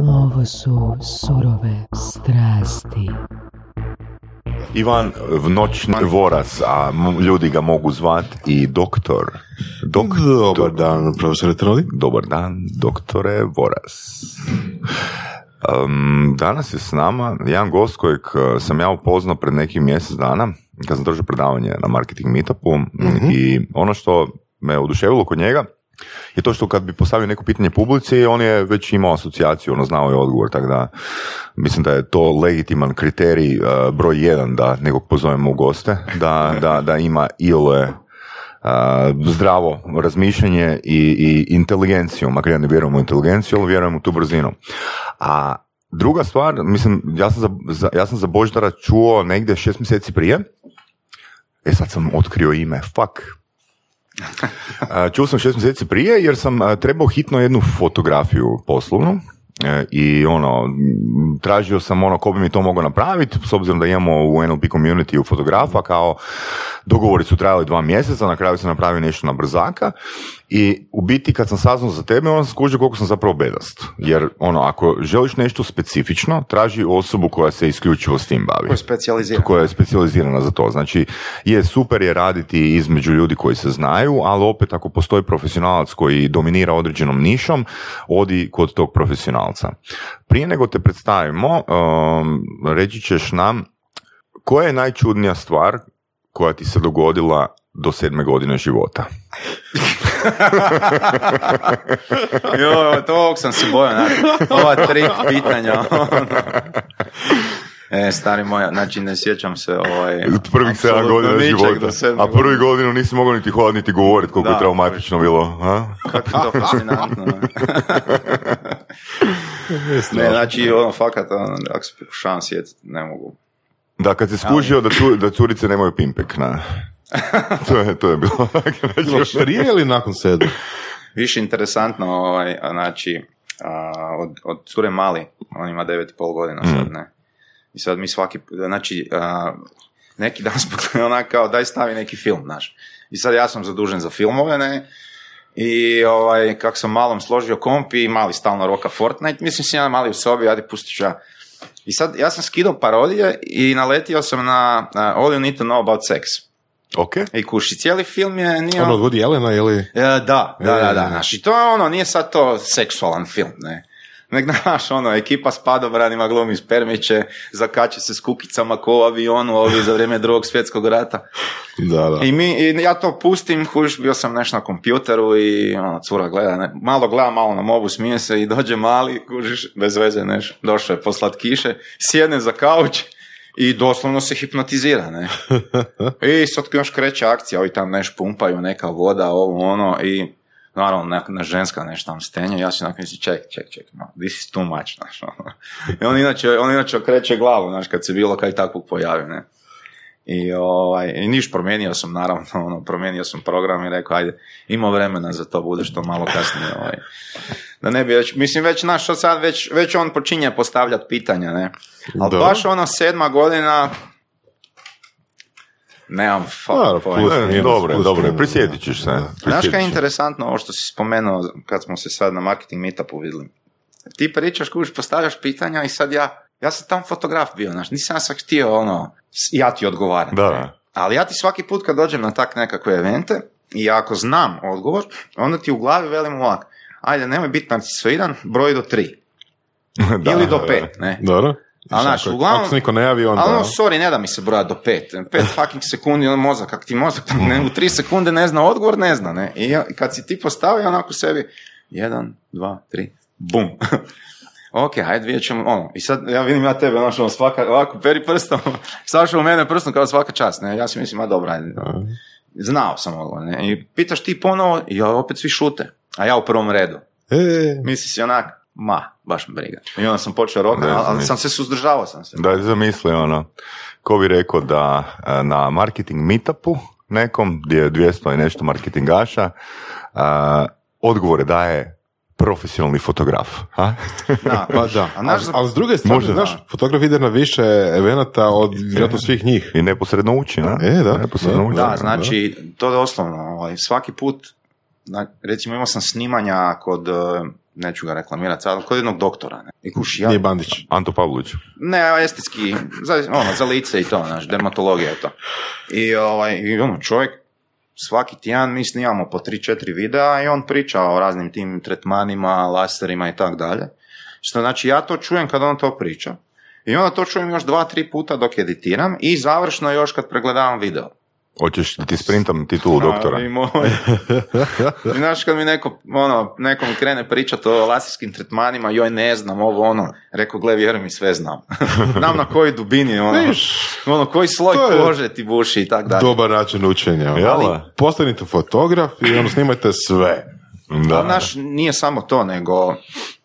Ovo su surove strasti. Ivan Noćni Vorac, a ljudi ga mogu zvat i doktor. Doktor. Dobar dan, profesore Troli. Dobar dan, doktore Voras. Um, danas je s nama jedan gost kojeg uh, sam ja upoznao pred nekim mjesec dana, kad sam držao predavanje na marketing meetupu i ono što me oduševilo kod njega je to što kad bi postavio neko pitanje publici, on je već imao asocijaciju, ono znao je odgovor, tako da mislim da je to legitiman kriterij uh, broj jedan da nekog pozovemo u goste, da, da, da ima ile uh, zdravo razmišljanje i, i inteligenciju, makar ja ne vjerujem u inteligenciju, ali vjerujem u tu brzinu. A druga stvar, mislim, ja sam za, za- ja sam za Boždara čuo negdje šest mjeseci prije, e sad sam otkrio ime, fuck. Čuo sam šest mjeseci prije jer sam trebao hitno jednu fotografiju poslovnu e, i ono, tražio sam ono ko bi mi to mogao napraviti, s obzirom da imamo u NLP community u fotografa, kao dogovori su trajali dva mjeseca, na kraju sam napravio nešto na brzaka i u biti kad sam saznao za tebe, onda sam skužio koliko sam zapravo bedast. Jer ono, ako želiš nešto specifično, traži osobu koja se isključivo s tim bavi Ko je specijaliziran. koja je specijalizirana za to. Znači, je super je raditi između ljudi koji se znaju, ali opet ako postoji profesionalac koji dominira određenom nišom, odi kod tog profesionalca. Prije nego te predstavimo, um, reći ćeš nam koja je najčudnija stvar koja ti se dogodila do sedme godine života? Jo, tog sam se bojao, znači, ova tri pitanja. e, stari moja, znači ne sjećam se ovaj... Prvih sedam godina života. A prvi godinu nisi mogao niti hodati niti govoriti koliko Da, je traumatično bilo. A? Kako je to fascinantno. ne, znači, ono, fakat, ono, ako se pokušavam sjetiti, ne mogu. Da, kad se skužio da, cu, da curice nemaju pimpek, na. to, je, to je bilo. Bilo prije ili nakon sedme? Više interesantno, ovaj, znači, a, od, od cure mali, on ima devet i pol godina sad, ne. I sad mi svaki, znači, a, neki dan smo onak kao, daj stavi neki film, znaš. I sad ja sam zadužen za filmove, ne, i ovaj, kak sam malom složio komp i mali stalno roka Fortnite, mislim si ja mali u sobi, ajde pustit ću ja. I sad ja sam skidao parodije i naletio sam na uh, All You Need to Know About Sex. Ok. I kuši, cijeli film je, nije Ono od Woody Allena ili... E, da, da, da, E, da. To je ono, nije sad to seksualan film, ne. Nek, znaš, ono, ekipa s padobranima glumi spermiće, zakače se s kukicama ko u avionu, ovi za vrijeme drugog svjetskog rata. Da, da. I, mi, I ja to pustim, kuš, bio sam nešto na kompjuteru i ono, cura gleda, ne, malo gleda, malo na mobu, smije se i dođe mali, kužiš, bez veze, neš, došao je poslat kiše, sjedne za kauč i doslovno se hipnotizira, ne. I sad još kreće akcija, ovi tam neš pumpaju, neka voda, ovo ono, i naravno neka na ženska nešto tam stenje, ja se onako mislim, ček, ček, ček, no, this is too much, znaš, ono. I on inače, on inače okreće glavu, znaš, kad se bilo kaj takvog pojavi, ne. I, ovaj, i niš, promijenio sam naravno, ono, promijenio sam program i rekao, ajde, ima vremena za to, bude što malo kasnije, ovaj. Da ne bi već, mislim, već, što sad, već, već on počinje postavljati pitanja, ne. Ali Da. baš ono sedma godina, nemam fuck Ne, dobro, plus dobro, prisjetit ćeš se. Znaš kaj je interesantno ovo što si spomenuo kad smo se sad na marketing meetupu vidjeli? Ti pričaš, kužiš, postavljaš pitanja i sad ja, ja sam tam fotograf bio, znaš, nisam ja sad htio ono, ja ti odgovaram. Da, da. Ali ja ti svaki put kad dođem na tak nekakve evente i ako znam odgovor, onda ti u glavi velim ovak, ajde, nemoj biti narcisoidan, broj do tri. Da, Ili do pet, ne? Dobro. A, znaš, uglavnom- Ako se niko ne javi, onda... Ali ono, sorry, ne da mi se broja do pet. Pet fucking sekundi, on mozak, kak ti mozak tam ne, u tri sekunde ne zna odgovor, ne zna, ne. I kad si ti postavio onako sebi, jedan, dva, tri, bum. ok, ajde vidjet ćemo, ono, i sad ja vidim ja tebe, znaš, ono, svaka, ovako, peri prstom, sašao u mene prstom kao svaka čast, ne, ja si mislim, ma dobra, ajde. znao sam odgovor, ne, i pitaš ti ponovo, i ja opet svi šute, a ja u prvom redu. E, Misli si onak, ma, baš me briga. I onda sam počeo rokat, znam, ali, sam se suzdržavao sam se. Da je zamisli ono, ko bi rekao da e, na marketing meetupu nekom, gdje je 200 i nešto marketingaša, a, odgovore daje profesionalni fotograf. A? Da, pa da. A naš, Ali s druge strane, znaš, da. fotograf ide na više evenata od vjerojatno svih njih. I neposredno uči, na? E, da. Neposredno Da, uči. Da, znači, to doslovno, ovaj, svaki put, recimo imao sam snimanja kod, eh, neću ga reklamirati sad, kod jednog doktora. Ne. I kuš, ja, Nije Bandić. Anto Pavlović. ne, estetski, za, ono, za lice i to, znaš, dermatologija je to. I, ovaj, i ono, čovjek, svaki tjedan mi snimamo po 3-4 videa i on priča o raznim tim tretmanima, laserima i tak dalje. Što znači, ja to čujem kad on to priča. I onda to čujem još dva, tri puta dok editiram i završno još kad pregledavam video. Hoćeš ti sprintam titulu doktora? Moj. Znaš kad mi neko, ono, neko mi krene pričati o laserskim tretmanima, joj ne znam, ovo ono, rekao, gle, vjeruj mi, sve znam. znam na kojoj dubini, ono, ono koji sloj kože ti buši i tak dalje. Dobar način učenja. Ali postanite fotograf i ono snimajte sve. Da. A znaš, nije samo to, nego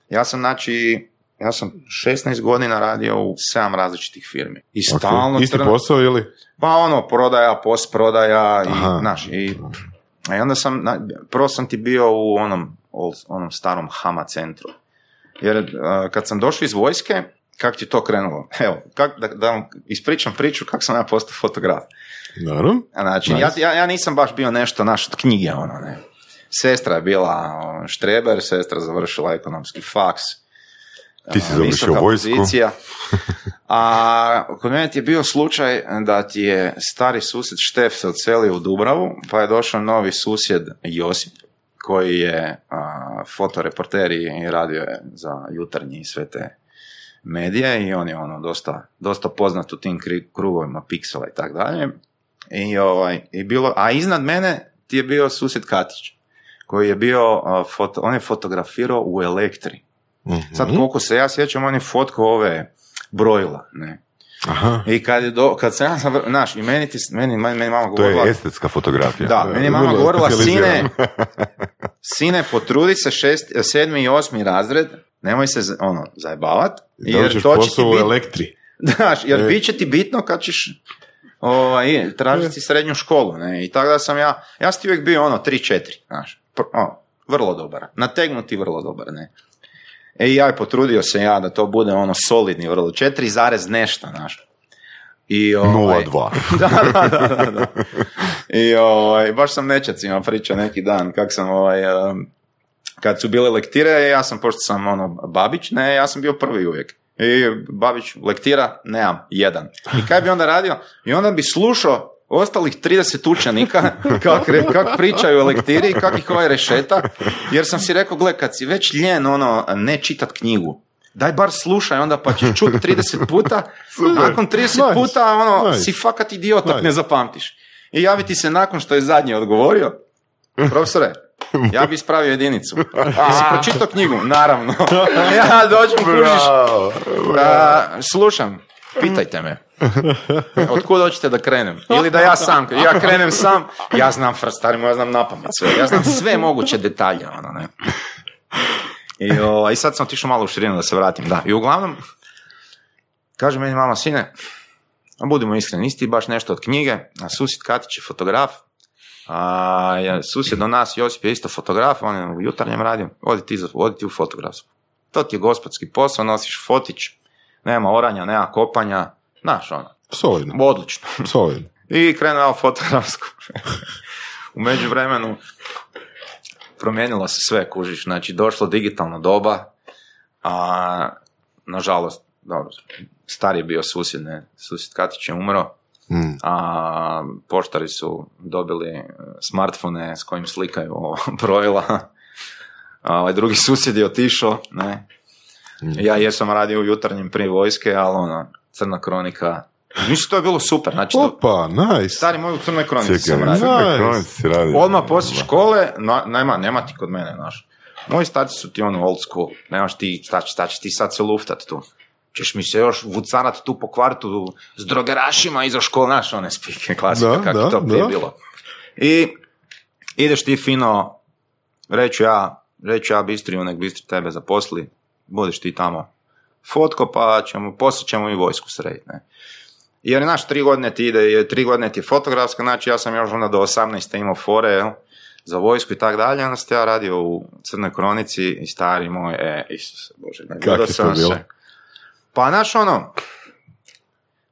ja sam, znači, ja sam 16 godina radio u 7 različitih firmi. I Ok. stalno... Isti trn- posao ili? Pa ono, prodaja, post prodaja i, znaš, i, i onda sam, na- prvo sam ti bio u onom, onom starom Hama centru. Jer uh, kad sam došao iz vojske, kak ti to krenulo? Evo, kak, da, da vam ispričam priču kako sam ja postao fotograf. Naravno. Znači, ja, ja, ja nisam baš bio nešto naš od knjige, ono, ne. Sestra je bila ono, štreber, sestra završila ekonomski faks. Ti si završio vojsku. pozicija. A kod mene ti je bio slučaj da ti je stari susjed Štef se odselio u Dubravu, pa je došao novi susjed Josip, koji je a, fotoreporter i radio je za jutarnji i sve te medije i on je ono dosta, dosta poznat u tim krugovima piksela i tak dalje. I, ovaj, i bilo, a iznad mene ti je bio susjed Katić, koji je bio, a, foto, on je fotografirao u Elektri. Mhm. Sad koliko se ja sjećam, on je fotko ove brojila, ne. Aha. I kad, je do, kad sam ja, sam, znaš, i meni, ti, meni, meni, meni mama To govorila... je estetska fotografija. Da, meni je mama govorila, sine, specijalizirano." sine, potrudi se šest, sedmi i osmi razred, nemoj se, ono, zajebavat, Da jer ćeš to će ti elektri. znaš, jer E. bit će ti bitno kad ćeš ovaj, tražiti srednju školu, ne, i tako da sam ja, ja sam ti uvijek bio ono, 3-4, znaš, pr- ono, vrlo dobar, nategnuti vrlo dobar, ne. I ja je potrudio se ja da to bude ono solidni vrlo, 4 zarez nešto, znaš. I, ovaj, 0,2. da, da, da, da, da. I ovaj, baš sam nečacima pričao neki dan, kak sam ovaj, um, kad su bile lektire, ja sam, pošto sam ono, Babić, ne, ja sam bio prvi uvijek. I Babić lektira, nemam, jedan. I kaj bi onda radio? I onda bi slušao ostalih 30 učenika kak, re- kak pričaju o lektiri i kak ih ovaj rešeta, jer sam si rekao, gle, kad si već ljen, ono, ne čitat knjigu, daj bar slušaj onda pa ćeš čut 30 puta, nakon 30 Nice. puta, ono, Nice. si fakat idiot ako Nice. ne zapamtiš. I javi ti se nakon što je zadnji odgovorio, profesore, ja bi ispravio jedinicu. Jesi pročitao knjigu? Naravno. ja dođem, kužiš, slušam, pitajte me. Od kud hoćete da krenem? Ili da ja sam, ja krenem sam, ja znam, fr- stari moj, ja znam napamet sve, ja znam sve moguće detalje, ono, ne. I, o, I sad sam otišao malo u širinu da se vratim, da. I uglavnom, kaže meni mama, sine, budimo iskreni, nisi baš nešto od knjige, a susjed Katić je fotograf, a je susjed do nas, Josip je isto fotograf, on je u jutarnjem radiju, odi ti, odi ti u fotografsku. To ti je gospodski posao, nosiš fotić, nema oranja, nema kopanja, znaš ono, Solidno. odlično. Solidno. I krenuo ja u fotografsku. u međuvremenu promijenilo se sve, kužiš, znači došlo digitalno doba, a nažalost, dobro, star je bio susjed, ne, susjed Katić je umro, Mm. a poštari su dobili smartfone s kojim slikaju brojila, a ovaj drugi susjed je otišao, ne. Ja jesam radio u jutarnjem prije vojske, ali ono, crna kronika, mislim to je bilo super, znači, Opa, nice. stari moj u crnoj kronici sam radio. Nice. crne kronice si radi. Odmah poslije škole, na, nema, nema ti kod mene, znaš. Moji starci su ti ono old school, nemaš ti, šta, će- šta ćeš ti sad se luftat tu. Češ mi se još vucarat tu po kvartu s drogerašima iza škole, znaš, one spike, klasika, Da, kako da, to prije da. bilo. I ideš ti fino, reću ja, reću ja Bistriju, nek Bistri tebe zaposli, budeš ti tamo fotko, pa ćemo, poslije ćemo i vojsku srediti, ne. Jer, znaš, tri godine ti ide, tri godine ti je fotografska, znači ja sam još onda do 18. imao fore, jel, za vojsku i tak dalje, onda sam ja radio u Crnoj kronici i stari moj, e, Isuse Bože, ne Kak je to sam bilo? se. Pa, znaš, ono,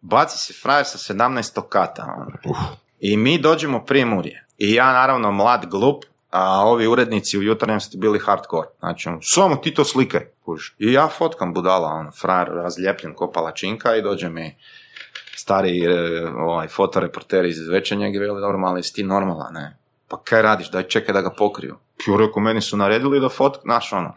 baci se frajer sa 17. kata, ono. I mi dođemo prije Murje. I ja, naravno, mlad, glup, a ovi urednici u jutarnjem su bili hardcore. Znači, ono, samo ti to slike, kužiš. I ja fotkam budala, on, frajer razljepljen ko palačinka i dođe mi stari e, ovaj, fotoreporter iz večernjeg i veli, dobro, mali, si ti normalan, ne? Pa kaj radiš, daj čekaj da ga pokriju. Ja rekao, meni su naredili da fotk, znaš ono,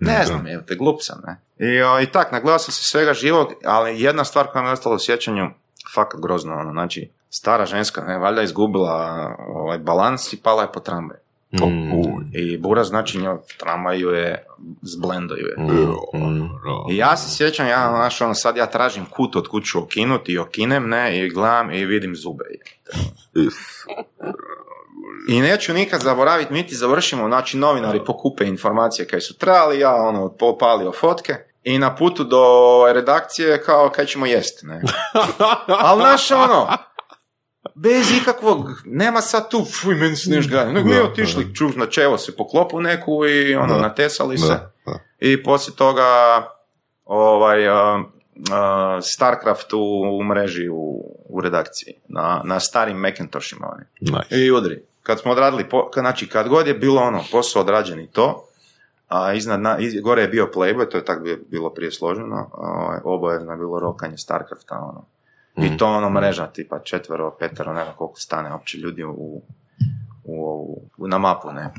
ne znam, je, te glup sam, ne. I, o, i tak, nagledao sam se svega živog, ali jedna stvar koja mi je ostala u sjećanju, fakat grozno, ono, znači, stara ženska, ne, valjda izgubila ovaj, balans i pala je po tramvaju. Mm. I bura znači njoj tramvaju je, zblendo ju je. Mm. I ja se sjećam, ja, znaš, ono, sad ja tražim kut od kuću okinuti i okinem, ne, i gledam i vidim zube. I neću nikad zaboraviti, niti završimo, znači novinari pokupe informacije kaj su trebali, ja ono, popalio fotke, i na putu do redakcije kao kaj ćemo jest, ne. Ali znaš ono, bez ikakvog, nema sad tu, fuj, meni se neš gledanje, nego mi Da, otišli, čuv, na čevo se poklopu neku i ono, Da, natesali se. Da, da. I poslije toga ovaj, a, Starcraft u, u mreži u, u redakciji, na, na starim Macintoshima. Oni. Nice. I udri. Kad smo odradili, po, kad- znači kad god je bilo ono, posao odrađen i to, a iznad, na, iz- gore je bio Playboy, to je tako bi- bilo prije složeno, ovaj, obavezno je bilo rokanje Starcrafta, ono. I to ono mreža, tipa četvero, petero, ne znam koliko stane uopće ljudi u, u, u, na mapu, ne.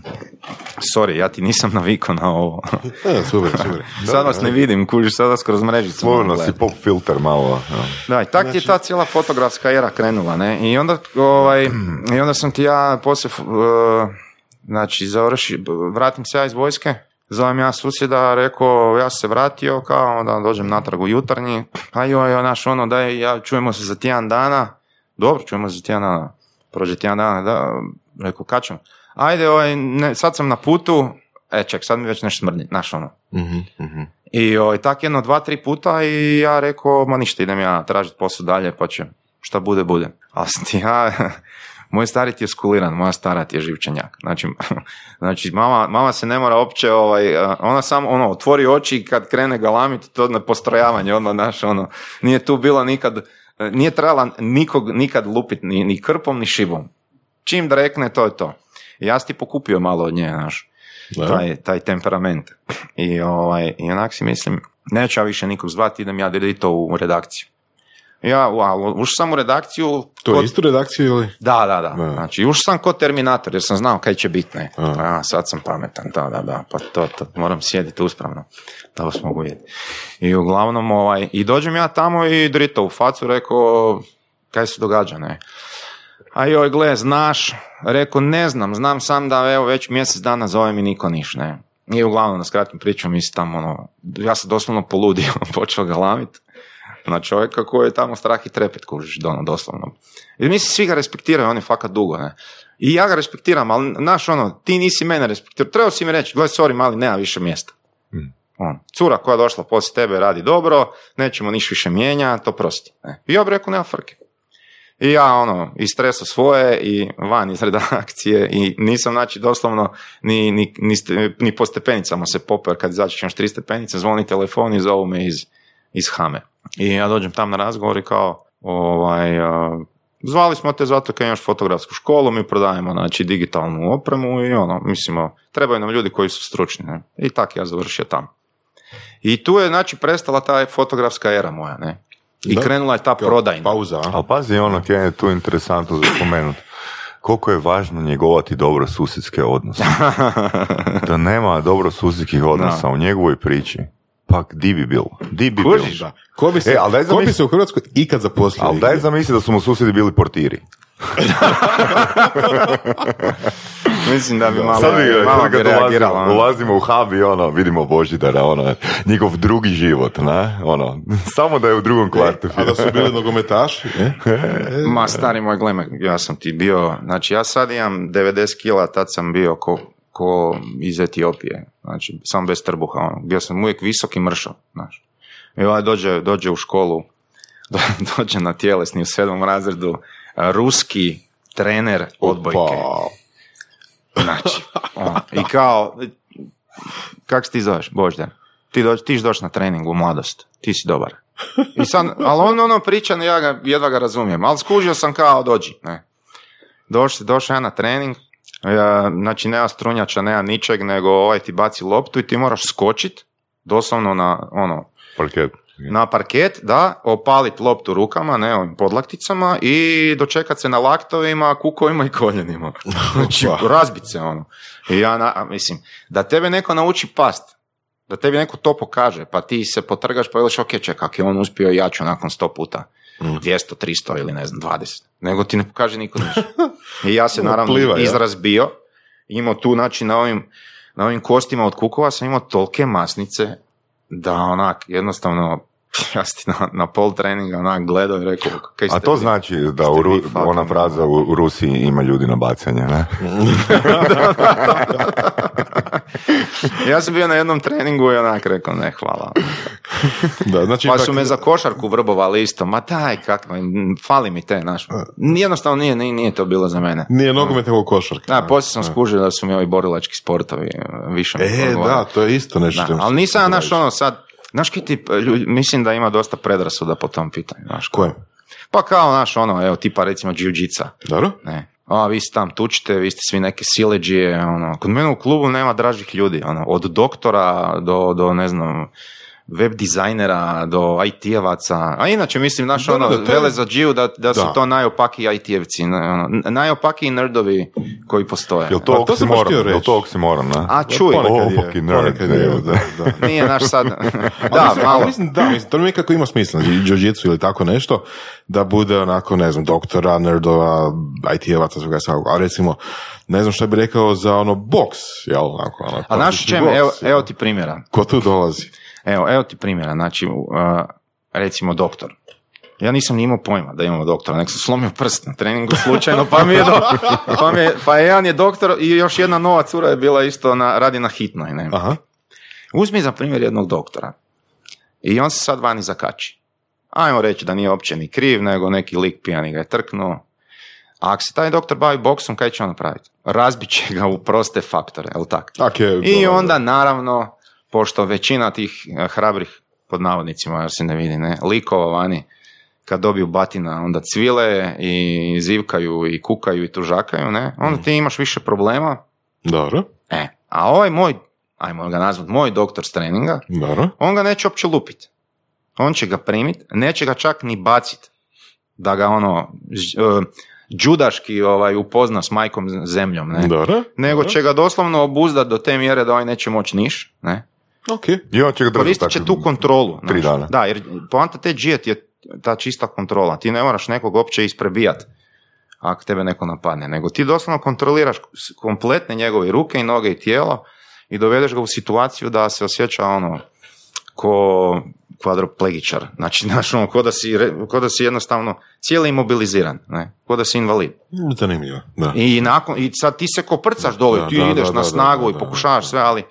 Sorry, ja ti nisam navikao na ovo. E, super, super. sad vas ne vidim, kužiš, sad vas kroz mrežicu. Si pop filter malo. ja. Da, i tak ti je ta cijela fotografska era krenula, ne? I onda, ovaj, i onda sam ti ja poslije, uh, znači, završi, vratim se ja iz vojske, zovem ja susjeda, rekao, ja se vratio, kao, onda dođem natrag u jutarnji, a joj, joj, naš, ono, daj, ja, čujemo se za tjedan dana, dobro, čujemo se za tjedan dana, prođe tjedan dana, da, rekao, kad ćemo? Ajde, ovaj, ne, sad sam na putu, e, ček, sad mi već nešto smrdi, znaš, ono, Mhm, mhm. i ovaj, tak jedno dva, tri puta i ja rekao, ma ništa, idem ja tražiti posao dalje, pa će, šta bude, bude. Ti ja, moj stari ti je skuliran, moja stara ti je živčanjak. Znači, znači mama, mama se ne mora opće, ovaj, ona samo, ono, otvori oči i kad krene galamiti, to na postrojavanje, odmah, znaš, ono, nije tu bilo nikad, nije trebala nikog nikad lupit ni, ni krpom, ni šibom. Čim da rekne, to je to. I ja sam ti pokupio malo od nje, znaš taj, taj temperament. I, ovaj, i onak si mislim, neću ja više nikog zvati, idem ja to u redakciju. Ja, wow, ušao sam u redakciju... To je kod- istu redakciju ili? Da, da, da. Da. Znači, ušao sam kod Terminator, jer sam znao kaj će biti, ne. A. A, sad sam pametan, da, da, da, pa to, to, moram sjediti uspravno, da vas mogu vidjeti. I uglavnom, ovaj, i dođem ja tamo i drito u facu, rekao, kaj se događa, ne. A joj, gle, znaš, rekao, ne znam, znam sam da evo već mjesec dana zove mi niko niš, ne. I uglavnom, da skratim priču, mi se tamo, ono, ja sam doslovno poludio, počeo ga lamit na čovjeka koji je tamo strah i trepet, kužiš, ono, doslovno. I mislim, svi ga respektiraju, on je fakat dugo, ne. I ja ga respektiram, ali, znaš, ono, ti nisi mene respektirao, trebao si mi reći, gle, sorry, mali, nema više mjesta. On, cura koja je došla poslije tebe radi dobro, nećemo niš više mijenja, to prosti. Ne. I ja bi rekao, nema frke. I ja ono, istreso svoje i van iz redakcije i nisam znači doslovno ni, ni, ni, ni po stepenicama se popeo, kad izađeš još tri stepenice, zvoni telefon i zovu me iz, iz Hame. I ja dođem tam na razgovor i kao, ovaj, zvali smo te zato kad imaš fotografsku školu, mi prodajemo znači digitalnu opremu i ono, mislimo, trebaju nam ljudi koji su stručni. Ne? I tak ja završio tamo. I tu je znači prestala ta fotografska era moja, ne? I Da. krenula je ta Kao prodajna. Pauza, a? Ali pazi, ono kaj je tu interesantno za spomenuti. Koliko je važno njegovati dobro susjedske odnose. Da nema dobro susjedskih odnosa u njegovoj priči. Pa di bi bilo? Di bi bilo? Da. Ko bi se, E, ali daj ko bi zamisli- se u Hrvatskoj ikad zaposlio? Ali daj zamisli da su mu susjedi bili portiri. Mislim da bi malo, Sad bi, malo bi ulazimo, ono. ulazimo u hub i ono, vidimo Božidara, ono, njegov drugi život, ne? Ono, samo da je u drugom kvartu. A da su bili nogometaši? e? Ma stari moj gleme, ja sam ti bio, znači ja sad imam 90 kila, tad sam bio ko, ko iz Etiopije, znači sam bez trbuha, ono. bio sam uvijek visok i mršav, znaš. I ovaj dođe, dođe u školu, do- dođe na tjelesni u sedmom razredu, a, ruski trener odbojke. Pa, Znači, ono, i kao, kak se ti zoveš, Boždar? Ti, doć, ti doći na trening u mladost, ti si dobar. I sad, ali on ono priča, ja ga, jedva ga razumijem, ali skužio sam kao dođi, ne. Došao ja na trening, znači nema strunjača, nema ničeg, nego ovaj ti baci loptu i ti moraš skočit, doslovno na, ono, Parket. na parket, da, opalit loptu rukama, ne ovim podlakticama i dočekat se na laktovima, kukovima i koljenima. Znači, razbit se ono. I ja, na, mislim, da tebe neko nauči past, da tebi neko to pokaže, pa ti se potrgaš pa veliš, ok, čekaj, je on uspio ja ću nakon sto puta. 200, 300 ili ne znam, 20. Nego ti ne pokaže niko ništa. I ja se naravno Pliva, ja. izrazbio, imao tu, znači, na ovim, na ovim kostima od kukova sam imao tolke masnice da onak, jednostavno, ja ti na, na pol treninga onak gledao i rekao, kaj ste A to vi? znači da u Ru- ona fraza u, u Rusiji ima ljudi na bacanje, ne? Ja sam bio na jednom treningu i onak rekao, ne, hvala. Da, znači, Pa su me za košarku vrbovali isto, ma daj, kako, fali mi te, naš. Jednostavno nije, nije, nije to bilo za mene. Nije nogomet nego košarka. Da, poslije sam skužio da su mi ovi borilački sportovi e, više E, da, to je isto nešto. Da, ali nisam naš ono sad, znaš kaj ti, lju- mislim da ima dosta predrasuda po tom pitanju, znaš. Kojem? Pa kao, naš ono, evo, tipa recimo jiu-jitsa, Dobro? ne. A, vi se tam tučite, vi ste svi neke sileđije, ono. Kod mene u klubu nema dražih ljudi, ono. Od doktora do, do ne znam, web dizajnera do IT-evaca. A inače, mislim, naš Da, ono, da, vele za džiju da, da su to najopakiji IT-evci, ono, najopakiji nerdovi koji postoje. Jel to Pa to oksimoron? Jel reći. to oksimoron, ne? A čuj, Ponekad je, fucking nerd, ponekad je, evo. da, da. nije naš sad, da, mislim, malo. mislim, da, mislim, to nekako ima smisla, jiu-jitsu ili tako nešto, da bude onako, ne znam, doktora, nerdova, IT-evaca, svega svakog, a recimo, ne znam što bi rekao za ono boks, jel, onako, ono, A klasični čem, evo, evo ti primjera. Ko tu dolazi? Evo, evo ti primjera, znači, uh, recimo doktor. Ja nisam ni imao pojma da imamo doktora, nek sam slomio prst na treningu slučajno, pa mi je, do, pa, mi je, pa jedan je doktor i još jedna nova cura je bila isto na, radi na hitnoj. Ne? Aha, Uzmi za primjer jednog doktora i on se sad vani zakači. Ajmo reći da nije uopće ni kriv, nego neki lik pijani ga je trknuo. A ako se taj doktor bavi boksom, kaj će on napraviti? Razbit će ga u proste faktore, jel tako? tak je. I onda naravno, pošto većina tih eh, hrabrih, pod navodnicima, jer se ne vidi, ne, likova vani, kad dobiju batina, onda cvile i zivkaju i kukaju i tužakaju, ne, onda ti imaš više problema. Dobro, E, a ovaj moj, ajmo ga nazvat, moj doktor s treninga, dobro. on ga neće uopće lupit. On će ga primit, neće ga čak ni bacit da ga ono eh, džudaški ovaj, upozna s majkom zemljom, ne? Dobro. nego dobro. će ga doslovno obuzdat do te mjere da ovaj neće moći niš, ne? Ok. I on će ga držati Koristit će tu kontrolu. tri znaš. dana. Da, jer poanta te džijet je ta čista kontrola. Ti ne moraš nekog uopće isprebijat ako tebe neko napadne, nego ti doslovno kontroliraš kompletne njegove ruke i noge i tijelo i dovedeš ga u situaciju da se osjeća ono ko kvadroplegičar. Znači, znaš, ono, ko da si, ko da si jednostavno cijeli imobiliziran, ne? ko da si invalid. Zanimljivo, da. I nakon, i sad ti se koprcaš dole, ti da, ideš da, na da, snagu da, i da, pokušavaš da. sve, ali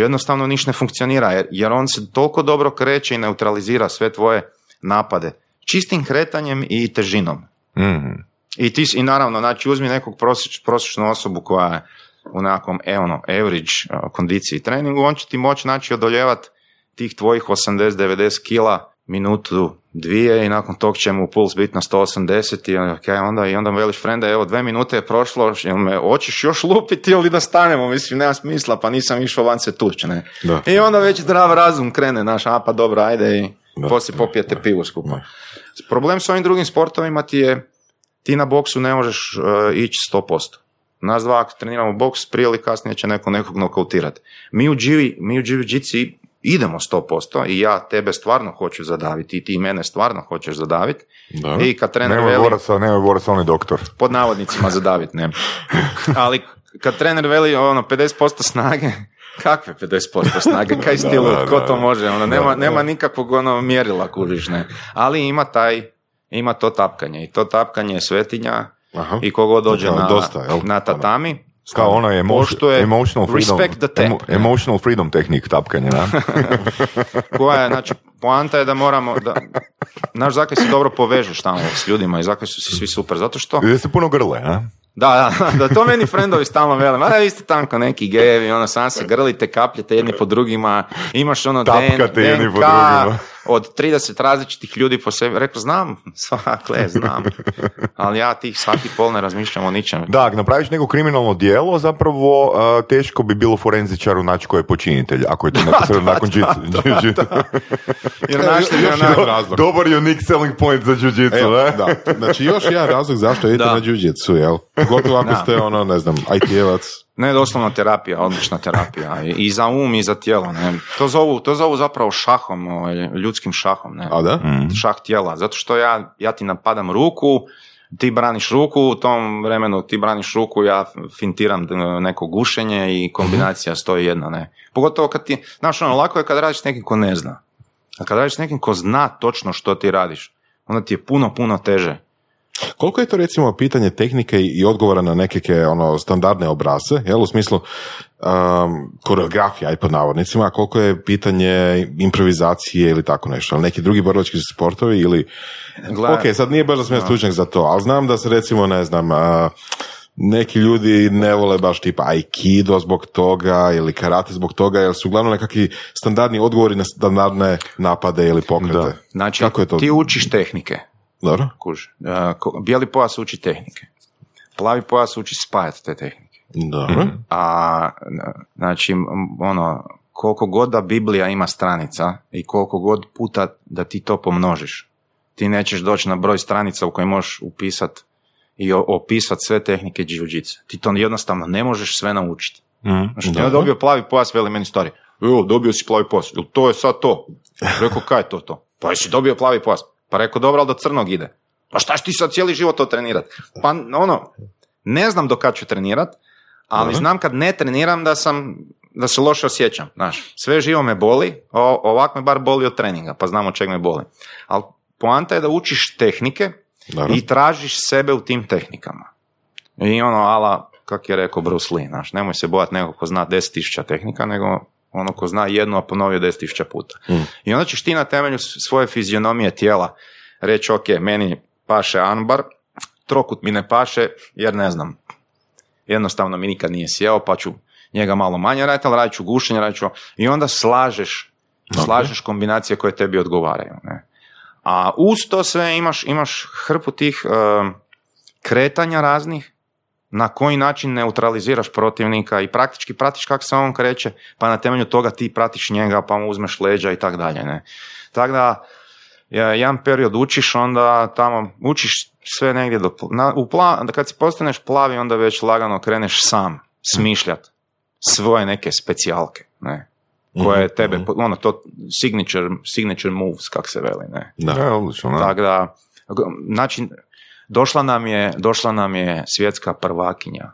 jednostavno niš ne funkcionira, jer, jer on se toliko dobro kreće i neutralizira sve tvoje napade. Čistim kretanjem i težinom. Mhm. I ti, i naravno, znači uzmi nekog prosječ, prosječnu osobu koja je u nekakvom e, ono, average uh, kondiciji treningu, on će ti moći znači odoljevat tih tvojih 80-90 kila minutu, dvije i nakon tog će mu puls biti na 180 i onda, okay, onda, i onda mu veliš frenda, evo dve minute je prošlo, jel me hoćeš još lupiti ili da stanemo, mislim nema smisla, pa nisam išao van se tući, ne. Da. I onda već zdrav razum krene, naš, a pa dobro, ajde i Da, poslije popijete da, pivu skupa. Problem s ovim drugim sportovima ti je, ti na boksu ne možeš uh, ići 100%. Nas dva ako treniramo boks, prije ili kasnije će neko nekog nokautirati. Mi u jiu, mi u jiu-jitsu idemo 100% i ja tebe stvarno hoću zadaviti i ti mene stvarno hoćeš zadaviti. I kad trener Nemoj veli, boraca, nemoj boraca, on je doktor. pod navodnicima zadaviti, ne. Ali kad trener veli ono 50% snage, kakve 50% snage, kaj stilu, da, ko to može, ono, nema, Da, nema nikakvog ono mjerila, kužiš, ne. Ali ima taj, ima to tapkanje i to tapkanje je svetinja Aha. i kogo dođe na, dosta, na tatami, Kao ono je Poštuje emotional freedom. respect the tap. emo- emotional freedom tehnik tapkanja, da? koja je, znači, poanta je da moramo, da, naš zakaj se dobro povežeš tamo s ljudima i zakaj su si svi super, zato što, Gdje se puno grle, a? da, da, da to meni frendovi stalno vele, ma vi ste tanko neki gejevi, ono, sam se grlite, kapljete jedni po drugima, imaš ono Tapkate jedni po drugima. Od 30 različitih ljudi po sebi. Rekao, znam, svakle, znam. Ali ja tih svaki pol ne razmišljam o ničem. Da, ako napraviš neko kriminalno dijelo, zapravo a, teško bi bilo forenzičaru naći ko je počinitelj, ako je to neposredno nakon jiu-jitsu. Jer našli još onak- jedan razlog. Dobar unique selling point za jiu-jitsu, ne? da. Znači još jedan razlog zašto idete na jiu-jitsu, jel? Pogotovo ako ste ono, ne znam, IT-evac. Ne, doslovno terapija, odlična terapija. I, i za um i za tijelo. Ne. To, zovu, to zovu zapravo šahom, ovaj, ljudskim šahom. Ne. A da? Mm. Šah tijela. Zato što ja, ja ti napadam ruku, ti braniš ruku, u tom vremenu ti braniš ruku, ja fintiram e, neko gušenje i kombinacija stoji jedna. Ne. Pogotovo kad ti, znaš ono, lako je kad radiš s nekim ko ne zna. A kad radiš s nekim ko zna točno što ti radiš, onda ti je puno, puno teže. Koliko je to recimo pitanje tehnike i odgovora na neke ono, standardne obrase, jel, u smislu um, koreografija i pod navodnicima, a koliko je pitanje improvizacije ili tako nešto, ali neki drugi borilački sportovi ili... Gle- Ok, sad nije baš da sam ja stručnjak za to, ali znam da se recimo, ne znam, a, neki ljudi ne vole baš tipa aikido zbog toga ili karate zbog toga, jer su uglavnom nekakvi standardni odgovori na standardne napade ili pokrete. Da. Znači, Kako je to? ti učiš tehnike. Dobro? Kuž. Bijeli pojas uči tehnike. Plavi pojas uči spajati te tehnike. Dobro. A, n- znači, ono, koliko god da Biblija ima stranica i koliko god puta da ti to pomnožiš, ti nećeš doći na broj stranica u kojoj možeš upisat i o- opisat sve tehnike jiu Ti to jednostavno ne možeš sve naučiti. Mm. Znači, ja dobio plavi pojas, veli meni stari. Jo, dobio si plavi pojas. To je sad to? Rekao, kaj je to to? Pa jesi dobio plavi pojas. Pa rekao, dobro, ali do crnog ide. Pa šta ti sad cijeli život to trenirat? Pa ono, ne znam do kad ću trenirat, ali Dobro. znam kad ne treniram da sam da se loše osjećam, znaš. Sve živo me boli, ovak me bar boli od treninga, pa znam od čeg me boli. Ali poanta je da učiš tehnike Dobro. i tražiš sebe u tim tehnikama. I ono, ala, kak je rekao Bruce Lee, znaš, nemoj se bojati nekog ko zna 10.000 tehnika, nego ono ko zna jednu, a ponovio 10.000 puta. Mm. I onda ćeš ti na temelju svoje fizionomije tijela reći, ok, meni paše anbar, trokut mi ne paše, jer ne znam, jednostavno mi nikad nije sjeo, pa ću njega malo manje raditi, ali radit ću gušenje, radit ću... I onda slažeš, slažeš kombinacije koje tebi odgovaraju. Ne? A uz to sve imaš, imaš hrpu tih em, kretanja raznih, na koji način neutraliziraš protivnika i praktički pratiš kako se on kreće, pa na temelju toga ti pratiš njega, pa mu uzmeš leđa i tako dalje. Ne? Tako da, ja- jedan period učiš, onda tamo učiš sve negdje do... Na, u pla, da kad si postaneš plavi, onda već lagano kreneš sam smišljat svoje neke specijalke, ne? koje Mhm, tebe, mhm. ono to signature, signature moves, kak se veli, ne? Da. Odlično, da. Tako da, znači, došla nam je, došla nam je svjetska prvakinja,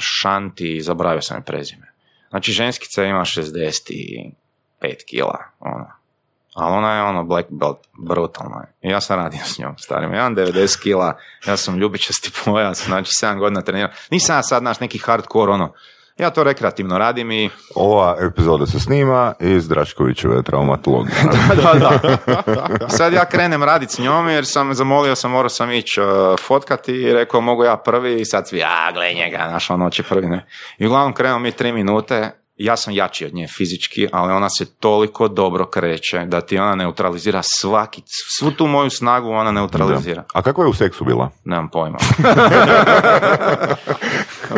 Šanti, zaboravio sam je prezime. Znači, ženskica ima 65 kila, ono. Ali ona je ono black belt, brutalna je. Ja sam radio s njom, starim. Ja imam 90 kila, ja sam ljubičasti pojas, znači 7 godina trenirao. Nisam ja sad, naš neki hardcore, ono, ja to rekreativno radim i Ova epizoda se snima iz Draškovićeve traumatologije. da, da. Sad ja krenem raditi s njom jer sam zamolio sam, morao sam ići uh, fotkati i rekao mogu ja prvi i sad svi, a gle njega, naš ono će prvi, ne. I uglavnom krenemo mi tri minute, ja sam jači od nje fizički, ali ona se toliko dobro kreće da ti ona neutralizira svaki, svu tu moju snagu ona neutralizira. A kako je u seksu bila? Nemam pojma.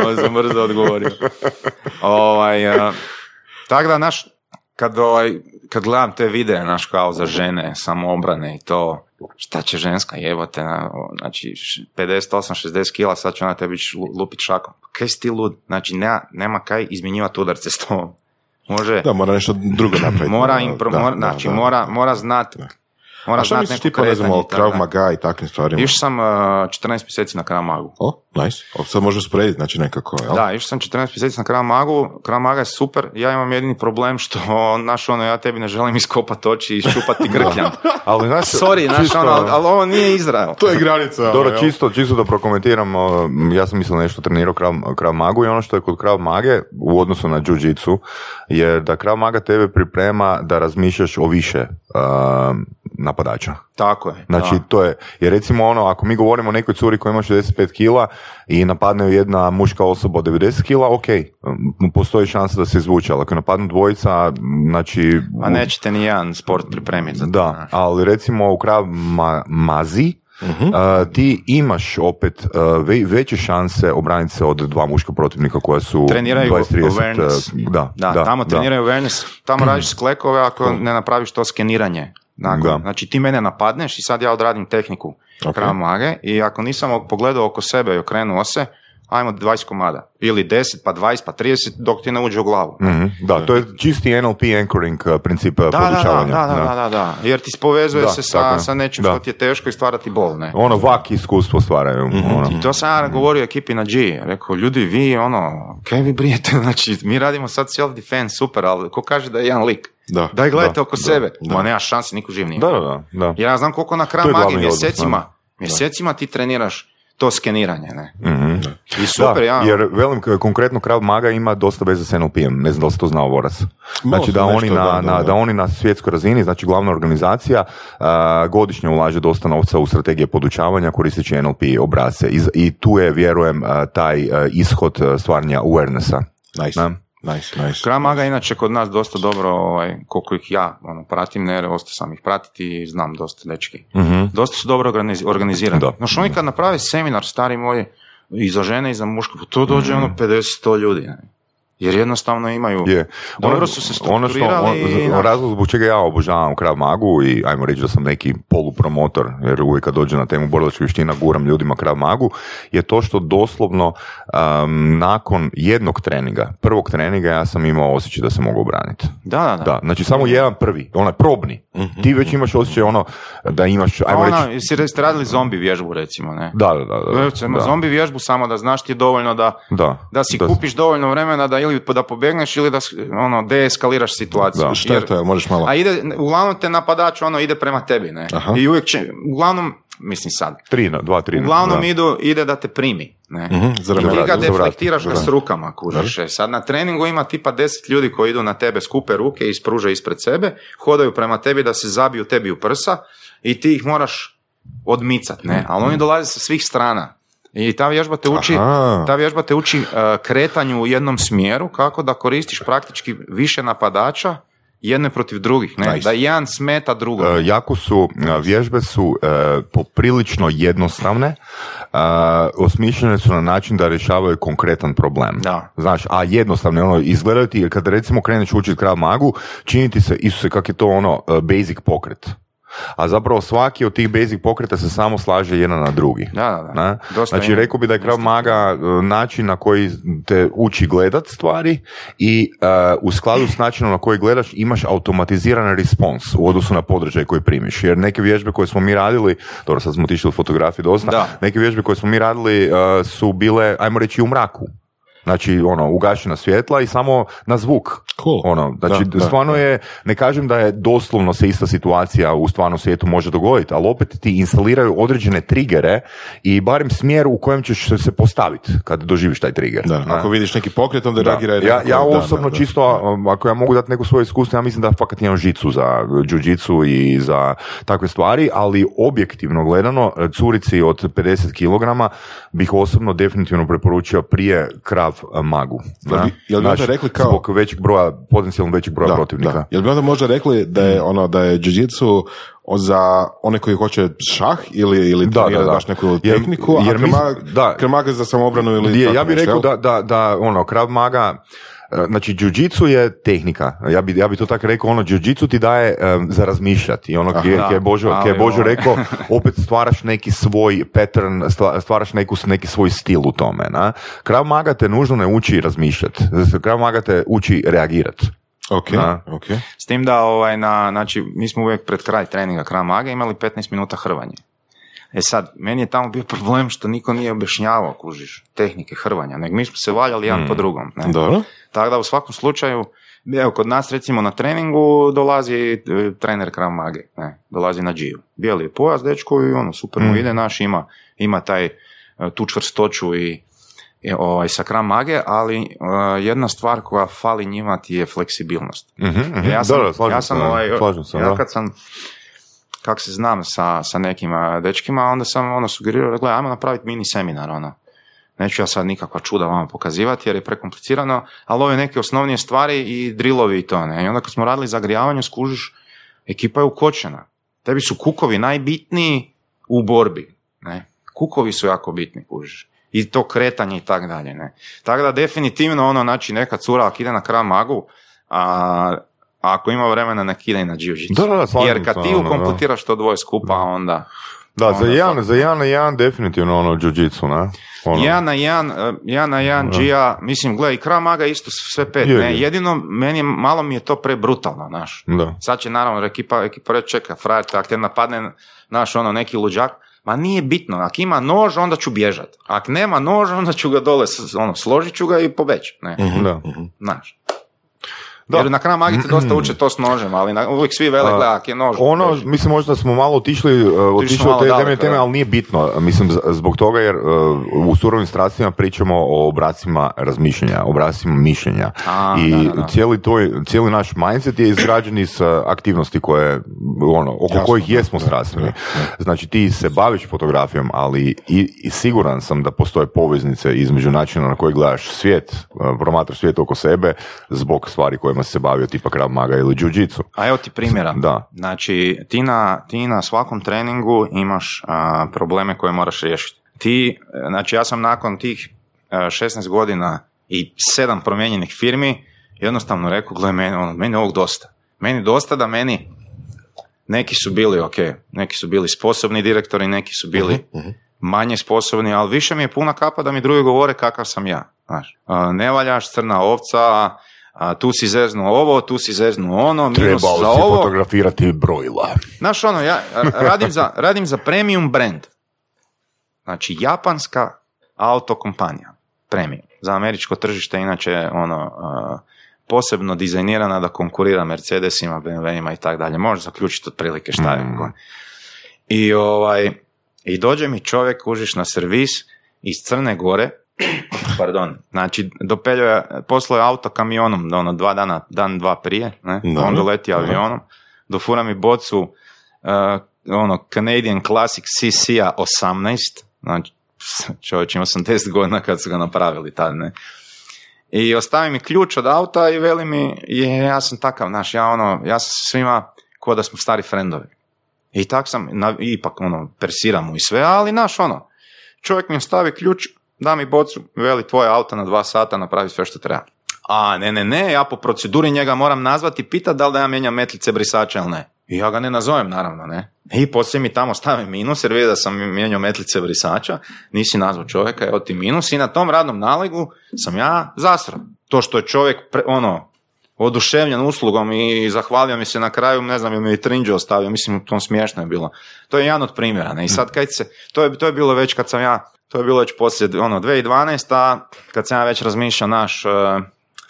Ovo sam brzo odgovorio. Ovaj, uh, tako da, naš, kad, ovaj, kad gledam te videe, naš, kao za žene, samoobrane i to, šta će ženska jebote, na, znači, š- 58-60 kila, sad će ona tebi lupit šakom. Kaj si ti lud? Znači, nema, nema kaj izmjenjivati udarce s tobom. Može, Da, mora nešto drugo napraviti. mora, impro, da, mora, da, znači, da. mora, mora znat, Da. Mora A što misliš neko tipa, ne znam, kretanje o i tako Krav. Maga i takvim stvarima? Išao sam uh, 14 mjeseci na Krav Magu. O, nice. O, sad može usporediti, znači nekako, jel? Da, išao sam 14 mjeseci na Krav Magu, Krav Maga je super, ja imam jedini problem što, naš ono, ja tebi ne želim iskopati oči i šupati grkljan. Ali, znaš, Sorry, čisto- ono, ali, ali ovo nije Izrael. To je granica. Dobro, jel? čisto, čisto da prokomentiram, uh, ja sam mislio nešto trenirao krav, krav magu i ono što je kod krav mage u odnosu na jiu-jitsu je da krav maga tebe priprema da razmišljaš o više uh, napadača. Tako je. Znači, da. to je, jer recimo ono, ako mi govorimo o nekoj curi koja ima 65 kila i napadne ju jedna muška osoba od 90 kila, ok, postoji šansa da se izvuče, ali ako napadnu dvojica, znači... A nećete ni jedan sport pripremiti za to. Da, ali recimo u krav ma, mazi, a, ti imaš opet ve- veće šanse obraniti se od dva muška protivnika koja su Treniraju 20-30, awareness. a, da, Da, tamo treniraju awareness, tamo radiš sklekove ako ne napraviš to skeniranje. Dakle, Da. Znači ti mene napadneš i sad ja odradim tehniku Ok. Krav Mage i ako nisam pogledao oko sebe i okrenuo se, ajmo 20 komada. Ili 10, pa 20, pa 30, dok ti ne uđe u glavu. Mhm, Da, to je čisti NLP anchoring a, princip a, Da, da, da, podučavanja. da, da, da, da. Jer ti povezuje Da, se sa, sa nečim što ti je teško i stvara ti bol, ne? Ono, vak iskustvo stvaraju. ono. I to sam ja govorio ekipi na G. Rekao, ljudi, vi, ono, kaj vi brijete? Znači, mi radimo sad self-defense, super, ali ko kaže da je jedan lik? Da, Daj gledajte da, oko da, sebe. da. Ma nema šanse, niko živ nije. Da, da, da. da. Jer ja znam koliko na kraju je magije glavni odnos, mjesecima, da. mjesecima ti treniraš to skeniranje, ne? Mhm. I super, da, ja. jer velim, konkretno Krav Maga ima dosta veze s NLP-em, ne znam da li si to znao Vorac. Znači da oni, na, na- da. da oni na svjetskoj razini, znači glavna organizacija, a, godišnje ulaže dosta novca u strategije podučavanja koristeći NLP obrace I, i tu je, vjerujem, a, taj a, ishod stvaranja awarenessa. Nice, Da. Nice, nice. Krav Maga inače kod nas dosta dobro, ovaj, koliko ih ja ono, pratim, ne, ostao sam ih pratiti i znam dosta dečki. Mhm. Dosta su dobro organiz- organizirani. Da. No što oni kad naprave seminar, stari moji, i za žene i za muško, pa to dođe ono 50-100 ljudi. Ne? Jer jednostavno imaju... Je. Dobro Ono- su se ono što, strukturirali i, on, znaš. razlog zbog čega ja obožavam Krav Magu i ajmo reći da sam neki polupromotor, jer uvijek kad dođe na temu borilačkih vještina guram ljudima Krav Magu, je to što doslovno um, nakon jednog treninga, prvog treninga ja sam imao osjećaj da se mogu obraniti. Da, da, da. Da, znači samo jedan prvi, onaj probni. Ti već imaš osjećaj ono da imaš, A ajmo ona, reći, jesi ste radili zombi vježbu recimo, ne? da, da, da, da, da, zombi vježbu samo da znaš ti dovoljno da, da, da si kupiš dovoljno vremena da ili da pobegneš ili da ono, deeskaliraš situaciju. Da. Šta je to, možeš malo? A ide, uglavnom te napadač ono ide prema tebi, ne? Aha. I uvijek će, uglavnom, mislim sad, tri, dva, tri. uglavnom da. idu, ide da te primi, ne? Mhm, za I ti ga deflektiraš ga s rukama, kužiš. E, Sad na treningu ima tipa deset ljudi koji idu na tebe, skupe ruke i spruže ispred sebe, hodaju prema tebi da se zabiju tebi u prsa i ti ih moraš odmicat, ne? Ali oni dolaze sa svih strana. I ta vježba te uči, Aha. ta vježba te uči e, kretanju u jednom smjeru, kako da koristiš praktički više napadača jedne protiv drugih, ne? Nice. Da jedan smeta drugog. E, jako su, e, vježbe su e, poprilično jednostavne, e, osmišljene su na način da rješavaju konkretan problem. Da. Znaš, a jednostavno ono, izgledaju ti, jer kada recimo kreneš učiti krav magu, čini ti se, Isuse, kak je to ono, basic pokret. A zapravo svaki od tih basic pokreta se samo slaže jedan na drugi. Da, da, da. Dosta znači, rekao bi da je Krav Maga e, način na koji te uči gledat stvari i e, u skladu s načinom na koji gledaš imaš automatizirani respons u odnosu na podržaj koji primiš. Jer neke vježbe koje smo mi radili, dobro sad smo otišli u fotografiji dosta, Da. neke vježbe koje smo mi radili e, su bile, ajmo reći, u mraku. Znači, ono, ugašena svjetla i samo na zvuk. Cool. Ono, znači, Da, stvarno da. je, ne kažem da je doslovno se ista situacija u stvarnom svijetu može dogoditi, ali opet ti instaliraju određene trigere i barem smjer u kojem ćeš se- postaviti kad doživiš taj trigger. Da, ako vidiš neki pokret, onda Da. reagira Ja, ja osobno da, da. čisto, ako ja mogu dati neko svoje iskustvo, ja mislim da fakat imam žicu za jiu i za takve stvari, ali objektivno gledano, curici od 50 kg bih osobno definitivno preporučio prije krav uh, magu. Jel bi- jel bi onda Znaš, rekli kao- Zbog većeg broja, potencijalno većeg broja Da, protivnika. da. Jel bi onda možda rekli da je ono da je jiu-jitsu za one koji hoće šah ili ili Da, da, da. baš neku Jer- tehniku, jer a mi- kremaga, da. za samoobranu ili Je, ja bih rekao da, da, da ono, Krav Maga, znači jiu je tehnika, ja bi, ja bi to tako rekao, ono, jiu ti daje e, za razmišljati, ono, gdje da, gdje je Božo, je Božo rekao, opet stvaraš neki svoj pattern, stva- stvaraš neku, neki svoj stil u tome, na? Krav Maga te nužno ne uči razmišljati, Krav Maga te uči reagirati. Ok, Da. ok. S tim da, ovaj, na, znači, mi smo uvijek pred kraj treninga Krav Maga imali 15 minuta hrvanje. E sad, meni je tamo bio problem što niko nije objašnjavao, kužiš, tehnike hrvanja, nego mi smo se valjali jedan po drugom. Ne? Dobro. Tako da u svakom slučaju, evo, kod nas recimo na treningu dolazi e, trener Krav Mage, ne, dolazi na džiju. Bijeli je pojas, dečko, i ono, super mu ide, naš ima, ima taj, e, tu čvrstoću i, i ovaj, sa Krav Mage, ali e, jedna stvar koja fali njima ti je fleksibilnost. Mhm, mhm. Ja sam, slažem ja sam, ovaj, ja kad sam kak se znam sa, sa nekim a, dečkima, onda sam ono sugerirao, da gledaj, ajmo napraviti mini seminar, ono. Neću ja sad nikakva čuda vama pokazivati jer je prekomplicirano, ali ove neke osnovnije stvari i drillovi i to, ne. I onda kad smo radili zagrijavanje, skužiš, ekipa je ukočena. Tebi su kukovi najbitniji u borbi, ne. Kukovi su jako bitni, kužiš. I to kretanje i tak dalje, ne. Tako da definitivno ono, znači neka cura ako ide na krav magu, a, ako ima vremena nek ide i na jiu Da, da, da, Jer kad ti da. ukompletiraš to dvoje skupa, onda... Da, za onda jedan, to- za jedan na jedan definitivno ono jiu-jitsu, ne? Ono, Jedan na jedan, eh, jedan na jedan džija, mislim, gledaj, i Krav Maga isto sve pet, Je, ne, je. jedino, meni malo mi je to prebrutalno, znaš. Da. Sad će naravno ekipa, ekipa reći, čeka, frajer, te, ako te napadne, naš, ono, neki luđak, ma nije bitno, ako ima nož, onda ću bježat, ako nema nož, onda ću ga dole, ono, složit ću ga i pobeći, ne, Da. znaš. Da. Jer na Krav Magi te dosta uče to s nožem, ali na, uvijek svi vele, ako je nož, Ono, beži. mislim, možda smo malo otišli, uh, otišli od te teme, ali nije bitno. Mislim, zbog toga jer uh, u surovim strastima pričamo o obracima razmišljanja, obracima mišljenja. A, I da, da, da. Cijeli, toj, cijeli naš mindset je izgrađen iz uh, aktivnosti koje, ono, oko Jasno, kojih jesmo strastveni. Znači, ti se baviš fotografijom, ali i, i siguran sam da postoje poveznice između načina na koji gledaš svijet, promatraš svijet oko sebe, zbog stvari kojima si se bavio, tipa Krav Maga ili Jiu-Jitsu. A evo ti primjera. Da. Znači, ti na, ti na svakom treningu imaš a, probleme koje moraš riješiti. Ti, znači ja sam nakon tih e, 16 godina i sedam promijenjenih firmi jednostavno rekao, gle, meni, ono, meni ovog dosta. Meni dosta da meni neki su bili, ok, neki su bili sposobni direktori, neki su bili manje sposobni, ali više mi je puna kapa da mi drugi govore kakav sam ja. Znaš, ne valjaš, crna ovca, a, tu si zeznuo ovo, tu si zeznuo ono, minus Trebao za si ovo. fotografirati brojila. Znaš ono, ja radim za, radim za premium brand. Znači, japanska auto kompanija. Premium. Za američko tržište inače ono posebno dizajnirana da konkurira Mercedesima, BMW-ima i tako dalje. Možeš zaključiti otprilike šta je. Mm. I ovaj i dođe mi čovjek, kužiš na servis iz Crne Gore, pardon, znači dopeljao je, poslao je auto kamionom, ono, dva dana, dan, dva prije, ne? Dobro. onda leti avionom, dofura mi bocu, uh, ono, Canadian Classic CC-a 18, znači, čovječ, imao sam 10 godina kad su ga napravili tad, ne? I ostavi mi ključ od auta i veli mi, je, ja sam takav, znaš, ja ono, ja sam sa svima ko da smo stari frendovi. I tak sam, na, ipak ono, persiram mu i sve, ali znaš ono, čovjek mi ostavi ključ, da mi bocu, veli tvoje auto na dva sata, napravi sve što treba. A, ne, ne, ne, ja po proceduri njega moram nazvati i pitati da li da ja mijenjam metlice brisača ili ne. I ja ga ne nazovem, naravno, ne. I poslije mi tamo stave minus, jer vidi da sam mijenjao metlice brisača, nisi nazvao čovjeka, evo ti minus, i na tom radnom nalegu sam ja zasran. To što je čovjek, pre- ono, oduševljen uslugom i zahvalio mi se na kraju, ne znam, je mi i trinđe ostavio, mislim, to smiješno je bilo. To je jedan od primjera, ne, i sad kad se, to je, to je bilo već kad sam ja, to je bilo već poslije, ono, 2012, a kad sam ja već razmišljao, naš, uh,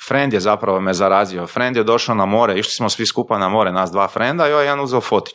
friend je zapravo me zarazio, friend je došao na more, išli smo svi skupa na more, nas dva frenda, i ovaj jedan uzeo fotić.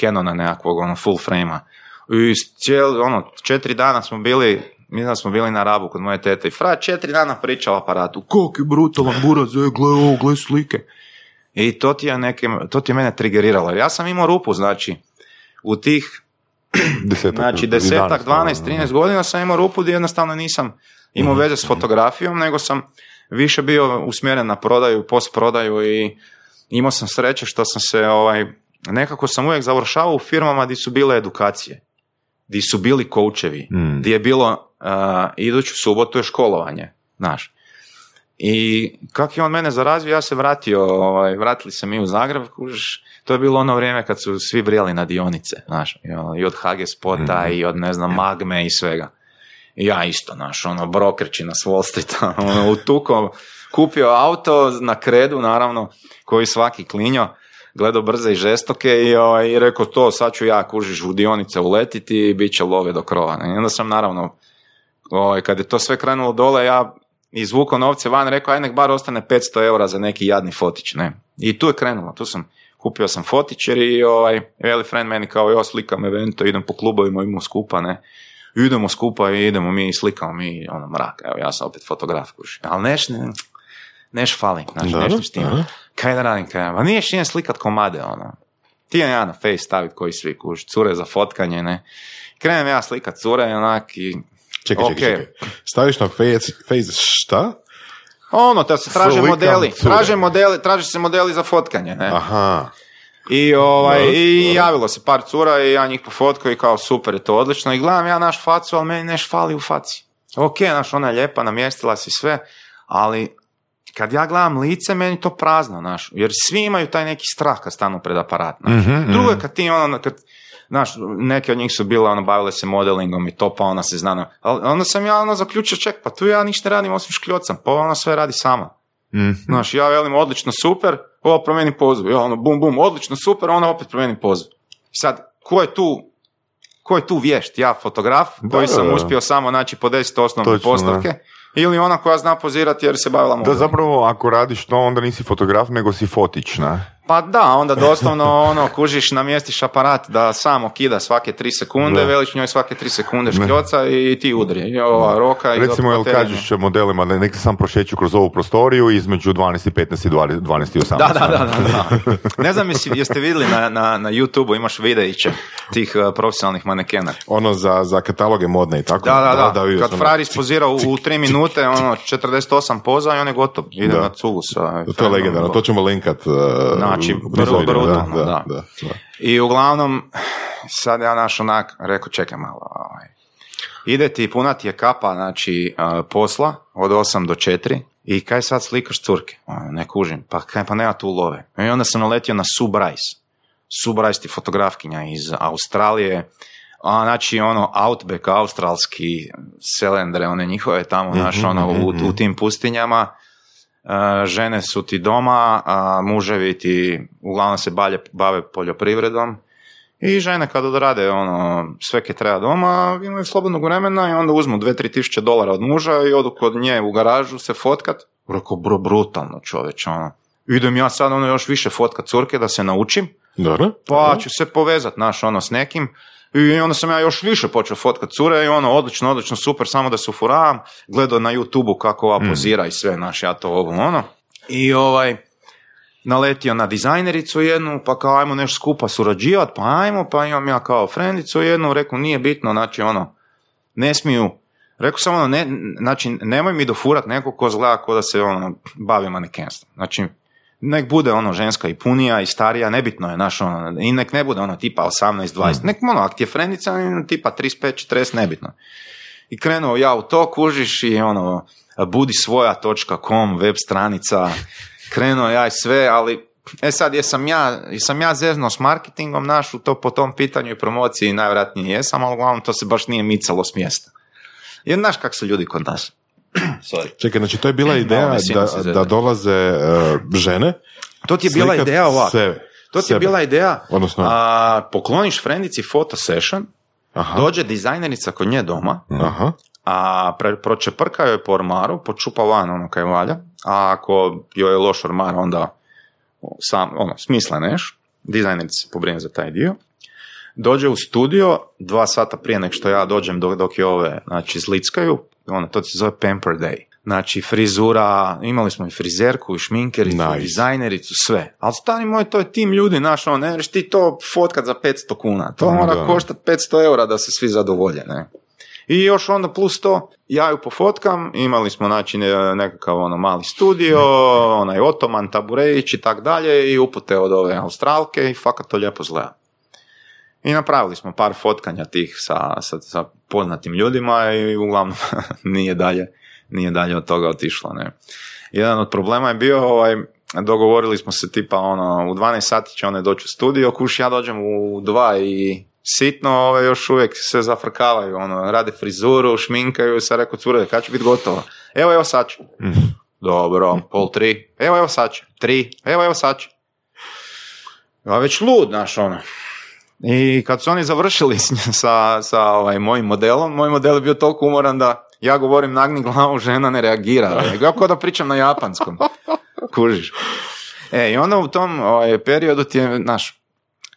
Canona nekakvog, ono, full frame-a. I cijel, ono, četiri dana smo bili, mislim da smo bili na rabu kod moje tete i fra, četiri dana priča o aparatu. Kak je brutalan buraz, e, gle ovo, gle slike. I to ti je neke, to ti je mene trigeriralo. Jer ja sam imao rupu, znači, u tih Desetak, Znači, 11, desetak, 12, ono, 13 godina sam imao rupu gdje jednostavno nisam imao Mhm. veze s fotografijom, nego sam više bio usmjeren na prodaju, post prodaju i imao sam sreće što sam se, ovaj, nekako sam uvijek završavao u firmama gdje su bile edukacije, gdje su bili koučevi, Mm. gdje je bilo uh, iduću subotu je školovanje, znaš. I kak je on mene zarazio, ja se vratio, ovaj, vratili se mi u Zagreb, kužiš, to je bilo ono vrijeme kad su svi brijali na dionice, znaš, i, ono, od HG Spota i od, ne znam, Magme i svega. I ja isto, znaš, ono, brokerči na Wall Streeta, ono, utuko, kupio auto na kredu, naravno, koji svaki klinjo, gledao brze i žestoke i, ovaj, i rekao to, sad ću ja kužiš u dionice uletiti i bit će love do krova. I onda sam naravno, ovaj, kad je to sve krenulo dole, ja izvukao novce van, rekao, aj nek bar ostane 500 eura za neki jadni fotić, ne. I tu je krenulo, tu sam, kupio sam fotić jer i ovaj, veli friend meni kao, jo, slikam evento, idem po klubovima, idemo skupa, ne. Idemo skupa i idemo mi, slikamo mi, ono, mrak, evo, ja sam opet fotograf, kuži. Ali neš, ne, neš fali, znači, Da, neš da, mi štima. da. Kaj da radim, kaj, ma nije slikat komade, ono. Ti ja na face stavit koji svi, kuži, cure za fotkanje, ne. Krenem ja slikat cure, onak, i Čekaj, čekaj, Ok. čekaj. Staviš na face, face šta? ono, da se traže Slikam modeli, cure. traže modeli, traže se modeli za fotkanje, ne. Aha. I, ovaj, Dobro, i dobro. javilo se par cura i ja njih pofotkao i kao super je to odlično i gledam ja naš facu, ali meni neš fali u faci. Ok, naš ona je lijepa, namjestila si sve, ali kad ja gledam lice, meni to prazno, naš, jer svi imaju taj neki strah kad stanu pred aparat, naš. Mhm, Drugo je kad ti ono, kad, znaš, neke od njih su bile, ono, bavile se modelingom i to, pa ona se zna, ali onda sam ja ono zaključio, ček, pa tu ja ništa ne radim osim škljocam, pa ona sve radi sama. Mhm. Znaš, ja velim odlično, super, ovo promijeni pozu. Ja ono, bum, bum, odlično, super, ona opet promijeni pozu. Sad, ko je tu, ko je tu vješt? Ja fotograf, koji da, sam uspio samo naći po 10 osnovne Točno, postavke, ili ona koja zna pozirati jer se bavila Da, modelom. zapravo, ako radiš to, onda nisi fotograf, nego si fotić, ne? Pa da, onda doslovno ono, kužiš, namjestiš aparat da samo kida svake 3 sekunde, Da. veliš njoj svake 3 sekunde škljoca i ti udri. I ova roka i Recimo, jel kažeš modelima da nek sam prošeću kroz ovu prostoriju između 12 i 15 i 20 12 i 18. Da, da, da, da, da. Ne znam jesi, jeste vidjeli na, na, na YouTube-u imaš videiće tih uh, profesionalnih manekena. Ono za, za kataloge modne i tako. Da, da, da. vidio Kad sam. Frari ispozira u, u tri minute, ono, 48 poza i on je gotov. Ide Da. na cugu sa... To je legendarno, to ćemo linkat. Uh, Znači, brutalno, da, da. da, da. I uglavnom, sad ja naš onak, rekao, čekaj malo, ovaj. ide ti, puna ti je kapa, znači, uh, posla od 8 do 4 i kaj sad slikaš curke? Ono, ne kužim, pa kaj, pa nema tu love. I onda sam naletio na Sue Bryce. Sue Bryce ti fotografkinja iz Australije, a, znači ono Outback, australski selendre, one njihove tamo, znaš, ono, u, u tim pustinjama, žene su ti doma, a muževi ti uglavnom se balje, bave poljoprivredom i žene kad odrade ono, sve ke treba doma, imaju slobodnog vremena i onda uzmu 2-3 tisuće dolara od muža i odu kod nje u garažu se fotkat. Rekao, bro, brutalno čoveč, ono. Idem ja sad ono još više fotkat curke da se naučim, Dobro. pa ću se povezat, naš, ono, s nekim. I onda sam ja još više počeo fotkat cure i ono, odlično, odlično, super, samo da se ufuravam. Gledao na YouTube-u kako ova pozira i sve, naš, ja to ovo, ono. I ovaj, naletio na dizajnericu jednu, pa kao ajmo nešto skupa surađivat, pa ajmo, pa imam ja kao frendicu jednu, rekao nije bitno, znači ono, ne smiju, rekao sam ono, ne, znači nemoj mi dofurat nekog ko zgleda ko da se ono, bavi manekenstvom. Znači, nek bude ono ženska i punija i starija, nebitno je, naš ono, i nek ne bude ono tipa 18-20, nek ono, ako ti je frendica, tipa 35-40, nebitno. I krenuo ja u to, kužiš i ono, budi svoja.com, web stranica, krenuo ja i sve, ali e sad jesam ja, jesam ja zezno s marketingom naš u to po tom pitanju i promociji najvjerojatnije jesam, ali uglavnom to se baš nije micalo s mjesta. Jer znaš kak su ljudi kod nas. Sorry. Čekaj, znači to je bila ideja visinu da, se da dolaze uh, žene. To ti je bila ideja ovako. Sebe, To ti je sebe. bila ideja, Odnosno- a, pokloniš frendici foto session, Aha, dođe dizajnerica kod nje doma, aha. a pre, pročeprka joj po ormaru, počupa van ono kaj valja, a ako joj je loš ormar, onda sam, ono, smisla neš, dizajnerica se pobrine za taj dio, dođe u studio, dva sata prije nek što ja dođem dok, dok je ove, znači, zlickaju, ono, to se zove pamper day. Znači, frizura, imali smo i frizerku, i šminkericu, Nice. i dizajnericu, sve. Ali stani moj, to je tim ljudi, znaš, ono, ne možeš ti to fotkat za 500 kuna. To mora da. koštat 500 eura da se svi zadovolje, ne. I još onda plus to, ja ju pofotkam, imali smo znači ne- nekakav ono mali studio, onaj otoman, taburejić i tak dalje i upute od ove australke i fakat to lijepo zgleda. I napravili smo par fotkanja tih sa, sa, sa poznatim ljudima i uglavnom nije dalje, nije dalje od toga otišlo. Ne. Jedan od problema je bio, ovaj, dogovorili smo se tipa ono, u 12 sati će one doći u studio, kuš ja dođem u 2 i sitno ove još uvijek se zafrkavaju, ono, rade frizuru, šminkaju, sad rekao cure, kad će biti gotovo? Evo, evo sad ću. Dobro, pol tri, evo, evo sad ću. Tri, evo, evo sad ću. A već lud, znaš, ono. I kad su oni završili s- sa, sa ovaj, mojim modelom, moj model je bio toliko umoran da ja govorim nagni glavu, žena ne reagira. Ja kao da pričam na japanskom. Kužiš. E, i onda u tom ovaj, periodu ti je, znaš,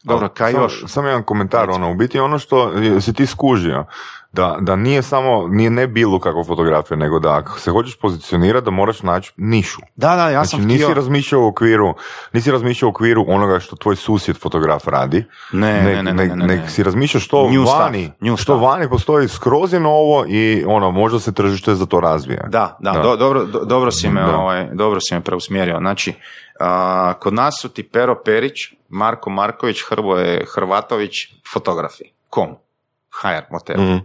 dobro, kaj još? Samo jedan komentar, ono, u biti ono što si ti skužio, da, da nije samo, nije ne bilo kakva fotografija, nego da ako se hoćeš pozicionirati, da moraš naći nišu. Da, da, ja znači, sam nisi htio... razmišljao u okviru, nisi razmišljao u okviru onoga što tvoj susjed fotograf radi, Ne, ne, ne, ne, ne, ne. nek si razmišljaš što New stuff, vani, new što stuff. vani postoji skroz je novo i ono, možda se tržište za to razvija. Da, da, Da. do- dobro, do- dobro, si me, Da. ovaj, dobro si me preusmjerio. Znači, a, kod nas su ti Pero Perić, Marko Marković, Hrvoje Hrvatović, fotografi. Kom? HR motel. Mhm.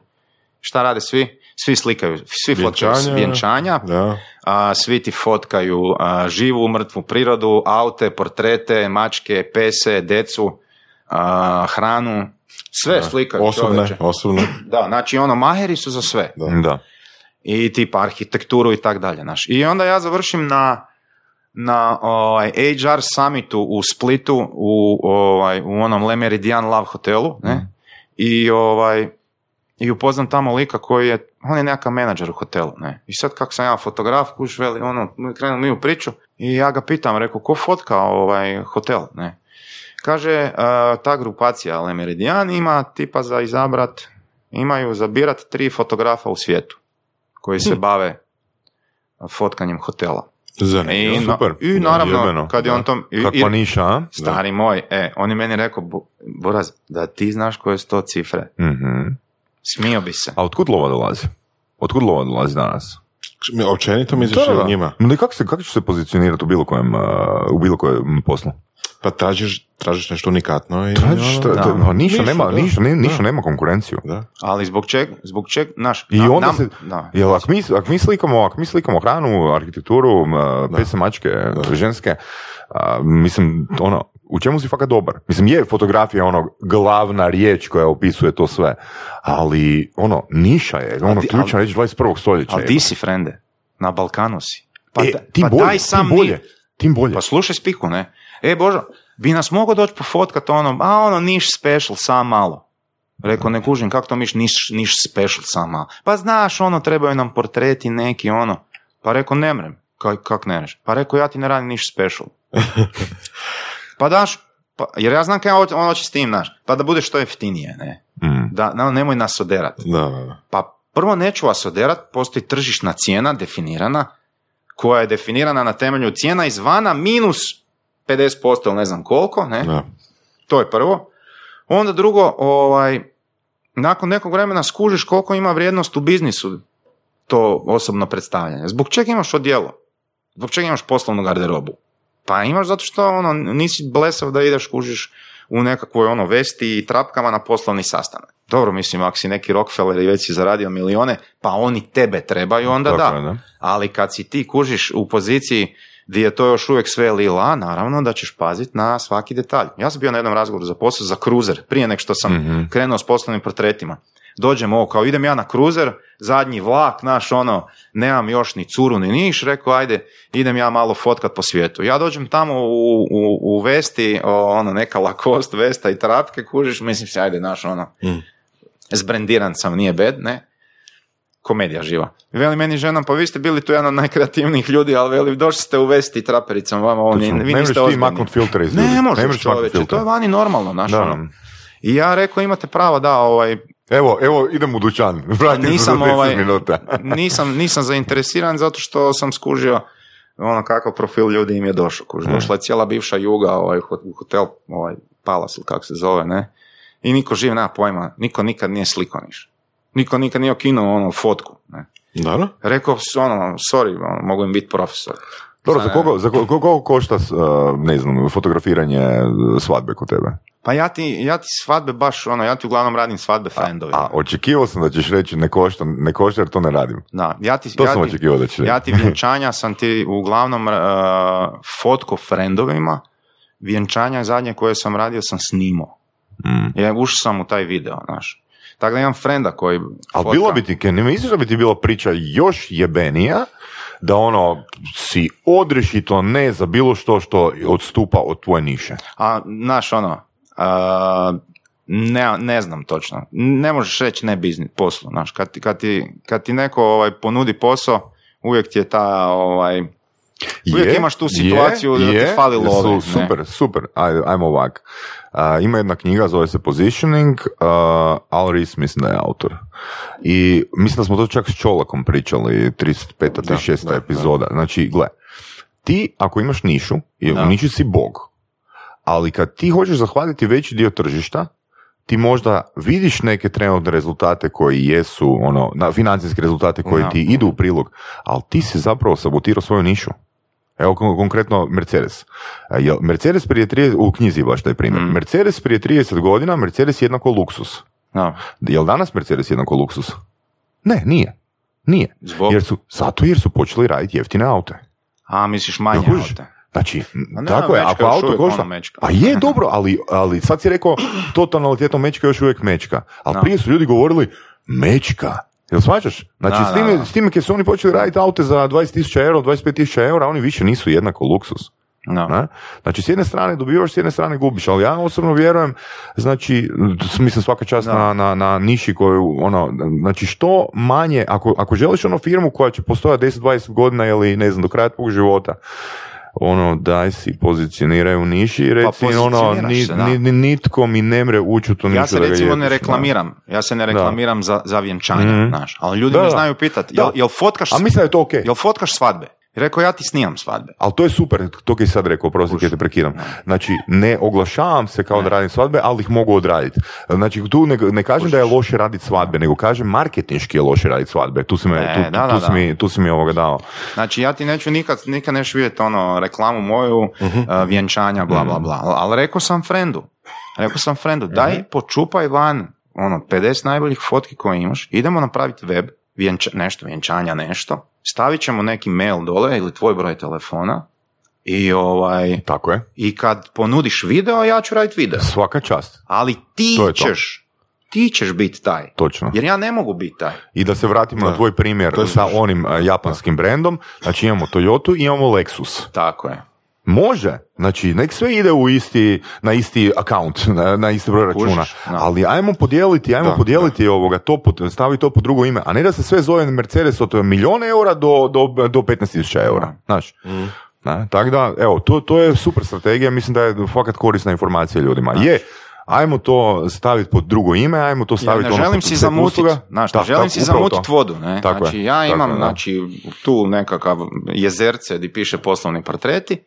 Šta rade svi? Svi slikaju, svi fotkaju Vjenčanja. vjenčanja, Da. a, svi ti fotkaju a, živu, mrtvu prirodu, aute, portrete, mačke, pese, decu, a, hranu, sve slikaju. Osobne, čovječe. osobne. Da, znači ono, maheri su za sve Da. Da. i tipa arhitekturu i tak dalje. Znaš. I onda ja završim na, na ovaj, HR summitu u Splitu u, ovaj, u onom Le Meridian Love hotelu ne? I, ovaj, i upoznam tamo lika koji je, on je nekakav menadžer u hotelu. Ne? I sad kako sam ja fotograf, kuš veli, ono, krenemo mi u priču i ja ga pitam, rekao, ko fotka ovaj hotel? Ne? Kaže, "E, ta grupacija Le Meridian ima tipa za izabrat, imaju zabirat tri fotografa u svijetu koji se bave fotkanjem hotela. Zanimljivo. I, na- super. i naravno, Jebeno. kad je on to... i- Kakva niša, a? Stari moj, e, on je meni rekao, "Bu- Boraz, da ti znaš koje su to cifre. Mhm. Smio bi se. A otkud lova dolazi? Otkud lova dolazi danas? Mi Općenito misliš Da, o da. njima? No i kako, se, kako ćeš se pozicionirati u bilo kojem, uh, u bilo kojem poslu? Pa tražiš, tražiš nešto unikatno i... Tražiš, ono, tra- da. tra- a niša, Nišu, nema, da. niša, ne- niša Da. nema konkurenciju. Da. Ali zbog čeg, zbog čeg, naš... I na- onda nam- se, da. jel ako mi, ako mi slikamo, ako mi slikamo hranu, arhitekturu, uh, pese mačke, ženske, a, mislim, ono, u čemu si fakat dobar? Mislim, je fotografija ono glavna riječ koja opisuje to sve, ali ono, niša je, ono, di- ključna riječ 21. stoljeća. Ali di si, frende? Na Balkanu si. Pa, E, da- tim pa bolje, daj sam tim bolje, ni- tim bolje. Pa slušaj spiku, ne? E, Božo, bi nas mogao doći pofotkat ono, a ono, niš special, sam malo. Rekao, ne kužim, kako to miš niš, niš special, sam malo. Pa znaš, ono, trebaju nam portreti neki, ono. Pa rekao, ne mrem. Kak ne mreš? Pa rekao, ja ti ne radim niš special. pa daš, pa, jer ja znam kaj on hoće s tim, znaš. Pa da bude što jeftinije, ne? Mm. Da, no, nemoj nas oderat. Da, da, da. Pa prvo neću vas oderat, postoji tržišna cijena definirana, koja je definirana na temelju cijena izvana minus 50% ili ne znam koliko, ne? Da. To je prvo. Onda drugo, ovaj, nakon nekog vremena skužiš koliko ima vrijednost u biznisu to osobno predstavljanje. Zbog čega imaš odjelo? Zbog čega imaš poslovnu garderobu? Pa imaš zato što ono, nisi blesav da ideš kužiš u nekakvoj ono vesti i trapkama na poslovni sastanak. Dobro, mislim, ako si neki Rockefeller i već si zaradio milione, pa oni tebe trebaju, onda Tako da. je. Ali kad si ti kužiš u poziciji gdje je to još uvijek sve lila, naravno da ćeš paziti na svaki detalj. Ja sam bio na jednom razgovoru za posao za kruzer, prije nek što sam Mhm. krenuo s poslovnim portretima. Dođem ovo, kao idem ja na kruzer, zadnji vlak, naš ono, nemam još ni curu ni niš, rekao ajde, idem ja malo fotkat po svijetu. Ja dođem tamo u, u, u vesti, o, ono, neka Lacoste vesta i trapke, kužiš, mislim se, ajde, naš ono, Mm. zbrendiran sam, nije bed, ne? Komedija živa. Veli meni žena, pa vi ste bili tu jedan od najkreativnijih ljudi, ali veli, došli ste u vesti i trapericom, vama Točno. vi ne niste možeš ti maknut filtre iz ljudi. Ne možeš, filtre. to je vani normalno, znaš, Da. ono. I ja rekao, imate pravo, da, ovaj, Evo, evo, idem u dućan. Vratim nisam, za 10 ovaj, minuta. nisam, nisam zainteresiran zato što sam skužio ono kakav profil ljudi im je došao. Kuž. Došla je cijela bivša juga ovaj, u hotel, ovaj, Palace ili kako se zove, ne? I niko živ nema pojma, niko nikad nije sliko niš. Niko nikad nije okinuo ono fotku, ne? Rekao, ono, sorry, ono, mogu im biti profesor. Dobro, za koga, za koga, koga košta, uh, ne znam, fotografiranje uh, svadbe kod tebe? Pa ja ti, ja ti svadbe baš, ono, ja ti uglavnom radim svadbe frendovima. A očekivao sam da ćeš reći ne košta, ne košta jer to ne radim. Da, ja ti, To ja sam očekivao da ćeš reći. Ja ti vjenčanja sam ti uglavnom uh, fotko frendovima, vjenčanja zadnje koje sam radio sam snimao. Mm. Ja ušao sam u taj video, znaš. Tako da imam frenda koji Ali bilo bi ti, ne misliš da bi ti bila priča još jebenija da ono si odrešito ne za bilo što što odstupa od tvoje niše. A, znaš, ono, a, ne, ne znam točno. Ne možeš reći ne biznis, poslu, znaš. Kad, kad, ti, kad ti neko ovaj, ponudi posao, uvijek ti je ta, ovaj, Uvijek imaš tu situaciju da ti fali love, su- ne? super, super, Aj, ajmo ovak. A, ima jedna knjiga, zove se Positioning, uh, Al mislim da je autor. I mislim da smo to čak s Čolakom pričali, 35. 36. da, da. epizoda. Znači, gle, ti ako imaš nišu, i u Da. niši si bog, ali kad ti hoćeš zahvatiti veći dio tržišta, ti možda vidiš neke trenutne rezultate koji jesu, ono, na financijske rezultate koji ti idu u prilog, ali ti si zapravo sabotirao svoju nišu. Evo kon- konkretno Mercedes. E, Mercedes prije 30, u knjizi baš taj primjer. Mm. Mercedes prije 30 godina, Mercedes je jednako luksus. da, Jel danas Mercedes jednako luksus? Ne, nije. Nije. Zbog? Jer su, zato jer su počeli raditi jeftine aute. a misliš manje kužiš? aute. Znači, Ma ne, tako je, mečka ako auto košta... ono. Pa je, dobro, ali, ali sad si rekao, to tonalitetom mečka je još uvijek mečka. Ali Da. prije su ljudi govorili, mečka. Jel shvaćaš? Znači, Da, s da, time, da. s time kad su oni počeli raditi aute za 20.000 eura, 25.000 eura, oni više nisu jednako luksus. Da. Ne? Znači, s jedne strane dobivaš, s jedne strane gubiš, ali ja osobno vjerujem, znači, mislim svaka čast Da. na, na, na niši koju, ono, znači što manje, ako, ako želiš ono firmu koja će postojati 10-20 godina ili ne znam, do kraja tvog života, ono, daj si pozicioniraj u niši i reci, ono, pozicioniraš ni, da. ni- ni- nitko mi ne mre ući u nišu Ja se da recimo ne jebiš, reklamiram. Ja se ne reklamiram za, za vjenčanje, Mhm. znaš. Ali ljudi Da, me da. znaju pitati, Da. jel, jel fotkaš, A mislim da je to okej. jel fotkaš svadbe? I rekao, ja ti snimam svadbe. Ali to je super, to kaj si sad rekao, prosim, te prekidam. Znači, ne oglašavam se kao da radim svadbe, ali ih mogu odraditi. Znači, tu ne, ne kažem da je loše raditi svadbe, nego kažem marketinški je loše raditi svadbe. Tu si, me, E, tu, da, tu da, si da. mi, tu si mi ovoga dao. Znači, ja ti neću nikad, nikad neš vidjeti ono, reklamu moju, Mhm. uh, vjenčanja, bla, bla, bla. Ali rekao sam frendu, rekao sam frendu, daj Mhm. počupaj van, ono, 50 najboljih fotki koje imaš, idemo napraviti web, vjenča, nešto, vjenčanja, nešto, stavit ćemo neki mail dole ili tvoj broj telefona i ovaj, Tako je. i kad ponudiš video, ja ću raditi video. Svaka čast. Ali ti To ćeš, ti ćeš biti taj. Točno. Jer ja ne mogu biti taj. I da se vratimo na Da. tvoj primjer sa onim a, japanskim brendom, znači imamo Toyota i imamo Lexus. Tako je. Može, znači nek sve ide u isti, na isti account, na, na isti broj računa, Kužiš, da. ali ajmo podijeliti, ajmo Da, podijeliti ovoga, to, pod- staviti to po drugo ime, a ne da se sve zove Mercedes od milijuna eura do, do, do 15.000 eura, znaš. Na, tako da, evo, to, to je super strategija, mislim da je fakat korisna informacija ljudima. Je, ajmo to staviti pod drugo ime, ajmo to Ja staviti ne ono želim pod si zamutiti, znaš, ne Tako, želim tako, si zamutiti vodu, ne? Tako znači, je, ja tako imam, da. znači, tu nekakav jezerce di piše poslovni portreti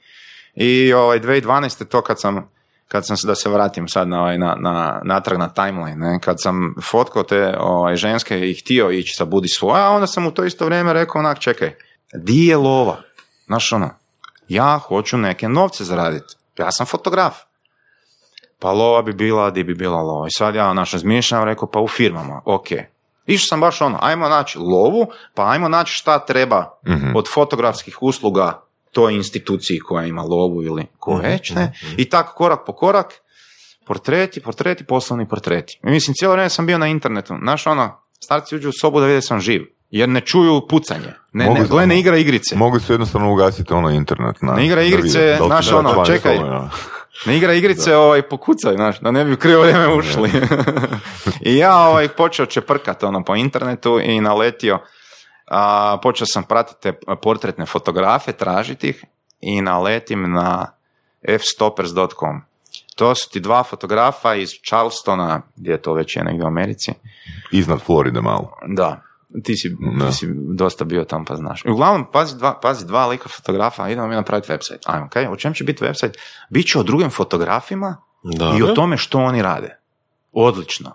i ovaj, 2012. to kad sam kad sam da se vratim sad na, ovaj, na, na, natrag na timeline, ne? kad sam fotkao te ovaj, ženske i htio ići sa Budi svoja, a onda sam u to isto vrijeme rekao, onak, čekaj, di je lova? Znaš, ono, ja hoću neke novce zaraditi, ja sam fotograf. Pa lova bi bila, di bi bila lova. I sad ja naš razmišljam, rekao, pa u firmama, ok. Išao sam baš ono, ajmo naći lovu, pa ajmo naći šta treba Mhm. od fotografskih usluga toj instituciji koja ima lovu ili ko Mhm, već, ne? I tako korak po korak, portreti, portreti, poslovni portreti. I mislim, cijelo vrijeme sam bio na internetu. Znaš, ono, starci uđu u sobu da vide sam živ. Jer ne čuju pucanje. Ne, Mogu- ne, gle, ne igra igrice. Mogli su jednostavno ugasiti ono internet. Na, Ne igra da igrice, da znaš, ono, čekaj. Ne igra igrice, ovaj, pokucaj, znaš, da ne bi u krivo vrijeme ušli. I ja ovaj, počeo čeprkat ono, po internetu i naletio, a, počeo sam pratiti te portretne fotografe, tražiti ih i naletim na fstoppers.com. To su ti dva fotografa iz Charlestona, gdje je to već je negdje u Americi. Iznad Floride malo. Da, ti si, ti si dosta bio tam pa znaš. I uglavnom, pazi dva, pazi dva lika fotografa, idemo mi napraviti website. Ajmo, okay? o čem će biti website? Biće o drugim fotografima Da. i o tome što oni rade. Odlično.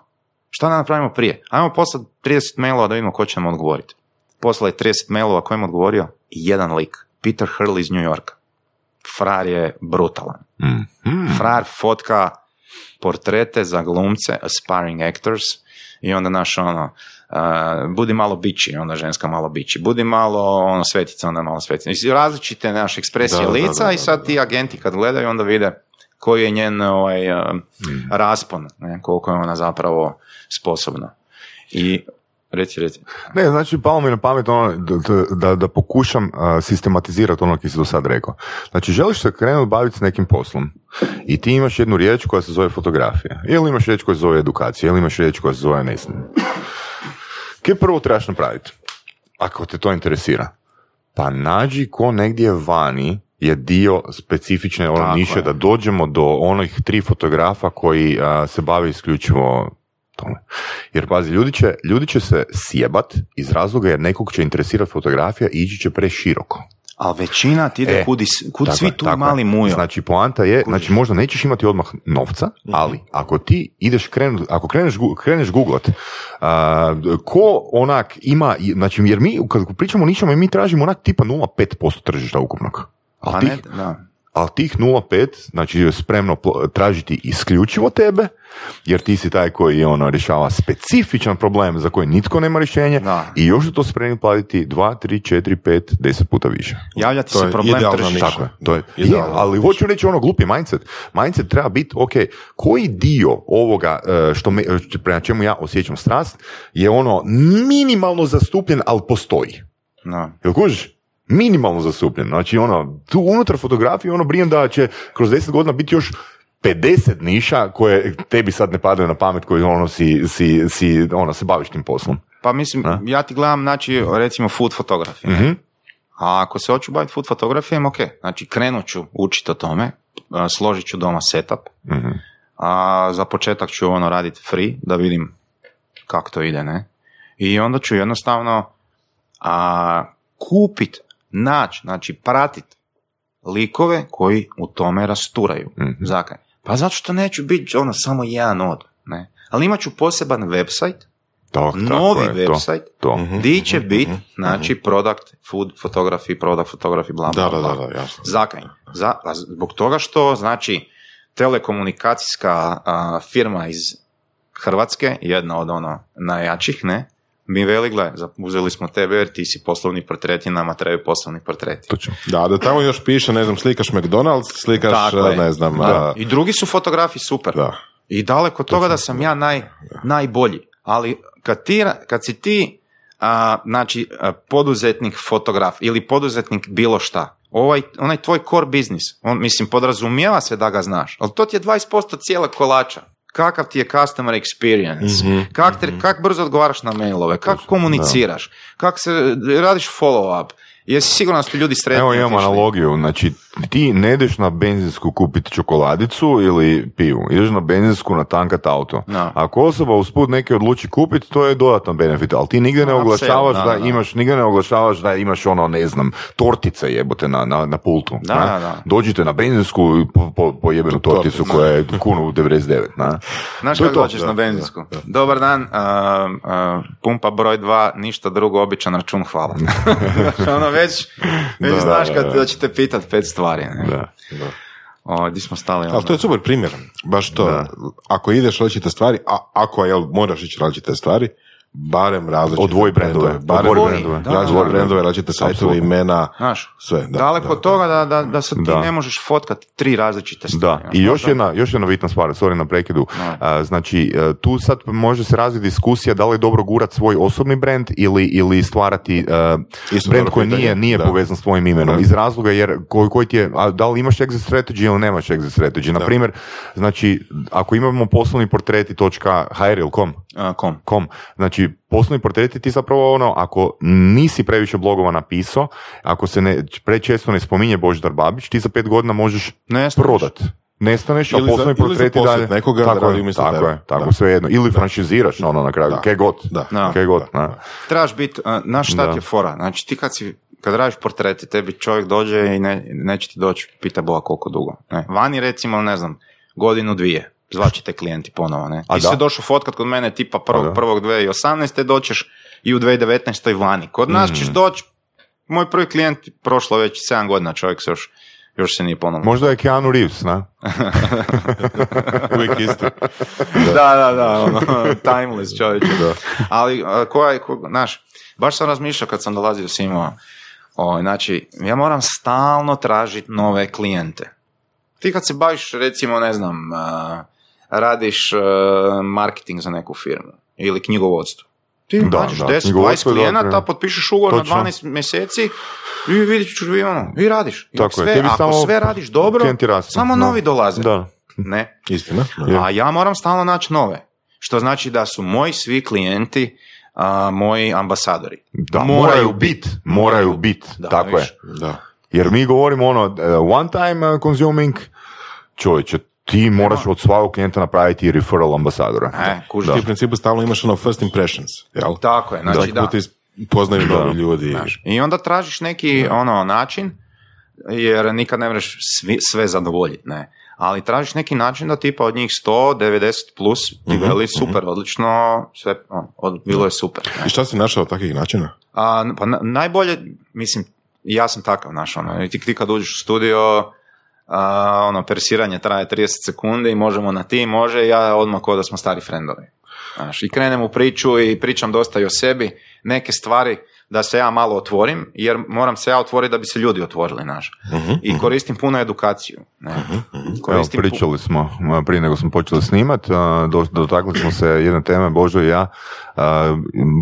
Šta da napravimo prije? Ajmo poslati 30 mailova da vidimo ko će nam odgovoriti. Poslao je 30 mailova kojem je odgovorio jedan lik. Peter Hurley iz New Yorka. Frar je brutalan. Mm. Mm. Frar fotka portrete za glumce, aspiring actors, i onda naš ono, uh, budi malo bići, onda ženska malo bići, budi malo ono svetica, onda malo svetica. I različite naše ekspresije Da, da, lica da, i da, sad da. ti agenti kad gledaju onda vide koji je njen ovaj, uh, raspon, ne, koliko je ona zapravo sposobna. I Reci, reci. Ne, znači palo mi na pamet ono, da, da, da pokušam uh, sistematizirati ono što si do sad rekao. Znači, želiš se krenuti baviti s nekim poslom i ti imaš jednu riječ koja se zove fotografija, ili imaš riječ koja se zove edukacija, ili imaš riječ koja se zove ne znam. Kaj prvo trebaš napraviti? Ako te to interesira. Pa nađi ko negdje vani je dio specifične ono niše da dođemo do onih tri fotografa koji a, se bave isključivo tome. Jer pazi, ljudi će, ljudi će se sjebat iz razloga jer nekog će interesirati fotografija i ići će preširoko. Ali većina ti ide E, kud, is- kud Tako svi tu tako mali mujo. Znači, poanta je, znači možda nećeš imati odmah novca, ali ako ti ideš krenut, ako kreneš, kreneš googlat, a, ko onak ima, znači jer mi kad pričamo o nišama mi tražimo onak tipa 0,5% tržišta ukupnog. Pa Ali ne, da. Ali tih 0,5 znači je spremno tražiti isključivo tebe, jer ti si taj koji ono rješava specifičan problem za koji nitko nema rješenje Da. i još su to spremni platiti 2, 3, 4, 5, 10 puta više. Javljati To se problem tržišta. Tako je, to je. Je, ali hoću reći ono glupi mindset. Mindset treba biti, ok, koji dio ovoga e, što me, prema čemu ja osjećam strast je ono minimalno zastupljen, ali postoji. Da. Jel kužiš? Minimalno zastupljen. Znači ono, tu unutar fotografije ono brinem da će kroz 10 godina biti još 50 niša koje tebi sad ne padaju na pamet koji ono si, si, si ono, se baviš tim poslom. Pa mislim, A? ja ti gledam, znači, recimo food fotografiju. Mhm. A ako se hoću baviti food fotografijom, ok. Znači, krenut ću učiti o tome, složit ću doma setup, Mhm. a za početak ću ono raditi free, da vidim kako to ide, ne? I onda ću jednostavno a, kupit, naći, znači pratit likove koji u tome rasturaju. Mhm. Zakaj? Pa zato što neću biti ono samo jedan od, ne? Ali imat ću poseban website, To, tako novi je, to, website, To. di će biti, znači, product, food photography, product photography, bla, bla, Da, bla. da, da, jasno. Zakaj? Za, zbog toga što, znači, telekomunikacijska a, firma iz Hrvatske, jedna od ono najjačih, ne, mi veli, gle, uzeli smo tebe jer ti si poslovni portret i nama trebaju poslovni portreti. Točno. Da, da tamo još piše, ne znam, slikaš McDonald's, slikaš, Tako je. ne znam, Da. a, I drugi su fotografi super. da. I daleko od toga da sam ja naj, najbolji. Ali kad, ti, kad si ti, a, znači, a, poduzetnik fotograf ili poduzetnik bilo šta, ovaj, onaj tvoj core biznis, on, mislim, podrazumijeva se da ga znaš, ali to ti je 20% cijela kolača. Kakav ti je customer experience, Mhm, kak, te- kak brzo odgovaraš na mailove, kako komuniciraš, kak se radiš follow up, jesi siguran da su ljudi sretni. Evo otišli? analogiju, znači ti ne ideš na benzinsku kupiti čokoladicu ili pivu, ideš na benzinsku na tankat auto. Da. Ako osoba usput neke odluči kupiti, to je dodatan benefit, ali ti nigdje ne oglašavaš da, da, da. imaš, nigdje ne oglašavaš da imaš ono, ne znam, tortice jebote na, na, na pultu. Da, na. da, da. Dođite na benzinsku i po, po, po jebenu torticu koja je kunu 99. Na. Znaš kako dođeš na benzinsku? Dobar dan, a, a, pumpa broj dva, ništa drugo, običan račun, hvala. Ono već, već Da, znaš kad da. da će te pitat pet stvari. Ne? Da. da. O, di smo stali? Ali to je super primjer, baš to. Da. Ako ideš različite stvari, a ako jel, moraš ići različite stvari, barem različite Odvoji brendove. barem Odvoji brendove, brendove. različite Da, da, da. brendove, različite sajtove, imena, Znaš, sve. Da, daleko da. od toga da, da, da se ti Da. ne možeš fotkat tri različite stvari. Da, znaš, i još jedna, još jedna bitna stvar, sorry na prekidu. Da. A, znači, e, tu sad može se razviti diskusija da li je dobro gurat svoj osobni brand ili, ili stvarati brand dobro koji nije, nije da. povezan s tvojim imenom. Da. Iz razloga jer koji, koji ti je, a da li imaš exit strategy ili nemaš exit strategy. Na primjer, znači, ako imamo poslovni portreti točka .hr ili com, A, kom? com. Znači, poslovni portreti ti zapravo ono, ako nisi previše blogova napisao, ako se ne, prečesto ne spominje Božidar Babić, ti za pet godina možeš prodat. Nestaneš, a poslovni portreti dalje. nekoga da tako radi je, umjesto tako je, tako Da. sve jedno. Ili franšiziraš ono na kraju, Da. kaj god. Da. Da. Kaj god, na. Trebaš biti, naš šta Da. je fora? Znači ti kad si kad radiš portrete, tebi čovjek dođe i ne, neće ti doći, pita Boga koliko dugo. Ne. Vani recimo, ne znam, godinu dvije. Zvaće te klijenti ponovo, ne? A Ti da? si došao fotkat kod mene tipa prvog, da. prvog 2018. doćeš i u 2019. vani. Kod nas Mm. ćeš doći, moj prvi klijent prošlo već 7 godina, čovjek se još, još se nije ponovno. Možda je Keanu Reeves, na? Uvijek isti. da, da, da, ono, timeless čovječe. Ali, a, koja je, ko, znaš, baš sam razmišljao kad sam dolazio s imao, o, znači, ja moram stalno tražiti nove klijente. Ti kad se baviš, recimo, ne znam, a, radiš a, marketing za neku firmu ili knjigovodstvo, Ti Da, nađeš da, 10, 20 knjigovodstvo je klijenata, dobro. potpišeš ugovor Točno. na 12 mjeseci i vidit ću, i ono, i radiš. I Tako je, sve, bi ako samo- sve radiš dobro, samo Da. novi dolaze. Da. Ne. Istina. Da. A ja moram stalno naći nove. Što znači da su moji svi klijenti a, moji ambasadori. Da, moraju bit, moraju bit, Da, tako je. vidiš. Da. Jer mi govorimo ono, uh, one time uh, consuming, čovječe, ti moraš od svakog klijenta napraviti referral ambasadora. E, kužiš. Da. Ti u principu stalno imaš ono first impressions, jel? Tako je, znači da. put iz- poznaju novi ljudi. Znaš, I onda tražiš neki ono način, jer nikad ne svi, sve zadovoljiti, ne. Ali tražiš neki način da tipa od njih 100, 90 plus ti veli super, odlično, sve, on, od, bilo je super. ne. I šta si našao od takvih načina? A, pa na- najbolje, mislim, ja sam takav, znaš, ono, ti, ti kad uđeš u studio, a, ono, persiranje traje 30 sekundi i možemo na ti, može, ja odmah ko da smo stari frendovi. Znaš, i krenem u priču i pričam dosta i o sebi, neke stvari da se ja malo otvorim, jer moram se ja otvoriti da bi se ljudi otvorili, znaš. I koristim puno edukaciju. Ne? Evo, Koristim pu- pričali smo prije nego smo počeli snimat, do- dotakli smo se jedne teme, Božo i ja.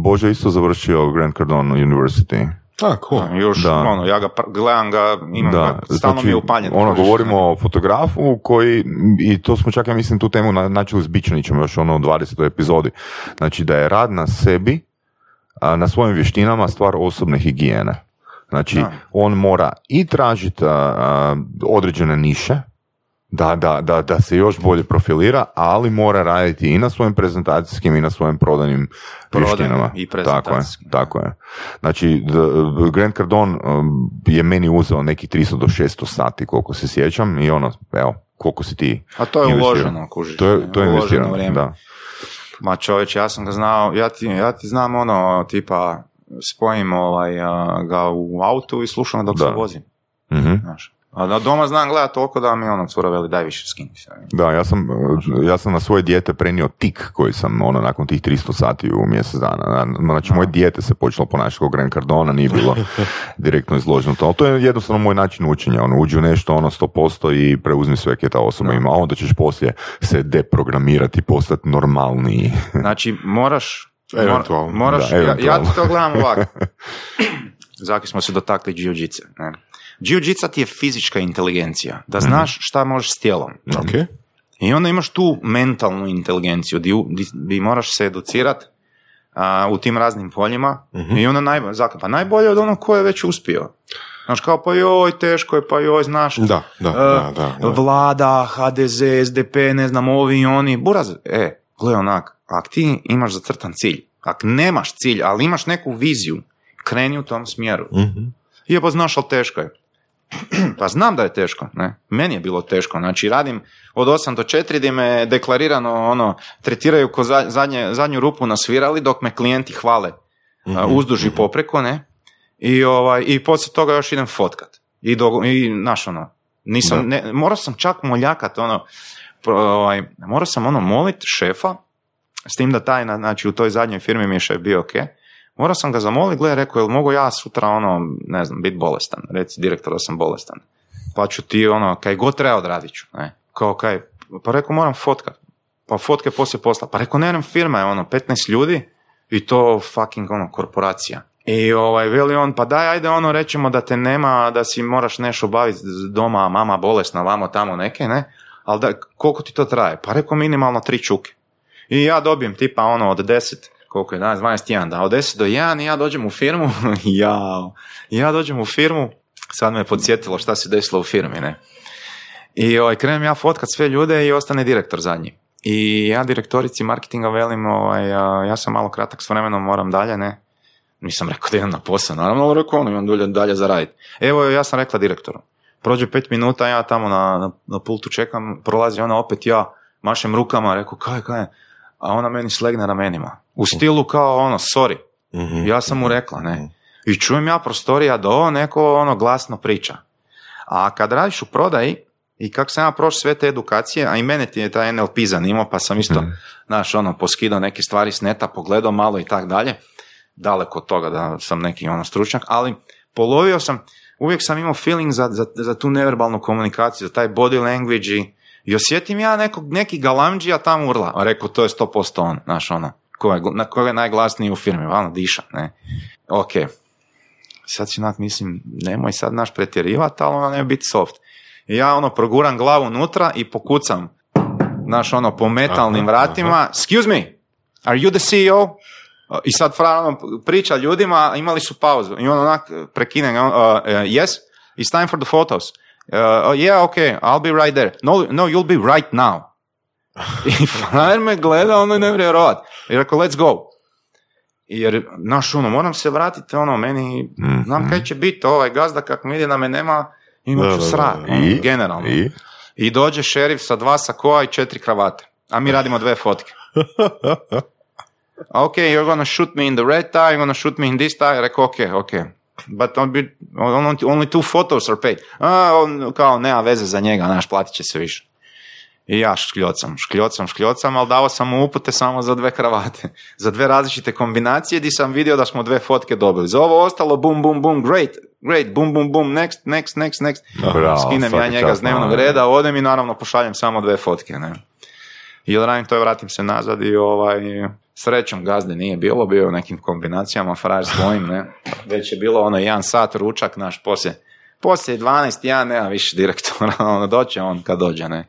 Božo isto završio Grand Cardone University. A, cool. Još, Da. ono, ja ga pr- gledam ga, imam ga, stalno mi je upaljen. Ono, govorimo ne? o fotografu koji, i to smo čak, ja mislim, tu temu na- načeli s Bičanićem još ono u 20. epizodi. Znači da je rad na sebi, a, na svojim vještinama stvar osobne higijene. Znači, Da. on mora i tražiti određene niše, da, da, da, da se još bolje profilira, ali mora raditi i na svojim prezentacijskim i na svojim Prodajnim vještinama. i Tako je, tako je. Znači, d- Grant Cardone um, je meni uzeo neki 300 do 600 sati, koliko se sjećam, i ono, evo, koliko si ti A to je investirao. uloženo, kužiš. To je, to je investirano, vrijeme. da. Ma čovječ, ja sam ga znao, ja ti, ja ti znam ono, tipa, spojim ovaj, ga u autu i slušam dok Da. se vozim, Mhm. znaš. A da doma znam gledat toliko da mi ono cura veli daj više skini se. Da, ja sam, ja sam na svoje dijete prenio tik koji sam ono nakon tih 300 sati u mjesec dana. Znači, moje dijete se počelo ponašati kao Grant Cardona, nije bilo direktno izloženo to. Ali to je jednostavno moj način učenja. Ono, uđi u nešto ono 100% i preuzmi sve kje ta osoba ima, a onda ćeš poslije se deprogramirati postati normalniji. Znači, moraš, mor- Eventualno, moraš, da, ja, ja to gledam ovako. Zaki smo se dotakli jiu-jitsu. Jiu-jitsu ti je fizička inteligencija, da znaš šta možeš s tijelom. Ok. I onda imaš tu mentalnu inteligenciju di, di, di moraš se educirat a, u tim raznim poljima i onda najbolje? Pa najbolje od onog ko je već uspio. Znaš, kao pa joj, teško je, pa joj, znaš, Da, da, e, da, da, da. vlada, HDZ, SDP, ne znam, ovi i oni, buraz, e, gle onak, ak ti imaš zacrtan cilj, ak nemaš cilj, ali imaš neku viziju, kreni u tom smjeru. Mhm. Je, pa znaš, ali teško je. pa znam da je teško, ne. Meni je bilo teško, znači radim od 8 do 4 gdje me deklarirano ono, tretiraju ko za- zadnje, zadnju rupu na svirali dok me klijenti hvale a, uzduž i popreko, ne. I, ovaj, i poslije toga još idem fotkat. I, do, i naš ono, nisam, ne, morao sam čak moljakat ono, ovaj, morao sam ono molit šefa, s tim da taj, na- znači u toj zadnjoj firmi mi je šef bio ok, morao sam ga zamoliti, gle, rekao, jel mogu ja sutra ono, ne znam, biti bolestan, reci direktor da sam bolestan, pa ću ti ono, kaj god treba odradit ću, ne, kao kaj, pa rekao moram fotkat, pa fotke poslije posla, pa rekao ne, firma je ono, 15 ljudi i to fucking ono, korporacija. I ovaj, veli on, pa daj, ajde ono, rećemo da te nema, da si moraš nešto obaviti doma, mama bolesna, vamo tamo neke, ne, ali da, koliko ti to traje? Pa rekao minimalno tri čuke. I ja dobijem tipa ono od 10, koliko je danas, 12, 1, da od 10 do 1 i ja dođem u firmu, jao, ja dođem u firmu, sad me podsjetilo šta se desilo u firmi, ne. I ovaj, krenem ja fotkat sve ljude i ostane direktor zadnji. I ja direktorici marketinga velim, ovaj, ja sam malo kratak s vremenom, moram dalje, ne. Nisam rekao da idem na posao, naravno, ali rekao, ono, imam dalje, dalje za raditi. Evo, ja sam rekla direktoru. Prođe pet minuta, ja tamo na, na, na pultu čekam, prolazi ona opet ja, mašem rukama, rekao, kaj, kaj, a ona meni slegne ramenima. U stilu kao ono, sorry, Mhm. ja sam mu rekla, ne. I čujem ja prostorija do, neko ono glasno priča. A kad radiš u prodaji, i kako sam ja prošao sve te edukacije, a i mene ti je taj NLP zanimao, pa sam isto, znaš, ono, poskidao neke stvari s neta, pogledao malo i tak dalje. Daleko od toga da sam neki ono stručnjak, ali polovio sam, uvijek sam imao feeling za, za, za tu neverbalnu komunikaciju, za taj body language i, i osjetim ja nekog, neki galamđija tamo urla. Rekao, to je 100% on, znaš, ono, ko je, na koga je najglasniji u firmi, valno diša, ne. Ok, sad si onak mislim, nemoj sad naš pretjerivati, ali ono ne biti soft. I ja ono proguram glavu unutra i pokucam, naš ono po metalnim Aha, vratima, excuse me, are you the CEO? I sad Fran ono priča ljudima, imali su pauzu i on onak prekine, ga, uh, uh, yes, it's time for the photos. Uh, yeah, okay, I'll be right there. No, no, you'll be right now. I frajer me gleda, ono ne vjerovat. I rekao, let's go. Jer, znaš, ono, moram se vratiti, ono, meni, Mhm. znam kaj će biti, ovaj gazda kak mi vidi da me nema, imat ću srat, ono, generalno. I? I dođe šerif sa dva sakoa i četiri kravate. A mi radimo dve fotke. ok, you're gonna shoot me in the red tie, you're gonna shoot me in this tie. Rekao, ok, ok. But only, only two photos are paid. A, on, kao, nema veze za njega, naš, platit će se više. I ja škljocam, škljocam, škljocam, ali dao sam mu upute samo za dve kravate. Za dve različite kombinacije gdje sam vidio da smo dve fotke dobili. Za ovo ostalo, bum, bum, bum, great, great, bum, bum, bum, next, next, next, next. Bravo, Skinem ja njega čast, s dnevnog reda, odem i naravno pošaljem samo dve fotke. Ne? I odradim to i vratim se nazad i ovaj, srećom gazde nije bilo, bio u nekim kombinacijama, frajer svojim, ne. Već je bilo ono jedan sat ručak naš poslije, poslije 12, ja nema više direktora, ono, doće on kad dođe, ne.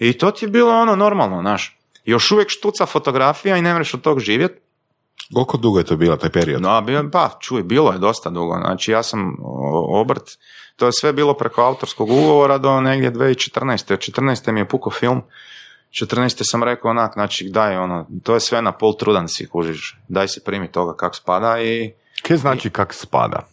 I to ti je bilo ono normalno, znaš. Još uvijek štuca fotografija i ne mreš od tog živjet. Koliko dugo je to bila, taj period? No, pa, čuj, bilo je dosta dugo. Znači, ja sam obrt, to je sve bilo preko autorskog ugovora do negdje 2014. Od 14. mi je puko film. 14. sam rekao onak, znači, daj, ono, to je sve na pol trudan si, kužiš. Daj se primi toga kak spada i... Kaj znači kak spada?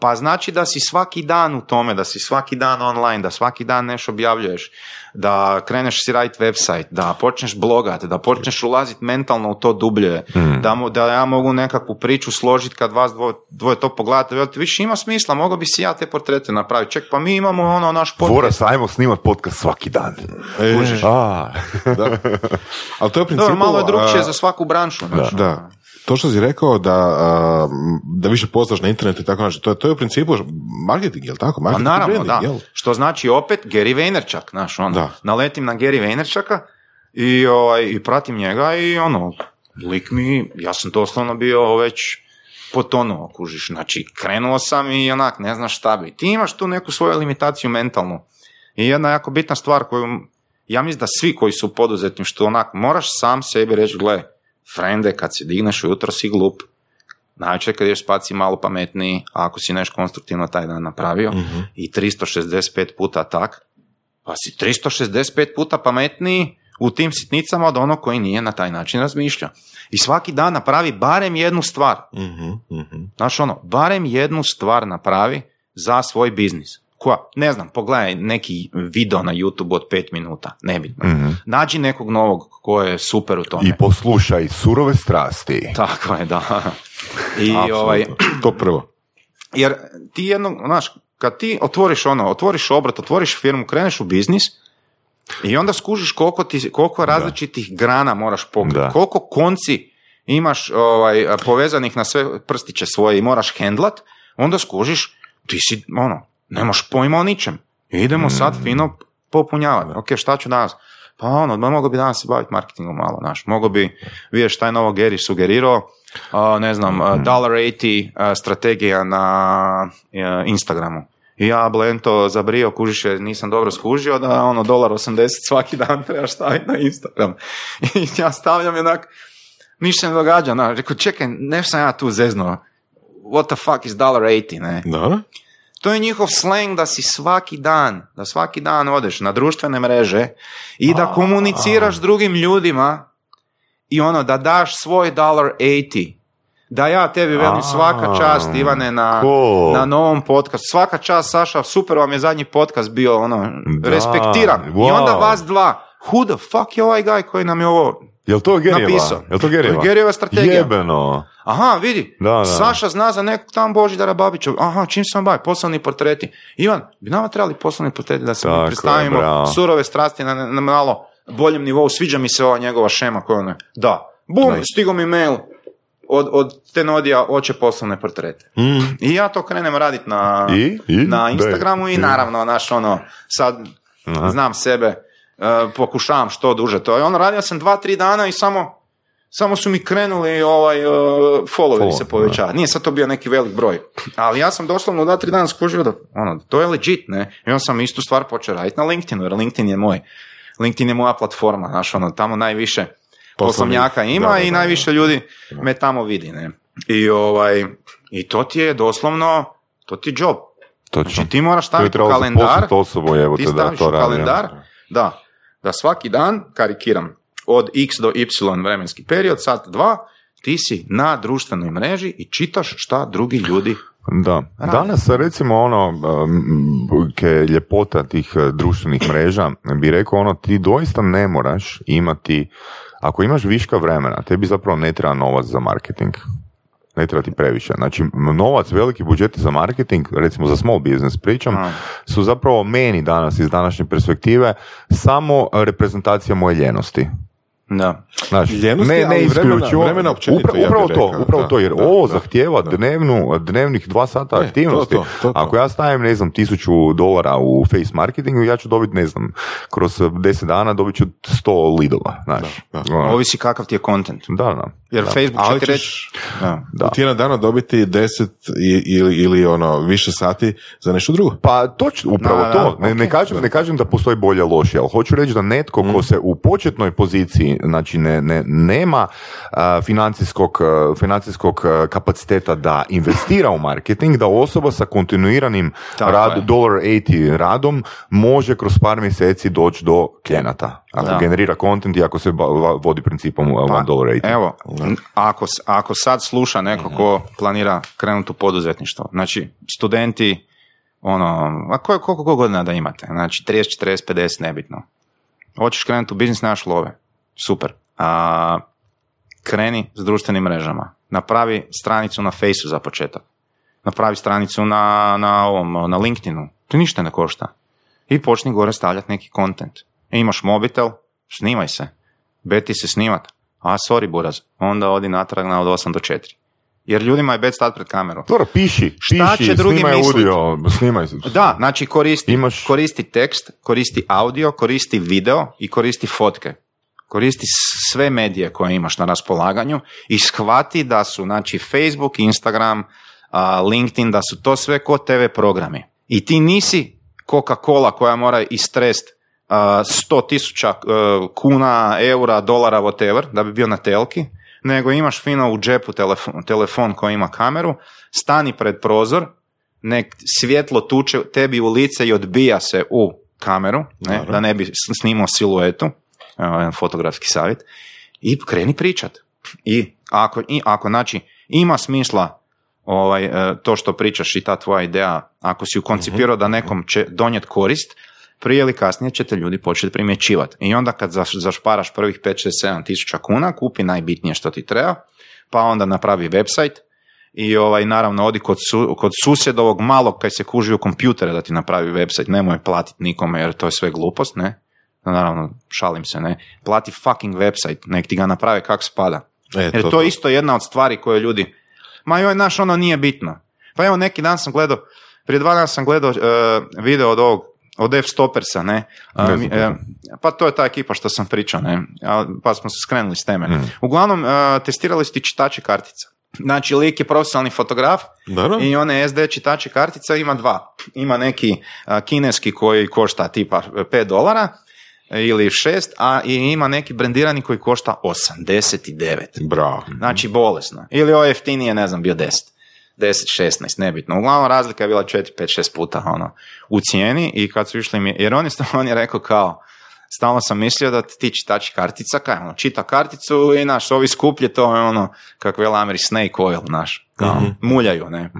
Pa znači da si svaki dan u tome, da si svaki dan online, da svaki dan nešto objavljuješ, da kreneš si raditi website, da počneš blogat, da počneš ulaziti mentalno u to dublje, da, mo- da ja mogu nekakvu priču složiti kad vas dvoje, dvoje to pogledate, velite, više ima smisla, mogao bi si ja te portrete napraviti, ček, pa mi imamo ono naš podcast. Voras, ajmo snimat podcast svaki dan. E, A, da. Ali to je u principu... Dobro, malo je drugčije a, za svaku branšu. znaš. Da. To što si rekao da, da više postaš na internetu i tako nešto, to, je- to je u principu marketing, jel tako? Pa Marketing i naravno, branding, da. jel? Što znači opet Gary Vaynerchuk, znaš, ono, Da. naletim na Gary Vaynerchuka i, ovaj, i pratim njega i ono, lik mi, ja sam doslovno bio već potonuo, kužiš, znači krenuo sam i onak, ne znaš šta bi. Ti imaš tu neku svoju limitaciju mentalnu. I jedna jako bitna stvar koju, ja mislim da svi koji su u poduzetništvu, onak, moraš sam sebi reći, gle, frende, kad se digneš ujutro si glup, Najče kad ješ spati si malo pametniji, a ako si nešto konstruktivno taj dan napravio i 365 puta tak, pa si 365 puta pametniji u tim sitnicama od onog koji nije na taj način razmišljao. I svaki dan napravi barem jednu stvar. Mhm, mhm. Znaš ono, barem jednu stvar napravi za svoj biznis. Koja, ne znam, pogledaj neki video na YouTube od 5 minuta, nebitno. Nađi nekog novog ko je super u tome. I poslušaj surove strasti. Tako je, da. I ovaj, To prvo. jer ti jedno, znaš, kad ti otvoriš ono, otvoriš obrat, otvoriš firmu, kreneš u biznis i onda skužiš koliko, ti, koliko različitih grana moraš pokriti, Da. koliko konci imaš ovaj, povezanih na sve prstiće svoje i moraš hendlat, onda skužiš, ti si, ono, nemaš pojma o ničem. Idemo sad fino popunjavati. Ok, šta ću danas? Pa ono, mogao bi danas se baviti marketingom malo, znaš. Mogao bi, vidjeti šta je novo Gary sugerirao, a, ne znam, a, dollar 80 a, strategija na a, Instagramu. I ja blento zabrio, kužiš jer nisam dobro skužio da ono dolar 80 svaki dan trebaš staviti na Instagram. I ja stavljam i onak, ništa ne događa. Na, rekao, čekaj, ne sam ja tu zeznuo. What the fuck is dollar 80, ne? Da? To je njihov slang da si svaki dan, da svaki dan odeš na društvene mreže i da komuniciraš s drugim ljudima i ono da daš svoj dollar 80. Da ja tebi velim svaka čast Ivane na, cool. na novom podcastu. Svaka čast Saša, super vam je zadnji podcast bio, ono, Da, respektiram. I wow. onda vas dva, who the fuck je ovaj guy koji nam je ovo Jel to Gerijeva? napisao? Jel to Gerijeva? To je Gerijeva strategija. Jebeno. Aha, vidi, Da, da. Saša zna za nekog tam Božidara Babića. Aha, čim se on bavi? Poslovni portreti. Ivan, bi nama trebali poslovni portreti da se mi Tako je, predstavimo bravo. surove strasti na, na malo boljem nivou. Sviđa mi se ova njegova šema koja ono je. Da. Bum, stigo mi mail od, od Tenodija oće poslovne portrete. I ja to krenem raditi na, I? I? na Instagramu i naravno, naš ono, sad Aha. znam sebe, pokušavam što duže to. I ono, radio sam dva, tri dana i samo samo su mi krenuli ovaj, uh, followovi Follow, se povećavati. Nije sad to bio neki velik broj. Ali ja sam doslovno da tri dana skužio da ono, to je legit, ne? I onda sam istu stvar počeo raditi na LinkedInu, jer LinkedIn je moj. LinkedIn je moja platforma, znaš, ono, tamo najviše poslovnjaka ima Da, da, i da, najviše ljudi me tamo vidi, ne? I, ovaj, I to ti je doslovno, to ti je job. Točno. Znači ti moraš To je staviti u kalendar, osobu, evo ti da staviš to u kalendar, da, da svaki dan, karikiram, od x do y vremenski period, sat dva, ti si na društvenoj mreži i čitaš šta drugi ljudi Da. Danas recimo ono ke ljepota tih uh, društvenih mreža bi rekao ono ti doista ne moraš imati ako imaš viška vremena, tebi zapravo ne treba novac za marketing. Ne treba ti previše. Znači, novac, veliki budžeti za marketing, recimo za small business pričam, A. su zapravo meni danas iz današnje perspektive samo reprezentacija moje ljenosti. Da. Znaš, Ljenosti, ne, ne isključivo. vremena općenito, Upra- ja upravo to, rekao, upravo da, to, jer da, ovo da, zahtjeva da. dnevnu, dnevnih dva sata E, to, aktivnosti. to, to, to. Ako ja stavim, ne znam, tisuću dolara u face marketingu, ja ću dobiti, ne znam, kroz deset dana dobit ću sto lidova, znaš. Da, Ono, Ovisi kakav ti je content. da, da. Jer Da. Facebook će Ali ti ćeš reći... Da. Da. u tjedan dana dobiti 10 i- ili, ili ono više sati za nešto drugo. Pa točno, upravo to. da, Ne, ne, ok. kažem, ne kažem da postoji bolje loše, ali hoću reći da netko Mm. ko se u početnoj poziciji, znači ne, ne, nema financijskog, financijskog kapaciteta da investira u marketing, da osoba sa kontinuiranim Tako rad, je. $1.80 radom može kroz par mjeseci doći do klijenata. Ako Da. generira content i ako se vodi principom Pa, $1.80. evo, ako, ako sad sluša neko ko planira krenuti u poduzetništvo, znači studenti, ono, a koje, koliko ko godina da imate, znači 30, 40, 50, nebitno. Hoćeš krenuti u biznis, nemaš love, super. A, kreni s društvenim mrežama, napravi stranicu na Faceu za početak, napravi stranicu na, na, ovom, na LinkedInu, to ništa ne košta. I počni gore stavljati neki kontent. E, imaš mobitel, snimaj se. Beti se snimat. A, sorry, buraz. Onda odi natrag na od 8 do 4. Jer ljudima je bet stat pred kamerom. Dobro, piši, Šta piši, će drugi snimaj mislit? audio, snimaj. Da, znači koristi, Imaš- koristi tekst, koristi audio, koristi video i koristi fotke. Koristi sve medije koje imaš na raspolaganju i shvati da su znači Facebook, Instagram, LinkedIn, da su to sve ko TV programi. I ti nisi Coca-Cola koja mora istrest 100 tisuća e, kuna, eura, dolara, whatever, da bi bio na telki, nego imaš fino u džepu telefon, telefon koji ima kameru, stani pred prozor, nek svjetlo tuče tebi u lice i odbija se u kameru, ne, da ne bi snimao siluetu, jedan fotografski savjet, i kreni pričat. I ako, i ako znači, ima smisla ovaj, e, to što pričaš i ta tvoja ideja, ako si ju koncipirao da nekom će donijeti korist, prije ili kasnije će te ljudi početi primjećivati. I onda kad zaš- zašparaš prvih 5, 6, 7 tisuća kuna, kupi najbitnije što ti treba, pa onda napravi website i ovaj, naravno odi kod, su, kod susjedovog malog kaj se kuži u kompjutere da ti napravi website, nemoj platiti nikome jer to je sve glupost, ne? Naravno, šalim se, ne? Plati fucking website, nek ti ga naprave kak spada. E, Jer to, je isto jedna od stvari koje ljudi, ma joj, naš, ono nije bitno. Pa evo, neki dan sam gledao, prije dva dana sam gledao e, video od ovog, od F-Stoppersa, ne? A, Ne mi- znam e, pa to je ta ekipa što sam pričao, ne? Pa smo se skrenuli s teme. Mm. Uglavnom, e, testirali su ti čitače kartica. Znači, lik je profesionalni fotograf Dobro. i one SD čitače kartica ima dva. Ima neki kineski koji košta tipa 5 dolara ili 6, a i ima neki brendirani koji košta 89. Bravo. Znači bolesno. Ili ovo jeftinije, ne znam, bio 10. 10, 16, nebitno. Uglavnom razlika je bila 4, 5, 6 puta ono, u cijeni i kad su išli mi, jer on je, on je rekao kao, stalno sam mislio da ti čitači kartica, kaj ono, čita karticu i naš, ovi skuplje to je ono, kako je Ameri snake oil, naš, kao, Mhm. muljaju, ne.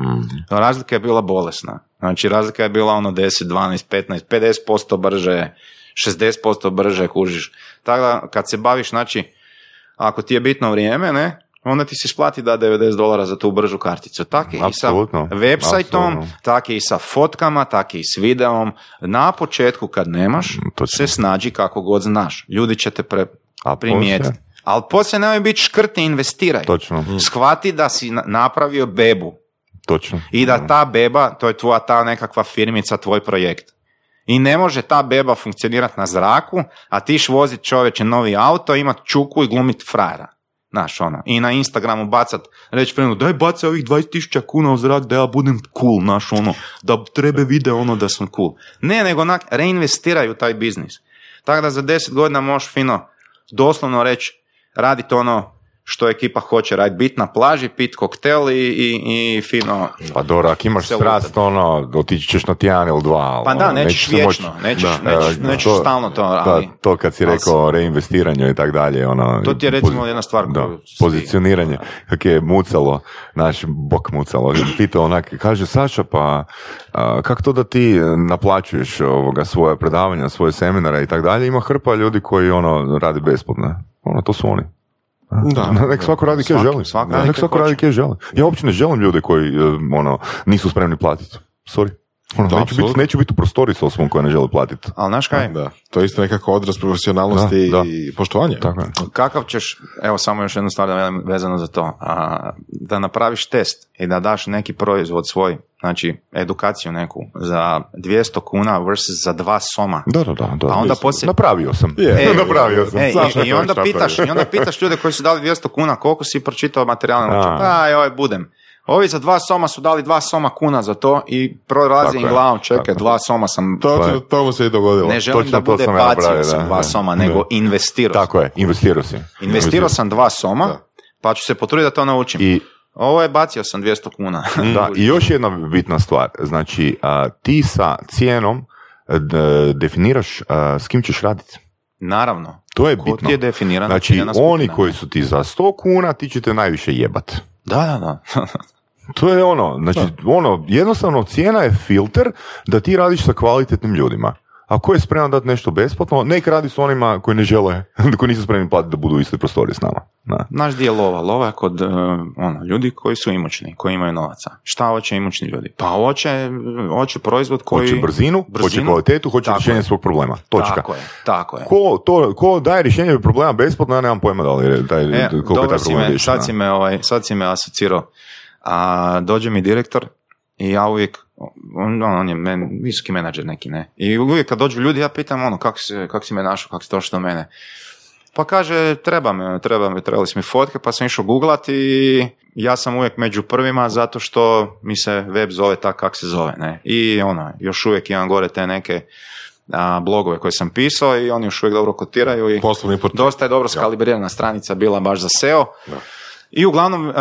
Razlika je bila bolesna. Znači, razlika je bila ono 10, 12, 15, 50% brže, 60% brže, kužiš. Tako da, kad se baviš, znači, ako ti je bitno vrijeme, ne, onda ti se isplati da 90 dolara za tu bržu karticu. Tak je i sa websajtom, apsolutno. tak je i sa fotkama, tak je i s videom. Na početku kad nemaš, Mm, točno. se snađi kako god znaš. Ljudi će te pre, primijetiti. Ali poslije nemoj biti škrti, investiraj. Točno, Shvati da si na- napravio bebu točno. i da ta beba, to je tvoja ta nekakva firmica, tvoj projekt. I ne može ta beba funkcionirati na zraku, a ti š vozit čovječe novi auto, imat čuku i glumit frajera. Znaš, ono, i na Instagramu bacat, reći frenu, daj bacaj ovih 20.000 kuna u zrak da ja budem cool, naš, ono, da treba vide ono da sam cool. Ne, nego onak, reinvestiraju taj biznis. Tako da za 10 godina možeš fino, doslovno reći, raditi ono što ekipa hoće raditi, bit na plaži, pit koktel i, i, i fino... Pa dobro, ako imaš strast, ono, otići ćeš na tjedan ili dva. ali Pa da, ono, nećeš moći- vječno, nećeš, Da. nećeš, E, nećeš to- stalno to, ali... Da, to kad si rekao o reinvestiranju i tak dalje, ono... To ti je recimo pozi- jedna stvar Da, koju pozicioniranje, kak je mucalo, naš bok mucalo, pitao onak, kaže Saša, pa a, kako to da ti naplaćuješ ovoga svoje predavanja, svoje seminare i tak dalje, ima hrpa ljudi koji ono radi besplatno. Ono, to su oni. Da. Nek svako radi kje želi. svaki Da, nek svako radi kje želi. Ja uopće ne želim ljude koji e, ono, nisu spremni platiti. Sorry. Ono, Da, neću, biti, neću biti u prostoriji s osobom koja ne želi platiti. Ali znaš kaj, Da, to je isto nekako odraz profesionalnosti Da, da. i poštovanja. Tako je. kakav ćeš, evo samo još jednu stvar da vezano za to, a, da napraviš test i da daš neki proizvod svoj, znači edukaciju neku za 200 kuna versus za dva soma. Da, da, da. da. A onda poslije- Napravio sam. Je. napravio sam. E, i, i, onda pitaš. I onda pitaš ljude koji su dali 200 kuna koliko si pročitao materijala na A. učenju. Pa, ovaj budem. Ovi za dva soma su dali dva soma kuna za to i prolazi im glavom, čekaj, dva soma sam... To, to, to mu se i dogodilo. Ne želim točno da bude sam ja bacio napravio, sam dva da, soma, da. nego investirao sam. Tako je, investirao si. Investirao sam dva soma, Da. pa ću se potruditi da to naučim. I, Ovo je bacio sam 200 kuna. da, I još jedna bitna stvar. Znači, a, ti sa cijenom e, d- definiraš a, s kim ćeš raditi. Naravno. To je Ko bitno. ti je Znači, oni skupina? koji su ti za 100 kuna, ti ćete najviše jebat. Da, da, da. To je ono, znači, ono, jednostavno cijena je filter da ti radiš sa kvalitetnim ljudima. A ko je spreman dati nešto besplatno, nek radi s onima koji ne žele, koji nisu spremni platiti da budu u istoj prostoriji s nama. Da. Gdje je lova? Lova je kod uh, ono, ljudi koji su imućni, koji imaju novaca. Šta hoće imućni ljudi? Pa hoće, hoće proizvod koji... Hoće brzinu, hoće Brzinu. kvalitetu, hoće Tako rješenje je. svog problema. Točka. Tako je, tako je. Ko, to, ko daje rješenje problema besplatno, ja nemam pojma da li je taj, E, koliko je taj si problem me, sad si me, ovaj, sad si me asocirao. A, dođe mi direktor i ja uvijek, on, on je men, visoki menadžer neki, ne. I uvijek kad dođu ljudi, ja pitam ono, kako si, kak si me našao, kako si došao do mene. Pa kaže, treba me, treba me, trebali su mi fotke, pa sam išao googlat i ja sam uvijek među prvima zato što mi se web zove tak kak se zove, ne. I ono, još uvijek imam gore te neke a, blogove koje sam pisao i oni još uvijek dobro kotiraju i Poslovni dosta je dobro skalibrirana stranica bila baš za SEO. I uglavnom, uh,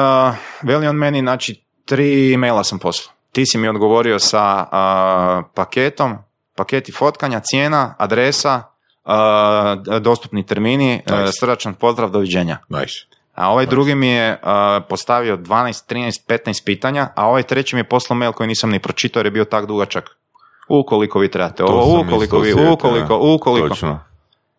veli on meni, znači, tri maila sam poslao. Ti si mi odgovorio sa uh, paketom, paketi fotkanja, cijena, adresa, uh, dostupni termini, uh, Nice. srdačan pozdrav, doviđenja. Nice. A ovaj drugi mi je uh, postavio 12, 13, 15 pitanja, a ovaj treći mi je poslao mail koji nisam ni pročitao jer je bio tak dugačak. Ukoliko vi trebate To ovo, ukoliko vi, ukoliko, ukoliko. Točno.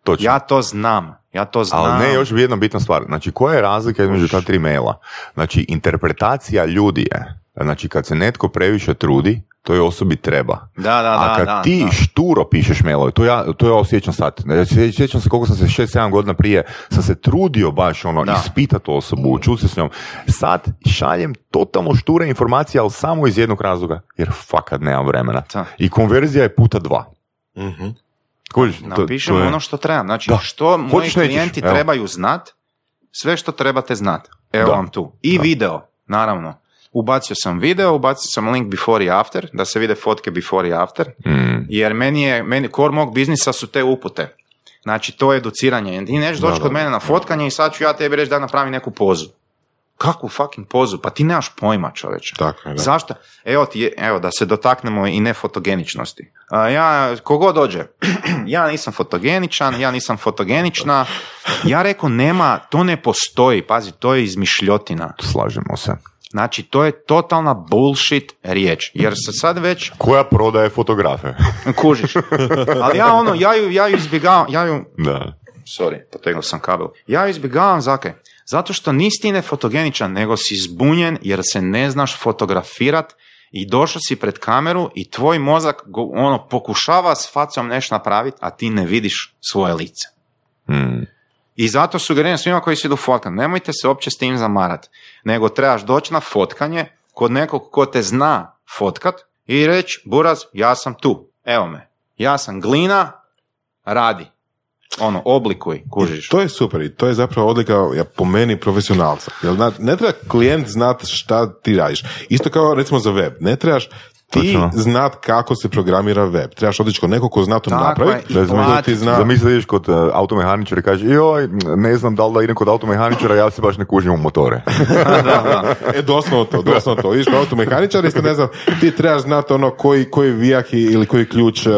Točno. Ja to znam, ja to znam. Ali ne, još bi jedna bitna stvar. Znači, koja je razlika između ta tri maila? Znači, interpretacija ljudi je, znači, kad se netko previše trudi, to je osobi treba. Da, da, A da, kad da, ti da. šturo pišeš mailove, to ja, to ja osjećam sad. Ja se- Sjećam se koliko sam se 6-7 godina prije, sam se trudio baš ono, Da. ispitati osobu, čuti se s njom. Sad šaljem totalno šture informacije, ali samo iz jednog razloga, jer fakat nemam vremena. Da. I konverzija je puta dva. Mhm. Kužiš, to- Napišem to je- ono što trebam. Znači, Da. što moji Hoćeš, klijenti evo. trebaju znat, sve što trebate znat. Evo Da. vam tu. I video, naravno. Ubacio sam video, ubacio sam link before i after, da se vide fotke before i after, Mm. jer meni je, meni, core mog biznisa su te upute. Znači, to je educiranje. Ti nećeš doći Da, kod da. mene na fotkanje i sad ću ja tebi reći da napravi neku pozu. Kakvu fucking pozu? Pa ti nemaš pojma, čoveče. Tako da. Zašto? Evo, ti, evo da se dotaknemo i nefotogeničnosti. A ja, kogo dođe, ja nisam fotogeničan, ja nisam fotogenična. Ja rekao, nema, to ne postoji. Pazi, to je izmišljotina. Slažemo se. Znači, to je totalna bullshit riječ. Jer se sad već Koja prodaje fotografe? kužiš. Ali ja ono, ja ju, ja ju izbjegavam, ja ju, da. sorry, potegnuo sam kabel. Ja ju izbjegavam, zakaj? Zato što nisi ti ne fotogeničan, nego si zbunjen jer se ne znaš fotografirat i došao si pred kameru i tvoj mozak go- ono pokušava s facom nešto napraviti, a ti ne vidiš svoje lice. Mm. I zato sugeriram svima koji se idu fotkat, nemojte se uopće s tim zamarat, nego trebaš doći na fotkanje kod nekog ko te zna fotkat i reći, Buraz, ja sam tu, evo me, ja sam glina, radi. Ono, oblikuj, kužiš. To je super i to je zapravo odlika ja, po meni profesionalca. Zna- ne treba klijent znat šta ti radiš. Isto kao recimo za web. Ne trebaš ti Točno. znat kako se programira web. Trebaš otići kod nekog ko zna to napraviti. i ti zna. Zamisli da ideš kod uh, automehaničara i kaže, joj, ne znam da li da idem kod automehaničara, ja se baš ne kužim u motore. da, da. E, doslovno to, doslovno to. Vidiš kod automehaničara isto ne znam, ti trebaš znati ono koji, koji vijak i- ili koji ključ uh,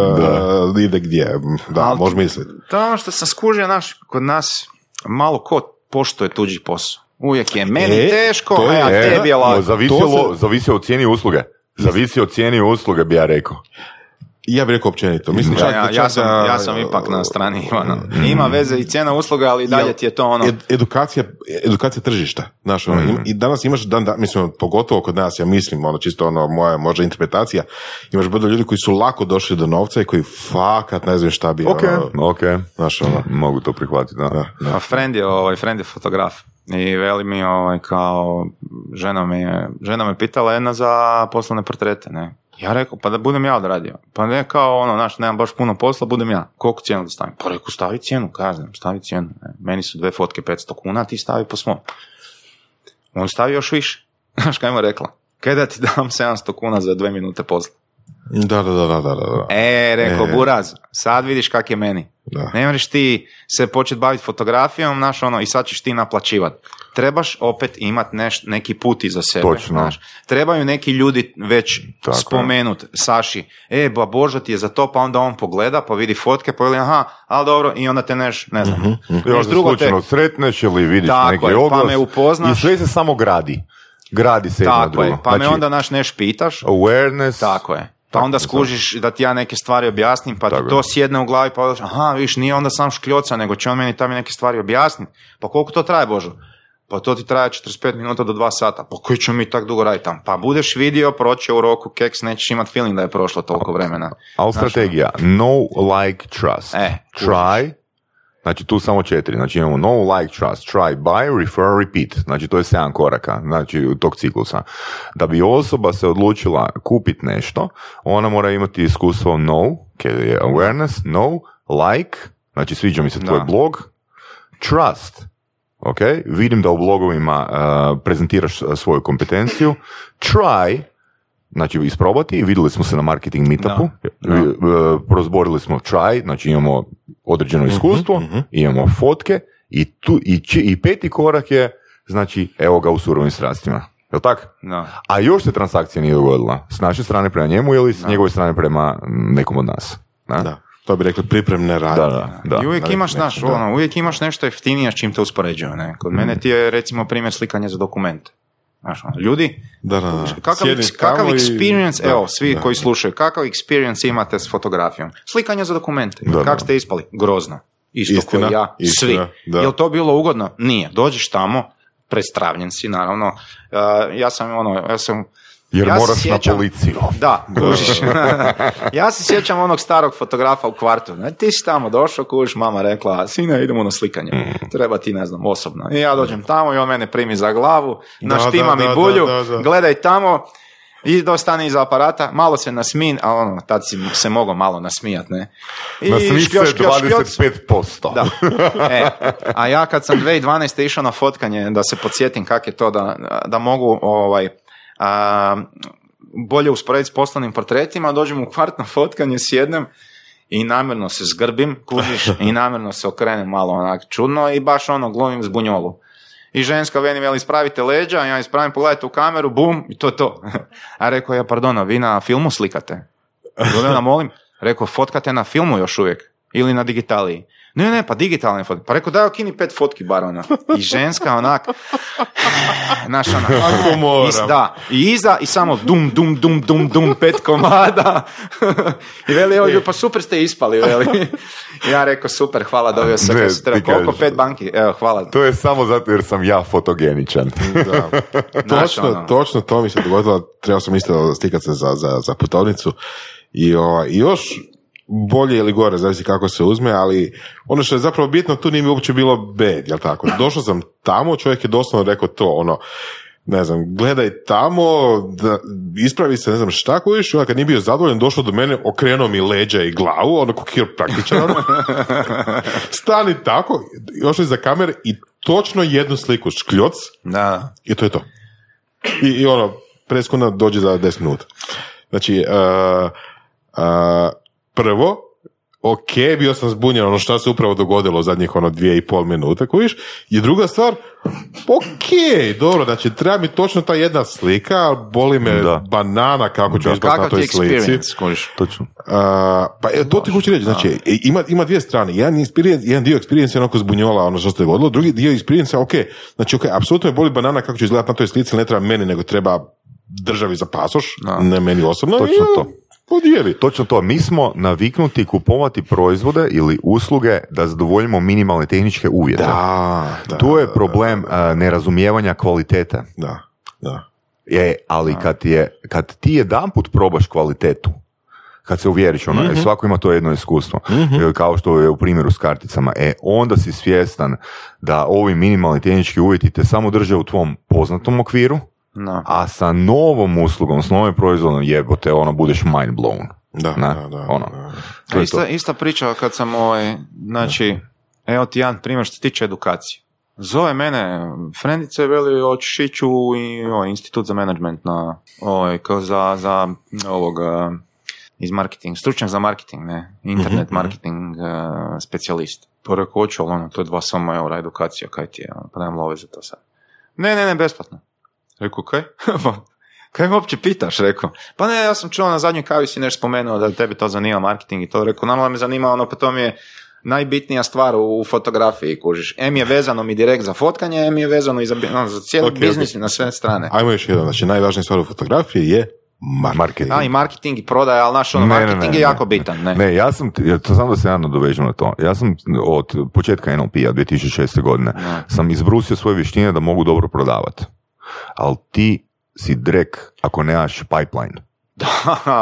ide gdje. Da, Al- možeš misliti. To je ono što sam skužio, naš, kod nas malo ko poštuje tuđi posao. Uvijek je meni E, teško, to a je- e, tebi je lako. Zavisi, To se- o- zavisi od cijeni usluge. Zavisi od cijeni usluge, bi ja rekao. Ja bih rekao općenito. Mislim, Da, čak, ja, čak ja, sam, da- ja sam ipak na strani Ivana. Ima veze i cijena usluga, ali i dalje ti je to ono... Ed- edukacija, edukacija tržišta. Znaš, ono, im- I danas imaš, dan, da, mislim, pogotovo kod nas, ja mislim, ono, čisto ono, moja možda interpretacija, imaš brdo ljudi koji su lako došli do novca i koji fakat ne znaju šta bi, Ok, ono, ok. znaš, ono, Mogu to prihvatiti, da. da. A friend je, ovaj, friend je fotograf. I veli mi, ovaj, kao, žena me, žena me pitala jedna za poslovne portrete, ne. Ja rekao, pa da budem ja odradio. Pa ne kao ono, znaš, nemam baš puno posla, budem ja. Koliko cijenu da stavim? Pa rekao, stavi cijenu, kažem, stavi cijenu. Ne. Meni su dve fotke 500 kuna, ti stavi po svom. On stavi još više. Znaš kaj mu rekla? Kaj da ti dam 700 kuna za dve minute posla? Da, da, da, da, da, da. E, rekao, E. buraz, sad vidiš kak je meni. Da. Ne možeš ti se početi baviti fotografijom, znaš, ono, i sad ćeš ti naplaćivati. Trebaš opet imat neš, neki put iza sebe. Točno. Znaš. Trebaju neki ljudi već Tako spomenut Saši, e, ba Božo ti je za to, pa onda on pogleda, pa vidi fotke, pa veli, aha, ali dobro, i onda te neš, ne znam. Neš onda drugo te- sretneš ili vidiš Tako neki je, pa oglas. me upoznaš. I sve se samo gradi. Gradi se jedno Tako drugo. je, pa me Znači, onda naš neš pitaš, Awareness. Tako je. Pa Tako onda skužiš da ti ja neke stvari objasnim, pa ti Tako to sjedne u glavi, pa aha, viš, nije onda sam škljoca, nego će on meni tamo neke stvari objasniti. Pa koliko to traje, Božo? Pa to ti traje 45 minuta do 2 sata. Pa koji ćemo mi tak dugo raditi tamo? Pa budeš vidio, proće u roku, keks, nećeš imat feeling da je prošlo toliko vremena. Ali strategija, no, like, trust. E, try, znači tu samo četiri, znači imamo no, like, trust, try, buy, refer, repeat, znači to je sedam koraka, znači tog ciklusa. Da bi osoba se odlučila kupiti nešto, ona mora imati iskustvo je awareness, know, like, znači sviđa mi se tvoj Da. blog, trust, ok, vidim da u blogovima uh, prezentiraš uh, svoju kompetenciju, try, znači isprobati, vidjeli smo se na marketing meetupu, Da. uh, prozborili smo try, znači imamo određeno iskustvo, imamo fotke i, tu, i, či- i peti korak je, znači, evo ga u surovim strastima. Jel tak? Da. A još se transakcija nije dogodila. S naše strane prema njemu ili s njegove strane prema nekom od nas. Da, Da. To bi rekli pripremne radnje. da, da. da. I uvijek Da, imaš, da. ono, uvijek imaš nešto jeftinije s čim te uspoređuju, ne? Kod Mm. mene ti je, recimo, primjer slikanje za dokumente. Znaš, ono, ljudi, Da, da, da. Kakav, kakav i- experience, da, evo, svi da. koji slušaju, kakav experience imate s fotografijom? Slikanje za dokumente. Da, Kak da. ste ispali? Grozno. Isto Istina, koji ja, istina, svi. da. Jel to bilo ugodno? Nije. Dođeš tamo, prestravljen si, naravno. Uh, ja sam, ono, ja sam... Jer ja moraš sjećam- na policiju. Da, kužiš. ja se sjećam onog starog fotografa u kvartu. Ne, ti si tamo došao, kužiš, mama rekla, sine, idemo na slikanje. Mm. Treba ti, ne znam, osobno. I ja dođem tamo i on mene primi za glavu, naštima mi bulju, da, da, da. gledaj tamo, i dostane iza aparata, malo se nasmin, a ono, tad si se mogao malo nasmijat, ne? I Na svi se škljoc, škljoc, škljoc. 25%. Da. E, a ja kad sam 2012. išao na fotkanje, da se podsjetim kak je to da, da mogu ovaj, bolje usporediti s poslovnim portretima, dođem u kvart na fotkanje, sjednem i namjerno se zgrbim, kužiš, i namjerno se okrenem malo onak čudno i baš ono glumim zbunjolu. I ženska veni veli ispravite leđa, ja ispravim, pogledajte u kameru, bum, i to je to. A rekao ja, pardon, a vi na filmu slikate? Jelena, molim, rekao, fotkate na filmu još uvijek ili na digitaliji. Ne, ne, pa digitalne fotke. Pa rekao, daj okini pet fotki bar ona. I ženska onak, znaš ona, Ako moram. is- da, i iza i samo dum, dum, dum, dum, dum, pet komada. I veli, evo, pa super ste ispali, veli. Ja rekao, super, hvala, dobio sam Ne, kaj se treba. ti Koliko? kažeš- Pet banki? Evo, hvala. To je samo zato jer sam ja fotogeničan. Da. Točno, ono. točno to mi se dogodilo, trebao sam isto stikati se za, za, za putovnicu i, ovaj, i još bolje ili gore, zavisi kako se uzme, ali ono što je zapravo bitno, tu nije mi uopće bilo bed, jel tako? Došao sam tamo, čovjek je doslovno rekao to, ono, ne znam, gledaj tamo, da, ispravi se, ne znam šta kojiš, onda kad nije bio zadovoljan, došao do mene, okrenuo mi leđa i glavu, ono ko praktičan, ono. stani tako, još za kamere i točno jednu sliku, škljoc, Da. i to je to. I, i ono, preskona dođe za 10 minuta. Znači, uh, uh, prvo, ok, bio sam zbunjen, ono što se upravo dogodilo zadnjih ono dvije i pol minute, kojiš, i druga stvar, ok, dobro, znači treba mi točno ta jedna slika, boli me Da. banana kako ću izgledati na toj slici. Točno. Uh, pa e, to ti hoću reći, znači, e, ima, ima dvije strane. Jedan, experience, jedan dio experience je onako zbunjovala ono što se dogodilo, drugi dio experience ok, znači ok, apsolutno me boli banana kako će izgledati na toj slici, ne treba meni, nego treba državi za pasoš, Da. ne meni osobno. Točno i, to. Odjevi. Točno to. Mi smo naviknuti kupovati proizvode ili usluge da zadovoljimo minimalne tehničke uvjete. Da, da. Tu je problem a, nerazumijevanja kvalitete. Da, da. E, ali kad, je, kad ti jedanput probaš kvalitetu, kad se uvjeriš, ono, Mhm. e, svako ima to jedno iskustvo, e, kao što je u primjeru s karticama, e, onda si svjestan da ovi minimalni tehnički uvjeti te samo drže u tvom poznatom okviru, No. a sa novom uslugom, s novim proizvodom jebote, ono, budeš mind blown. Da, Ne, da, da, ono. da. To je ista, to. ista priča kad sam ovaj, znači, evo ti jedan primjer što se tiče edukacije. Zove mene frendice, veli hoćeš ići u i, ovaj, institut za management na, ovaj, kao za, za ovoga, iz marketing, stručnjak za marketing, ne, internet Mhm, marketing uh, specijalist. To rekao, hoću, ono, to je dva samo eura edukacija, kaj ti je, ono, pa nemam love za to sad. Ne, ne, ne, besplatno. Rekao, kaj? Kaj me uopće pitaš, rekao. Pa ne, ja sam čuo na zadnjoj kavi si nešto spomenuo da tebe to zanima, marketing i to. Rekao, normalno me zanima ono, pa to mi je najbitnija stvar u, fotografiji, kužiš. M je vezano mi direkt za fotkanje, M je vezano i za, ono, za cijeli Ok, ok. biznis na sve strane. Ajmo još jedan, znači najvažnija stvar u fotografiji je marketing. A, i marketing i prodaja, ali naš ono, Ne, marketing ne, je ne. jako bitan, ne? Ne, ja sam, to samo da se ja nadovežem na to. Ja sam od početka NLP-a 2006. godine sam izbrusio svoje vještine da mogu dobro prodavati. Ali ti si drek ako nemaš pipeline. Da,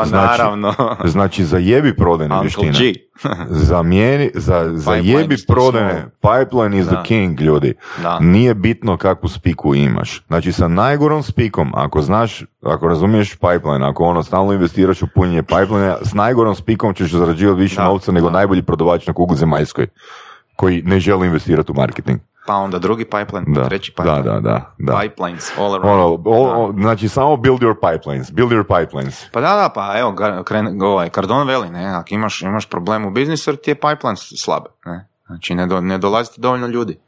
Znači- naravno. Znači, zajebi prodajne Uncle vještine. G. Zamijeni, za, zajebi prodajne. Pipeline is Da. the king, ljudi. Da. Nije bitno kakvu spiku imaš. Znači, sa najgorom spikom, ako znaš, ako razumiješ pipeline, ako ono stalno investiraš u punjenje pipeline, s najgorom spikom ćeš zarađivati više Da, novca nego da. najbolji prodavač na kugli zemaljskoj, koji ne želi investirati u marketing. Pa onda drugi pipeline, Da, treći da, pipeline. da, da. da. Pipelines, all around. Ono, o- o- znači, samo build your pipelines. Build your pipelines. Pa da, da, pa evo, kren, ovaj, Cardone veli, ne, ako imaš, imaš problem u biznisu, jer ti je pipeline slab, ne, znači ne, do, ne dolazi ti dovoljno ljudi.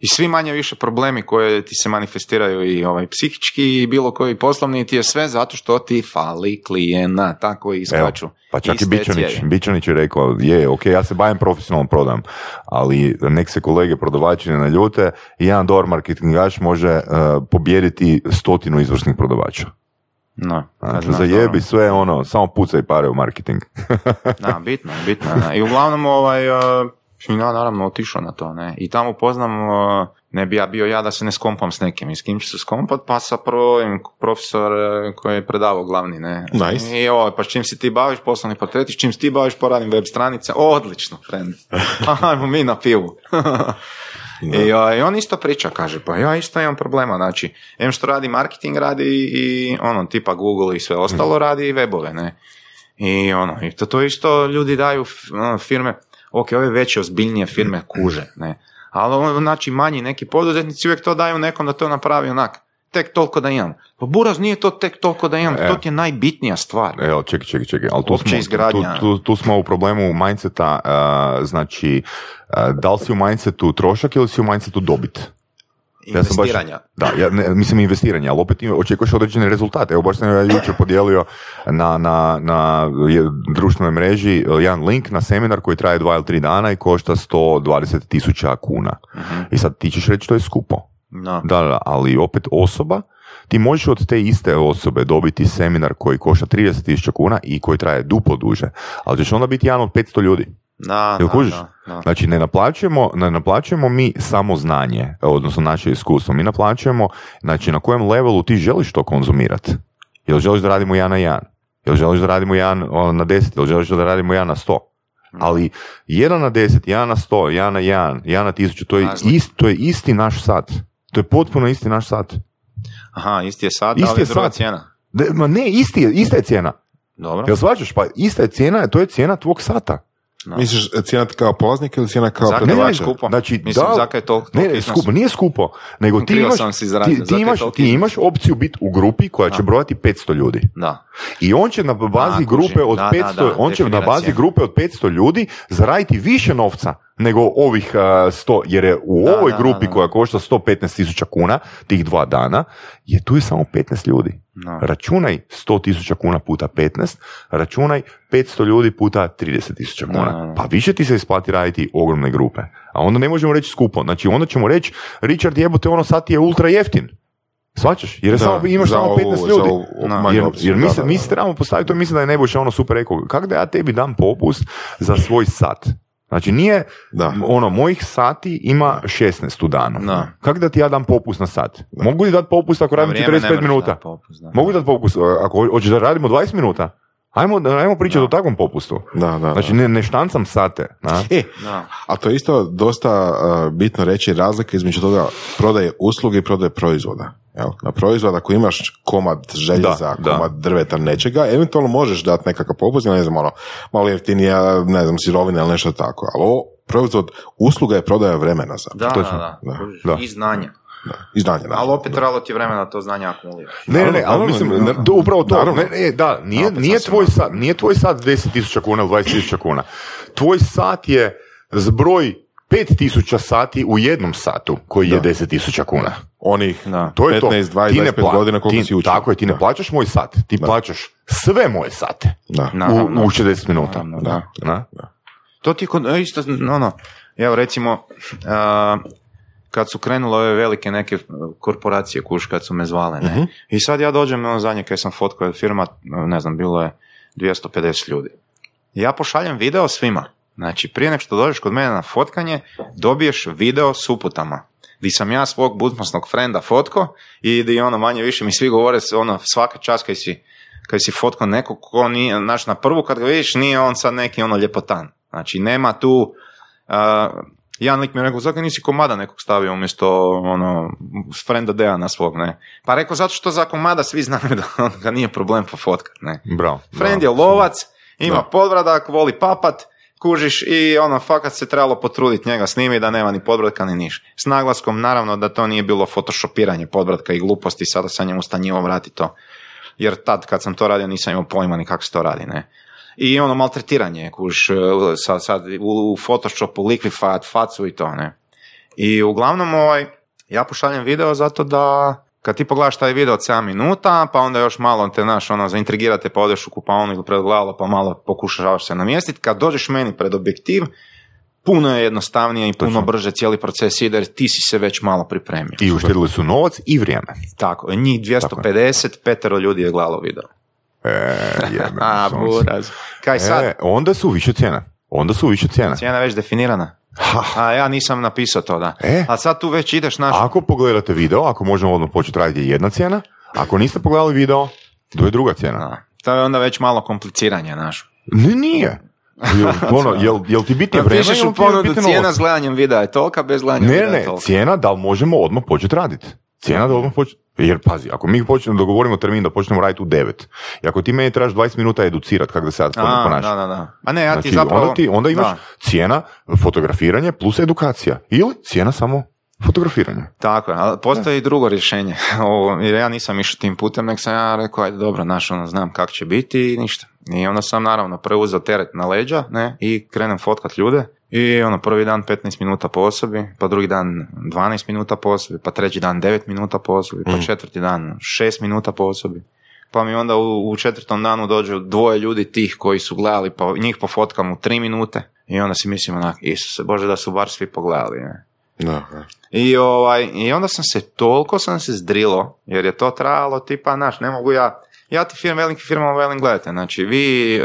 I svi manje više problemi koje ti se manifestiraju i ovaj psihički i bilo koji poslovni ti je sve zato što ti fali klijena, tako i iskaču. Evo, pa čak i Bičanić. Bičanić je rekao, je, ok, ja se bavim profesionalnom prodajom, ali nek se kolege prodavači ne naljute, jedan dobar marketingaš može uh, pobijediti stotinu izvrsnih prodavača. No, Znači, zajebi ono, sve ono, samo pucaj pare u marketing. Da, bitno, bitno. da. I uglavnom, ovaj, uh, ja naravno otišao na to, ne. I tamo poznam, ne bi ja bio ja da se ne skompam s nekim. I s kim ću se skompat? Pa sa prvim profesor uh, koji je predavao glavni, ne. Nice. I ovo, pa s čim se ti baviš, poslovni portreti, s čim se ti baviš, poradim web stranice. Odlično, friend. Ajmo mi na pivu. I, I on isto priča, kaže, pa ja isto imam problema, znači, em što radi marketing, radi i ono, tipa Google i sve ostalo, radi i webove, ne. I ono, i to, to isto ljudi daju ono, firme, ok, ove veće, ozbiljnije firme kuže, ne. Ali znači manji neki poduzetnici uvijek to daju nekom da to napravi onak, tek toliko da imam. Pa buraz nije to tek toliko da imam, E. to ti je najbitnija stvar. Evo, čekaj, čekaj, čekaj, ali tu smo, tu, tu, tu smo u problemu mindseta, uh, znači, uh, da li si u mindsetu trošak ili si u mindsetu dobit? Ja sam baš- Investiranja. Da, ja ne, mislim investiranje, ali opet očekuješ određene rezultate. Evo baš sam ja jučer podijelio na, na, na društvenoj mreži eh, jedan link na seminar koji traje dva ili tri dana i košta 120 tisuća kuna. I sad ti ćeš reći to je skupo. No. Da, da, ali opet osoba, ti možeš od te iste osobe dobiti seminar koji košta 30 tisuća kuna i koji traje duplo duže, ali ćeš onda biti jedan od 500 ljudi. Da, Jel da, kužiš? da, da. Znači, ne naplaćujemo, ne naplaćujemo mi samo znanje, odnosno naše iskustvo. Mi naplaćujemo, znači, na kojem levelu ti želiš to konzumirati. Jel želiš da radimo jedan na jedan? Jel želiš da radimo jedan na deset? Jel želiš da radimo jedan na sto? Ali jedan na deset, jedan na sto, jedan na jedan, jedan na tisuću, to je, ist, to je isti naš sat. To je potpuno isti naš sat. Aha, isti je sat, Isti ali je druga cijena. De, ma ne, isti je, ista je cijena. Dobro. Jel shvaćaš? Pa ista je cijena, to je cijena tvog sata. No. Misliš cijena kao polaznik ili cijena kao Zakaj Ne, ne, skupo? Znači, Mislim, da- zakaj je to, Ne, ne, skupo, nije skupo, nego ti imaš, sam izrazio, ti, ti imaš, ti imaš opciju biti u grupi koja će Da. brojati 500 ljudi. Da. I on će na bazi A, grupe od Da, 500, da, da, on će na bazi grupe od 500 ljudi zaraditi više novca nego ovih a, 100, jer je u Da, ovoj da, grupi da, da. koja košta 115 tisuća kuna, tih dva dana, je tu je samo 15 ljudi. Da. Računaj 100 tisuća kuna puta 15, računaj 500 ljudi puta 30 tisuća kuna. Da, da, da. Pa više ti se isplati raditi ogromne grupe. A onda ne možemo reći skupo. Znači onda ćemo reći, Richard jebote ono sad ti je ultra jeftin. Svačaš? Jer je Da, samo, imaš samo ovu- 15 za ljudi. ovu Jer, opciju, jer mi, da, se, mi se trebamo postaviti, to mislim da je Nebojša ono super rekao, kako da ja tebi dam popust za svoj sat? Znači nije, Da. ono, mojih sati ima 16 u danu. Da. Kako da ti ja dam popust na sat? Mogu li dati popust ako radim vrijeme ne 45 moraš minuta? popust, da. Mogu dati popust ako hoćeš da radimo 20 minuta? Ajmo, ajmo pričati Da. o takvom popustu. Da, da, Znači da. ne, ne štancam sate. Na? E, Da. a to je isto dosta uh, bitno reći razlika između toga prodaje usluge i prodaje proizvoda. Jel? Na proizvod ako imaš komad željeza, Da, da. komad drveta, nečega, eventualno možeš dati nekakav popust, ne znam, ono, malo jeftinija, ne znam, sirovina ili nešto tako. Ali ovo proizvod, usluga je prodaja vremena Da, da, da. Da, da. I znanja. I znanje. naravno, Ali opet trebalo ti vremena to znanje akumuliraš. Ne, ne, ne, ali mislim, do- upravo to, Naravno. ne, ne, da, nije, nije, tvoj sat, nije tvoj sat 10.000 kuna ili 20.000 kuna. Tvoj sat je zbroj 5.000 sati u jednom satu koji je Da. 10.000 kuna. Onih Da. To je 15, to. 20, Ti ne 25 pla- godina koliko ti- si učio. Tako je, ti ne Da. plaćaš moj sat, ti plaćaš sve moje sate Da. Na- u, Naravno. u 60 minuta. Naravno, da. Na? To ti kod, e, isto, ono, evo recimo, a, kad su krenule ove velike neke e, korporacije, kuš, kad su me zvale, ne? I sad ja dođem, ono zadnje kad sam fotkao firma, ne znam, bilo je 250 ljudi. Ja pošaljem video svima. Znači, prije nego što dođeš kod mene na fotkanje, dobiješ video s uputama. Di sam ja svog budućnostnog frenda fotko i di ono manje više mi svi govore ono svaka čast kad si kad si fotkao nekog ko nije, znaš, na prvu kad ga vidiš nije on sad neki ono ljepotan. Znači, nema tu, uh, jedan lik mi je rekao, zakaj nisi komada nekog stavio umjesto ono, frenda Dejana svog, ne? Pa rekao, zato što za komada svi znaju da ga nije problem pofotkat, ne? Bravo. Friend je lovac, ima Da. podbradak, voli papat, kužiš i ono, fakat se trebalo potruditi njega snimi da nema ni podbradka ni niš. S naglaskom, naravno, da to nije bilo photoshopiranje podbradka i gluposti, sada sam njemu stanjivo vrati to. Jer tad kad sam to radio nisam imao pojma ni kako se to radi, ne. I ono maltretiranje, kuš, sad, sad u, u Photoshopu likvifat facu i to, ne. I uglavnom, ovaj, ja pošaljem video zato da kad ti pogledaš taj video od 7 minuta, pa onda još malo te, naš, ono, zaintrigirate, pa odeš u kupaonu ili pred gledalo, pa malo pokušavaš se namjestiti. Kad dođeš meni pred objektiv, puno je jednostavnije i puno Točno. brže cijeli proces ide jer ti si se već malo pripremio. I uštedili su novac i vrijeme. Tako, njih 250, petero ljudi je gledalo video. E, A, buraz. Kaj sad? E, onda su više cijene. Onda su više. Cijena je već definirana. Ha, A ja nisam napisao to, da. E. A sad tu već ideš naš... Ako pogledate video, ako možemo odmah početi raditi je jedna cijena, ako niste pogledali video, to je druga cijena. Da. To je onda već malo kompliciranje, naš. Ne, nije. Jel, ono, jel, jel ti bitnije vreme Pišeš u je ponudu cijena s gledanjem videa je tolika, bez gledanja Ne, videa je ne, tolika. cijena da li možemo odmah početi raditi. Cijena da odmah početi. Jer pazi, ako mi počnemo dogovorimo termin da počnemo raditi u 9, i ako ti meni trebaš 20 minuta educirati kako da se ja ponašam. da, da, da. A ne, ja ti Znači, zapravo... onda, ti, onda imaš Da, cijena fotografiranje plus edukacija. Ili cijena samo fotografiranje. tako je, ali postoji i drugo rješenje. Ovo, jer ja nisam išao tim putem, nek sam ja rekao, ajde dobro, znaš, ono, znam kako će biti i ništa. I onda sam naravno preuzeo teret na leđa, ne, i krenem fotkat ljude. I ono, prvi dan 15 minuta po osobi, pa drugi dan 12 minuta po osobi, pa treći dan 9 minuta po osobi, pa četvrti dan 6 minuta po osobi. Pa mi onda u, u četvrtom danu dođu dvoje ljudi tih koji su gledali, pa njih pofotkam u 3 minute. I onda si mislim onak, Isuse Bože da su bar svi pogledali. Ne? Da, da. I, ovaj, I onda sam se, toliko sam se zdrilo, jer je to trajalo tipa, znaš, ne mogu ja, ja ti firm, velikim firmama velim, gledajte, znači vi e,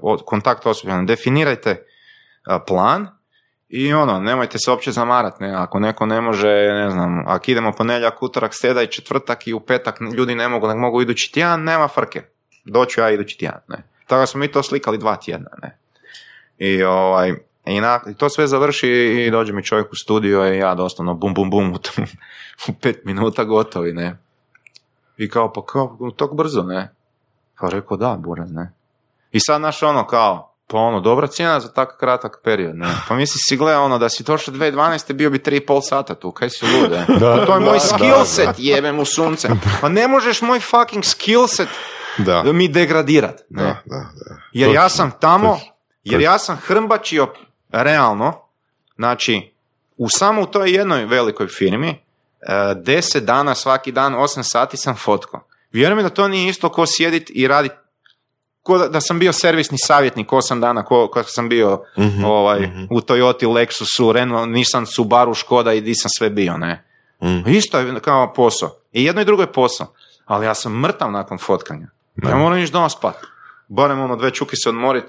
od, kontakt osoblja, definirajte e, plan i ono, nemojte se uopće zamarat, ne, ako neko ne može, ne znam, ako idemo ponedjeljak, utorak, sreda i četvrtak i u petak ljudi ne mogu, nek mogu idući tjedan, nema frke, doću ja idući tjedan, ne. Tako smo mi to slikali dva tjedna, ne. I ovaj, I, na, to sve završi i dođe mi čovjek u studio i ja doslovno bum, bum, bum, u pet minuta gotovi, ne. I kao, pa kao, tako brzo, ne. Pa rekao, da, buraz, ne. I sad, naš ono, kao, pa ono, dobra cijena za tako kratak period, ne. Pa misli si, gle, ono, da si došao 2012. bio bi 3,5 sata tu, kaj si lude. Da, to je da, moj da, skill da. set, jebem u sunce. Pa ne možeš moj fucking skill set Da, mi degradirat, ne. da, da, da. Jer ja sam tamo, točno, jer ja sam hrmbačio realno, znači, u samo u toj jednoj velikoj firmi, deset dana svaki dan, osam sati sam fotko. Vjerujem da to nije isto ko sjedit i radit ko da, da sam bio servisni savjetnik osam dana, ko, ko sam bio Mhm, ovaj, mhm. u Toyoti, Lexusu, Renault, Nissan, Subaru, Škoda i di sam sve bio, ne. Mhm. Isto je kao posao. I jedno i drugo je posao. Ali ja sam mrtav nakon fotkanja. Ja moram ići doma spat. Barem ono dve čuki se odmorit,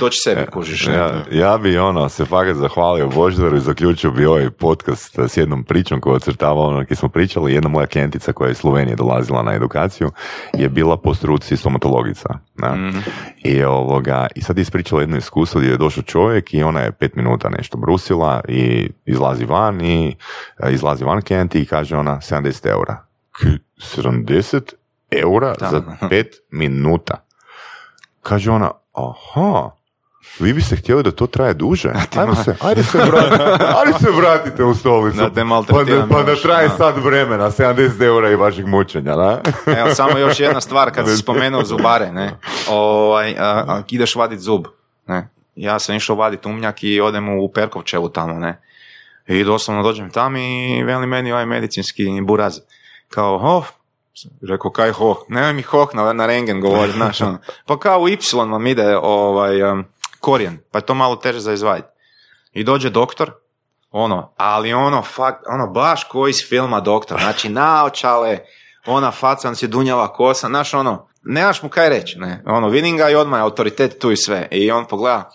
doći sebi kužiš. ne? Ja, ja bi ono se fakat zahvalio Božidaru i zaključio bi ovaj podcast s jednom pričom koju ocrtava ono gdje smo pričali. Jedna moja klijentica koja je iz Slovenije dolazila na edukaciju je bila po struci stomatologica. da. Mhm. I, ovoga, I sad je ispričala jedno iskustvo gdje je došao čovjek i ona je pet minuta nešto brusila i izlazi van i e, izlazi van klijenti i kaže ona 70 eura. K, 70 eura Da. za pet minuta. Kaže ona, aha, vi biste htjeli da to traje duže? Ajmo se, ajde se vratite, ajde se vratite u stolicu. Da te pa, da, pa da traje da. sad vremena, 70 eura i vašeg mučenja, da? Evo, samo još jedna stvar, kad si spomenuo zubare, ne, ovaj, a, a, ideš vadit zub, ne, ja sam išao vadit umnjak i odem u Perkovčevu tamo, ne, i doslovno dođem tam i veli meni ovaj medicinski buraz, kao, oh, rekao, kaj hoh, nemoj mi hoh na, na rengen govori, znaš, ono, pa kao u Y vam ide ovaj, um, korijen, pa je to malo teže za izvaditi. I dođe doktor, ono, ali ono, fakt, ono, baš ko iz filma doktor, znači naočale, ona faca, on se dunjava kosa, znaš, ono, nemaš mu kaj reći, ne, ono, vidim ga i odmah je autoritet tu i sve, i on pogleda,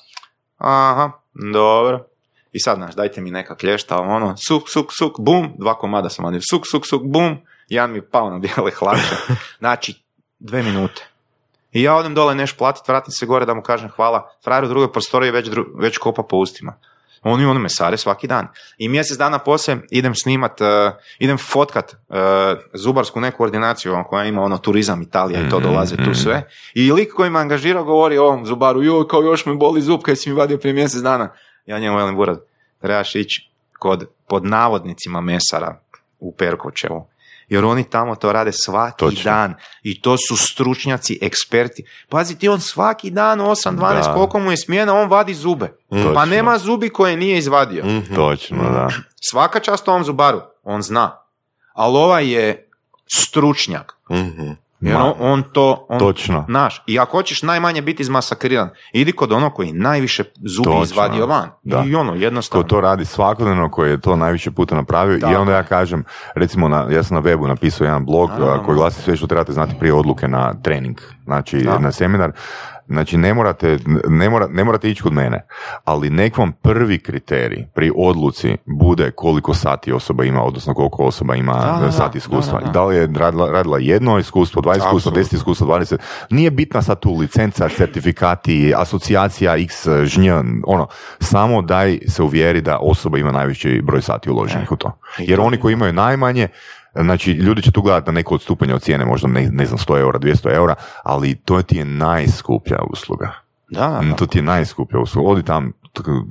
aha, dobro, i sad, znaš, dajte mi neka klješta, ono, suk, suk, suk, bum, dva komada sam vadio, suk, suk, suk, bum, jedan mi pao na bijele hlače, znači, dve minute. I ja odem dole nešto platit, vratim se gore da mu kažem hvala, frajer u drugoj prostoriji već, dru- već kopa po ustima. Oni ono mesare svaki dan. I mjesec dana poslije idem snimat, eh, idem fotkat eh, zubarsku neku ordinaciju ono, koja ima ono turizam Italija i to dolaze tu sve. I lik koji me angažirao govori o ovom zubaru, joj kao još me boli zub kaj si mi vadio prije mjesec dana. Ja njemu velim buraz, trebaš ići kod pod navodnicima mesara u Perkovčevu. Jer oni tamo to rade svaki Točno. dan. I to su stručnjaci, eksperti. Pazi ti, on svaki dan 8-12, Da. koliko mu je smjena, on vadi zube. Točno. Pa nema zubi koje nije izvadio. Mhm. Točno, da. Svaka čast ovom zubaru, on zna. Ali ovaj je stručnjak. Mhm. Jer Ma, on, to... On, Točno. Znaš, i ako hoćeš najmanje biti izmasakriran, idi kod onog koji najviše zubi Točno. izvadio van. Da. I ono, Ko jednostavno. to radi svakodnevno, koji je to najviše puta napravio i Tako onda ja kažem, recimo na, ja sam na webu napisao jedan blog Naravno. a, koji glasi sve što trebate znati prije odluke na trening, znači Da. na seminar. Znači ne morate, ne, mora, ne morate ići kod mene, ali nek vam prvi kriterij pri odluci bude koliko sati osoba ima, odnosno koliko osoba ima Da, sati iskustva. Da, da, da. Da li je radila, radila jedno iskustvo, dva iskustva, deset iskustva, dvadeset. Nije bitna sad tu licenca, certifikati, asocijacija x žnj, ono, samo daj se uvjeri da osoba ima najveći broj sati uloženih u to. Jer oni koji imaju najmanje, Znači, ljudi će tu gledati na neko odstupanje od cijene, možda ne, ne znam, 100 eura, 200 eura, ali to ti je najskuplja usluga. Da, da. To ti je najskuplja usluga. Odi tam...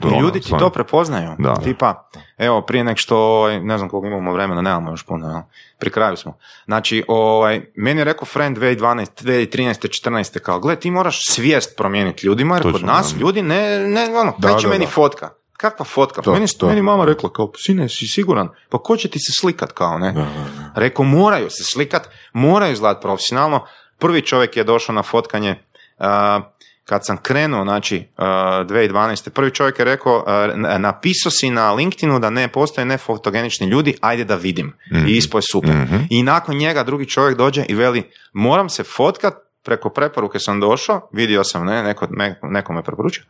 ono, ljudi ti to prepoznaju. Da. Tipa, evo, prije nek što, ovaj, ne znam koliko imamo vremena, nemamo još puno, jel? pri kraju smo. Znači, ovaj, meni je rekao friend 2012, 2013, 14, kao, gle, ti moraš svijest promijeniti ljudima, jer kod Točno, nas da. ljudi ne, ne ono, Da, da, meni da. fotka? Kakva fotka? To, meni, to. meni mama rekla, kao, sine, si siguran? Pa ko će ti se slikat, kao, ne? Da. Rekao, moraju se slikat, moraju izgledati profesionalno. Prvi čovjek je došao na fotkanje a, kad sam krenuo, znači, a, 2012. Prvi čovjek je rekao, n- napisao si na LinkedInu da ne postoje nefotogenični ljudi, ajde da vidim. I ispo je super. Mhm. I nakon njega drugi čovjek dođe i veli, moram se fotkat, preko preporuke sam došao, vidio sam, ne, neko, neko me preporučio,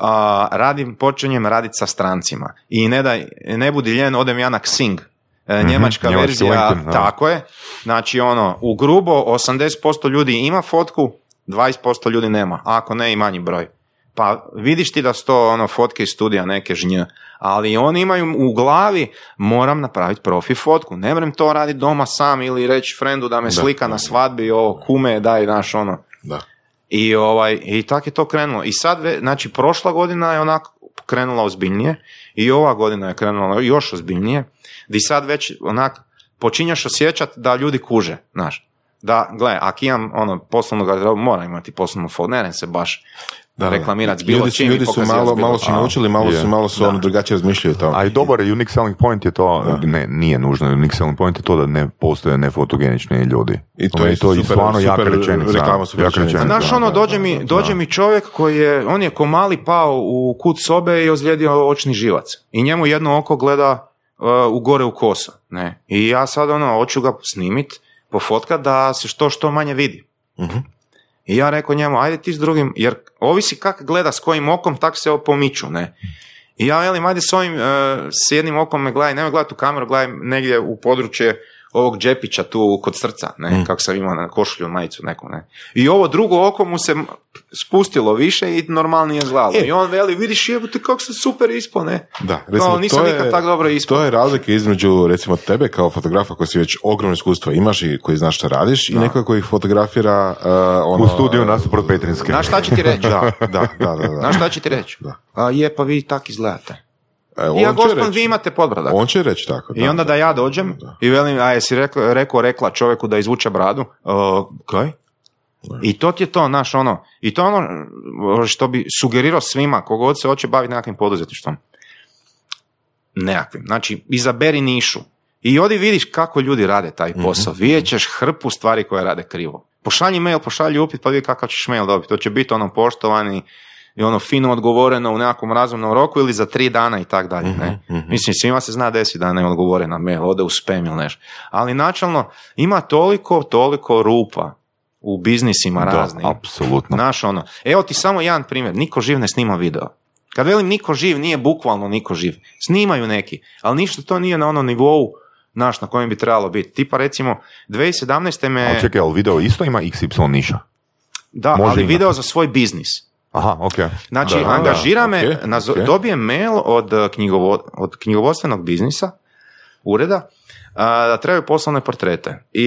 a, radim, počinjem raditi sa strancima. I ne, daj, ne budi ljen, odem ja na Xing, E, njemačka verzija, LinkedIn, da. tako je. Znači, ono, u grubo 80% ljudi ima fotku, 20% ljudi nema, a ako ne i manji broj. Pa vidiš ti da su to ono fotke iz studija neke žnje, ali oni imaju u glavi moram napraviti profi fotku. Ne moram to raditi doma sam ili reći frendu da me slika na svadbi, o kume, daj naš ono. Da. I, ovaj, i tako je to krenulo. I sad, znači, prošla godina je onako krenula ozbiljnije i ova godina je krenula još ozbiljnije, di sad već onak počinješ osjećati da ljudi kuže, znaš. Da, gle, ako imam ono poslovnu garderobu, moram imati poslovnu ne se baš Da, da. reklamirati bilo ljudi su, čim ljudi su malo, bilo malo su čim. naučili, malo je. su, malo su ono drugačije razmišljaju o tome. A i dobar je unique selling point je to, ne, nije nužno, unique selling point je to da ne postoje nefotogenični ljudi. I to je i super- stvarno jaka rečenica. reklama, super jaka rečenica. A rečenica. znaš ono, dođe mi, dođe mi čovjek koji je, on je ko mali pao u kut sobe i ozlijedio očni živac. I njemu jedno oko gleda uh, u gore u kosa. Ne? I ja sad ono, hoću ga snimit, pofotkat da se što što manje vidi. Mhm. I ja rekao njemu, ajde ti s drugim, jer ovisi kak gleda s kojim okom, tak se pomiču, ne. I ja velim, ajde s ovim, uh, s jednim okom me gledaj, nemoj gledati u kameru, gledaj negdje u područje ovog džepića tu kod srca, ne, kako sam imao na košulju, majicu neku, ne. I ovo drugo oko mu se spustilo više i normalnije izgledalo. E. I on veli, vidiš jebote kako se super ispao, ne. Da, recimo, nisam to je, nikad tako dobro ispao. To je razlika između, recimo, tebe kao fotografa koji si već ogromno iskustvo imaš i koji znaš šta radiš i nekoga koji fotografira uh, ono, U studiju nasuprot Petrinske. Znaš šta će ti reći? Da, da, da, da. da. Znaš šta će ti reći? Da. A je, pa vi tak izgledate. E, I ja, vi imate podbradak. On će reći tako. I onda da ja dođem i velim, a jesi rekao, rekao rekla čovjeku da izvuče bradu? Uh, kaj? I to ti je to, naš ono, i to ono što bi sugerirao svima, kogod se hoće baviti nekakvim poduzetništvom. Nekakvim. Znači, izaberi nišu. I odi vidiš kako ljudi rade taj posao. Vidjet ćeš hrpu stvari koje rade krivo. Pošalji mail, pošalji upit, pa vidi kakav ćeš mail dobiti. To će biti ono poštovani i ono fino odgovoreno u nekakvom razumnom roku ili za tri dana i tak dalje. Ne? Mislim, svima se zna desi da ne odgovore na mail, ode u spam ili nešto. Ali načalno ima toliko, toliko rupa u biznisima Da, raznim. apsolutno. Znaš ono, evo ti samo jedan primjer, niko živ ne snima video. Kad velim niko živ, nije bukvalno niko živ. Snimaju neki, ali ništa to nije na onom nivou naš na kojem bi trebalo biti. Tipa recimo 2017. me... Ali čekaj, ali video isto ima XY niša? da, može ali imati. video za svoj biznis. Aha, ok. Znači, Da, da, angažira me, ok, nazo- ok. dobijem mail od, uh, knjigovo, od knjigovodstvenog biznisa, ureda, a, da trebaju poslovne portrete. I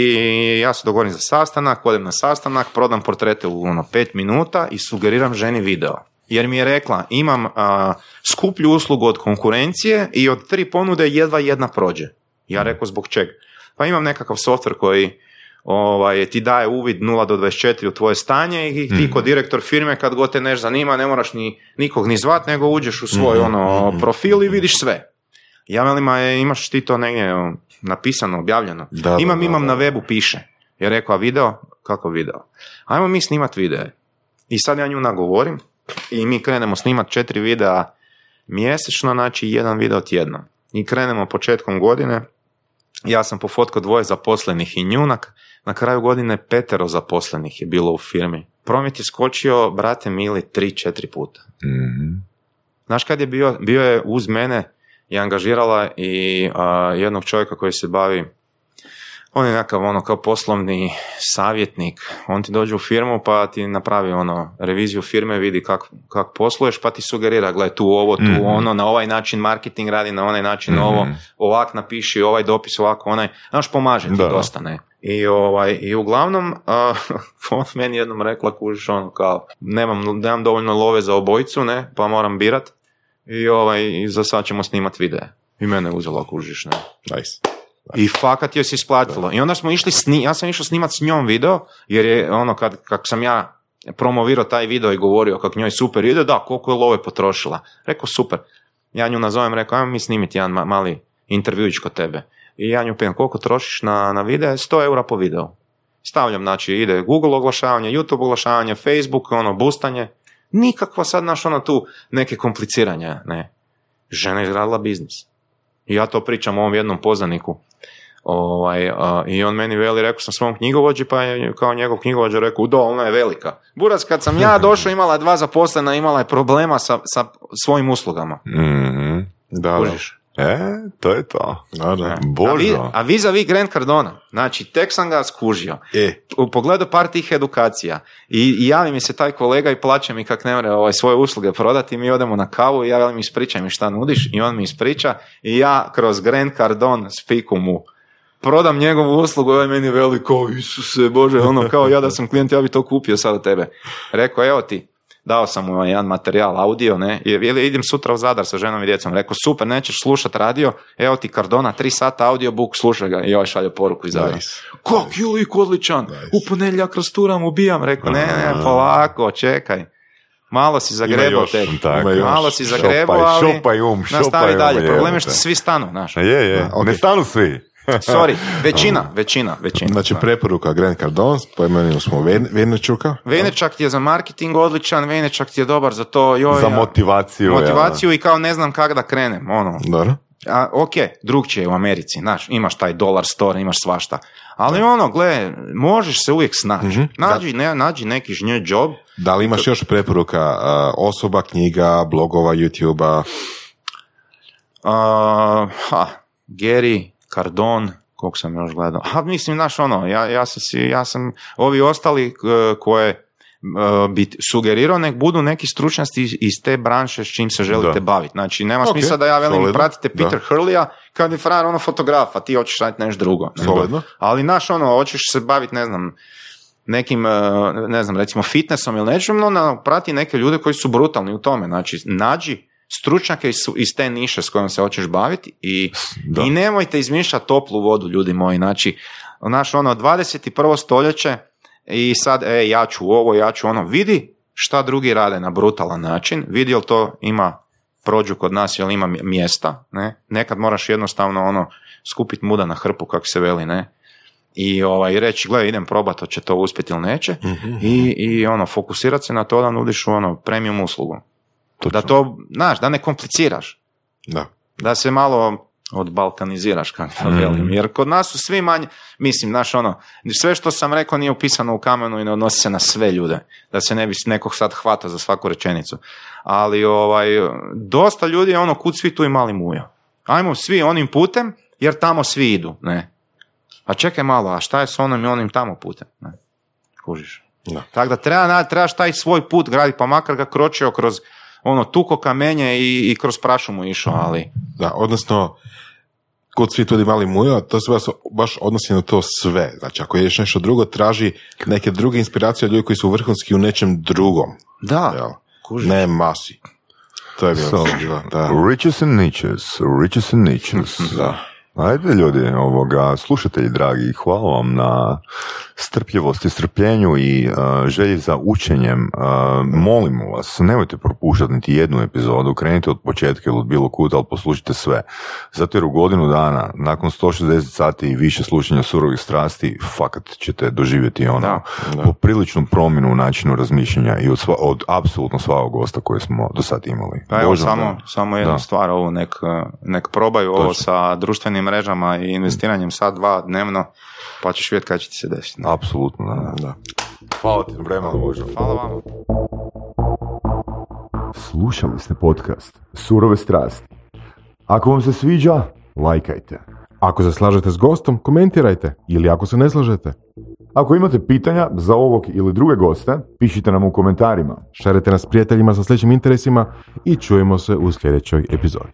ja se dogovorim za sastanak, odem na sastanak, prodam portrete u ono pet minuta i sugeriram ženi video. Jer mi je rekla, imam a, skuplju uslugu od konkurencije i od tri ponude jedva jedna prođe. Ja rekao, zbog čega? Pa imam nekakav softver koji ovaj, ti daje uvid 0 do 24 u tvoje stanje i ti ko direktor firme kad god te nešto zanima ne moraš ni, nikog ni zvat nego uđeš u svoj ono profil i vidiš sve. Ja velim, je- imaš ti to negdje napisano, objavljeno? Da, da, imam, da, imam da. na webu piše. Je rekao, a video? Kako video? Ajmo mi snimat videe. I sad ja nju nagovorim i mi krenemo snimat četiri videa mjesečno, znači jedan video tjedno. I krenemo početkom godine, ja sam pofotkao dvoje zaposlenih i njunak, na kraju godine petero zaposlenih je bilo u firmi. Promet je skočio, brate mili, tri, četiri puta. Mhm. Znaš kad je bio, bio je uz mene i angažirala i a, jednog čovjeka koji se bavi on je nekakav ono kao poslovni savjetnik, on ti dođe u firmu pa ti napravi ono reviziju firme, vidi kako kak posluješ pa ti sugerira, gle tu ovo, tu Mhm. ono, na ovaj način marketing radi, na onaj način Mhm. ovo, ovak napiši, ovaj dopis, ovako onaj, znaš pomaže ti Da. dosta, ne. I, ovaj, i uglavnom, a, on meni jednom rekla, kužiš ono kao, nemam, nemam dovoljno love za obojicu, ne, pa moram birat i, ovaj, i za sad ćemo snimat videe. I mene je uzela, kužiš, ne. Nice. I fakat joj se isplatilo. I onda smo išli, sni, ja sam išao snimat s njom video, jer je ono kad, kako sam ja promovirao taj video i govorio kako njoj super ide, da, koliko je love potrošila. Rekao super. Ja nju nazovem, rekao, ajmo mi snimiti jedan ma- mali intervjuić kod tebe. I ja nju pitam, koliko trošiš na, na video? 100 eura po videu. Stavljam, znači, ide Google oglašavanje, YouTube oglašavanje, Facebook, ono, boostanje. Nikakva sad, naš ono tu, neke kompliciranja, ne. Žena je izradila biznis. I ja to pričam ovom jednom poznaniku. Ovaj, a, I on meni veli, rekao sam svom knjigovođi, pa je kao njegov knjigovođa rekao, da, ona je velika. Burac, kad sam ja došao, imala je dva zaposlena, imala je problema sa, sa svojim uslugama. Mhm. Da, da. Kužiš? E, to je to. Da, da. A, vi, Božo. a vis a vis Grant Cardona, znači tek sam ga skužio. E, U pogledu par tih edukacija i, i javi mi se taj kolega i plaće mi kak ne mre ovaj, svoje usluge prodati, mi odemo na kavu i ja velim ispričaj mi šta nudiš i on mi ispriča i ja kroz Grant Cardon spiku mu prodam njegovu uslugu, ovaj meni veli kao Isuse Bože, ono kao ja da sam klijent, ja bi to kupio sad od tebe. Rekao, evo ti, dao sam mu jedan materijal audio, ne, i veli, idem sutra u Zadar sa ženom i djecom. Rekao, super, nećeš slušat radio, evo ti Cardona, tri sata audiobook, slušaj ga. I ovaj šalje poruku iz Zadra. Nice. Kak je lik odličan, u ponedjeljak rasturam, ubijam. Rekao, ne, ne, polako, čekaj. Malo si zagrebao tek. tako. Malo si zagrebao, ali šopaj um, šopaj nastavi um, dalje. Problem je što svi stanu, znaš. Je, je, ne stanu svi. Sorry, većina, većina, većina. Znači, Da. preporuka Grant Cardone, poimenili smo Ven- Venečuka. Venečak ti je za marketing odličan, Venečak ti je dobar za to, joj, Za ja- motivaciju. motivaciju i kao ne znam kak da krenem, ono. Dobro. A, ok, drugčije je u Americi, znaš, imaš taj dolar store, imaš svašta. Ali ono, gle, možeš se uvijek snaći. Mhm. Nađi, ne, nađi neki žnje job. Da li imaš još preporuka osoba, knjiga, blogova, youtube Uh, ha, Gary, Cardon, koliko sam još gledao. Ha, mislim, znaš, ono, ja, ja sam si, ja sam, ovi ostali uh, koje uh, bi sugerirao, nek budu neki stručnjaci iz, te branše s čim se želite baviti. Znači, nema Ok, smisla da ja velim, solidno. pratite Peter Da. Hurleya, kad je frajer ono fotograf, a ti hoćeš raditi nešto drugo. Solidno. Ali, znaš, ono, hoćeš se baviti, ne znam, nekim, uh, ne znam, recimo fitnessom ili nečem, no, prati neke ljude koji su brutalni u tome. Znači, nađi stručnjake iz, iz te niše s kojom se hoćeš baviti i, Da. i nemojte izmišljati toplu vodu, ljudi moji. Znači, znaš, ono, 21. stoljeće i sad, e, ja ću ovo, ja ću ono. Vidi šta drugi rade na brutalan način, vidi jel to ima prođu kod nas, jel ima mj- mjesta, ne? Nekad moraš jednostavno ono, skupit muda na hrpu, kako se veli, ne? I ovaj, reći, gle, idem probat, hoće to uspjeti ili neće. I, I ono, fokusirati se na to da nudiš ono premium uslugu. Da to, znaš, da ne kompliciraš. Da. Da se malo odbalkaniziraš, kako to Mhm. velim. Jer kod nas su svi manje, mislim, znaš, ono, sve što sam rekao nije upisano u kamenu i ne odnosi se na sve ljude. Da se ne bi nekog sad hvata za svaku rečenicu. Ali, ovaj, dosta ljudi je ono, kud svi tu i mali mujo. Ajmo svi onim putem, jer tamo svi idu, ne. A čekaj malo, a šta je s onim i onim tamo putem? Ne? Kužiš. Da. Tako da treba, trebaš taj svoj put graditi, pa makar ga kročio kroz ono tuko kamenje i, i kroz prašumu išao, ali Da, odnosno, kod svi tudi mali mujo, to se baš, baš odnosi na to sve. Znači, ako ješ nešto drugo, traži neke druge inspiracije od ljudi koji su vrhunski u nečem drugom. da, Jel? kužiš. Ne masi. To je bilo So, da. riches and niches, riches and niches. Da. Ajde ljudi, ovoga, slušatelji dragi, hvala vam na strpljivosti, strpljenju i uh, želji za učenjem. Uh, molimo vas, nemojte propuštati niti jednu epizodu, krenite od početka ili od bilo kud, ali poslušajte sve. Zato jer u godinu dana, nakon 160 sati i više slušanja surovih strasti, fakat ćete doživjeti ono, Da, popriličnu promjenu u načinu razmišljanja i od, sva, od apsolutno svakog gosta koje smo do sad imali. Pa evo, samo, da. samo jedna Da. stvar, ovo nek, nek probaju ovo Točno. sa društvenim mrežama i investiranjem sad dva dnevno, pa ćeš vidjeti kada će ti se desiti. Apsolutno, da. Da. Hvala ti na vremenu, Božo. Hvala vama. Slušali ste podcast Surove strasti. Ako vam se sviđa, lajkajte. Ako se slažete s gostom, komentirajte. Ili ako se ne slažete, Ako imate pitanja za ovog ili druge goste, pišite nam u komentarima. šarite nas prijateljima sa sličnim interesima i čujemo se u sljedećoj epizodi.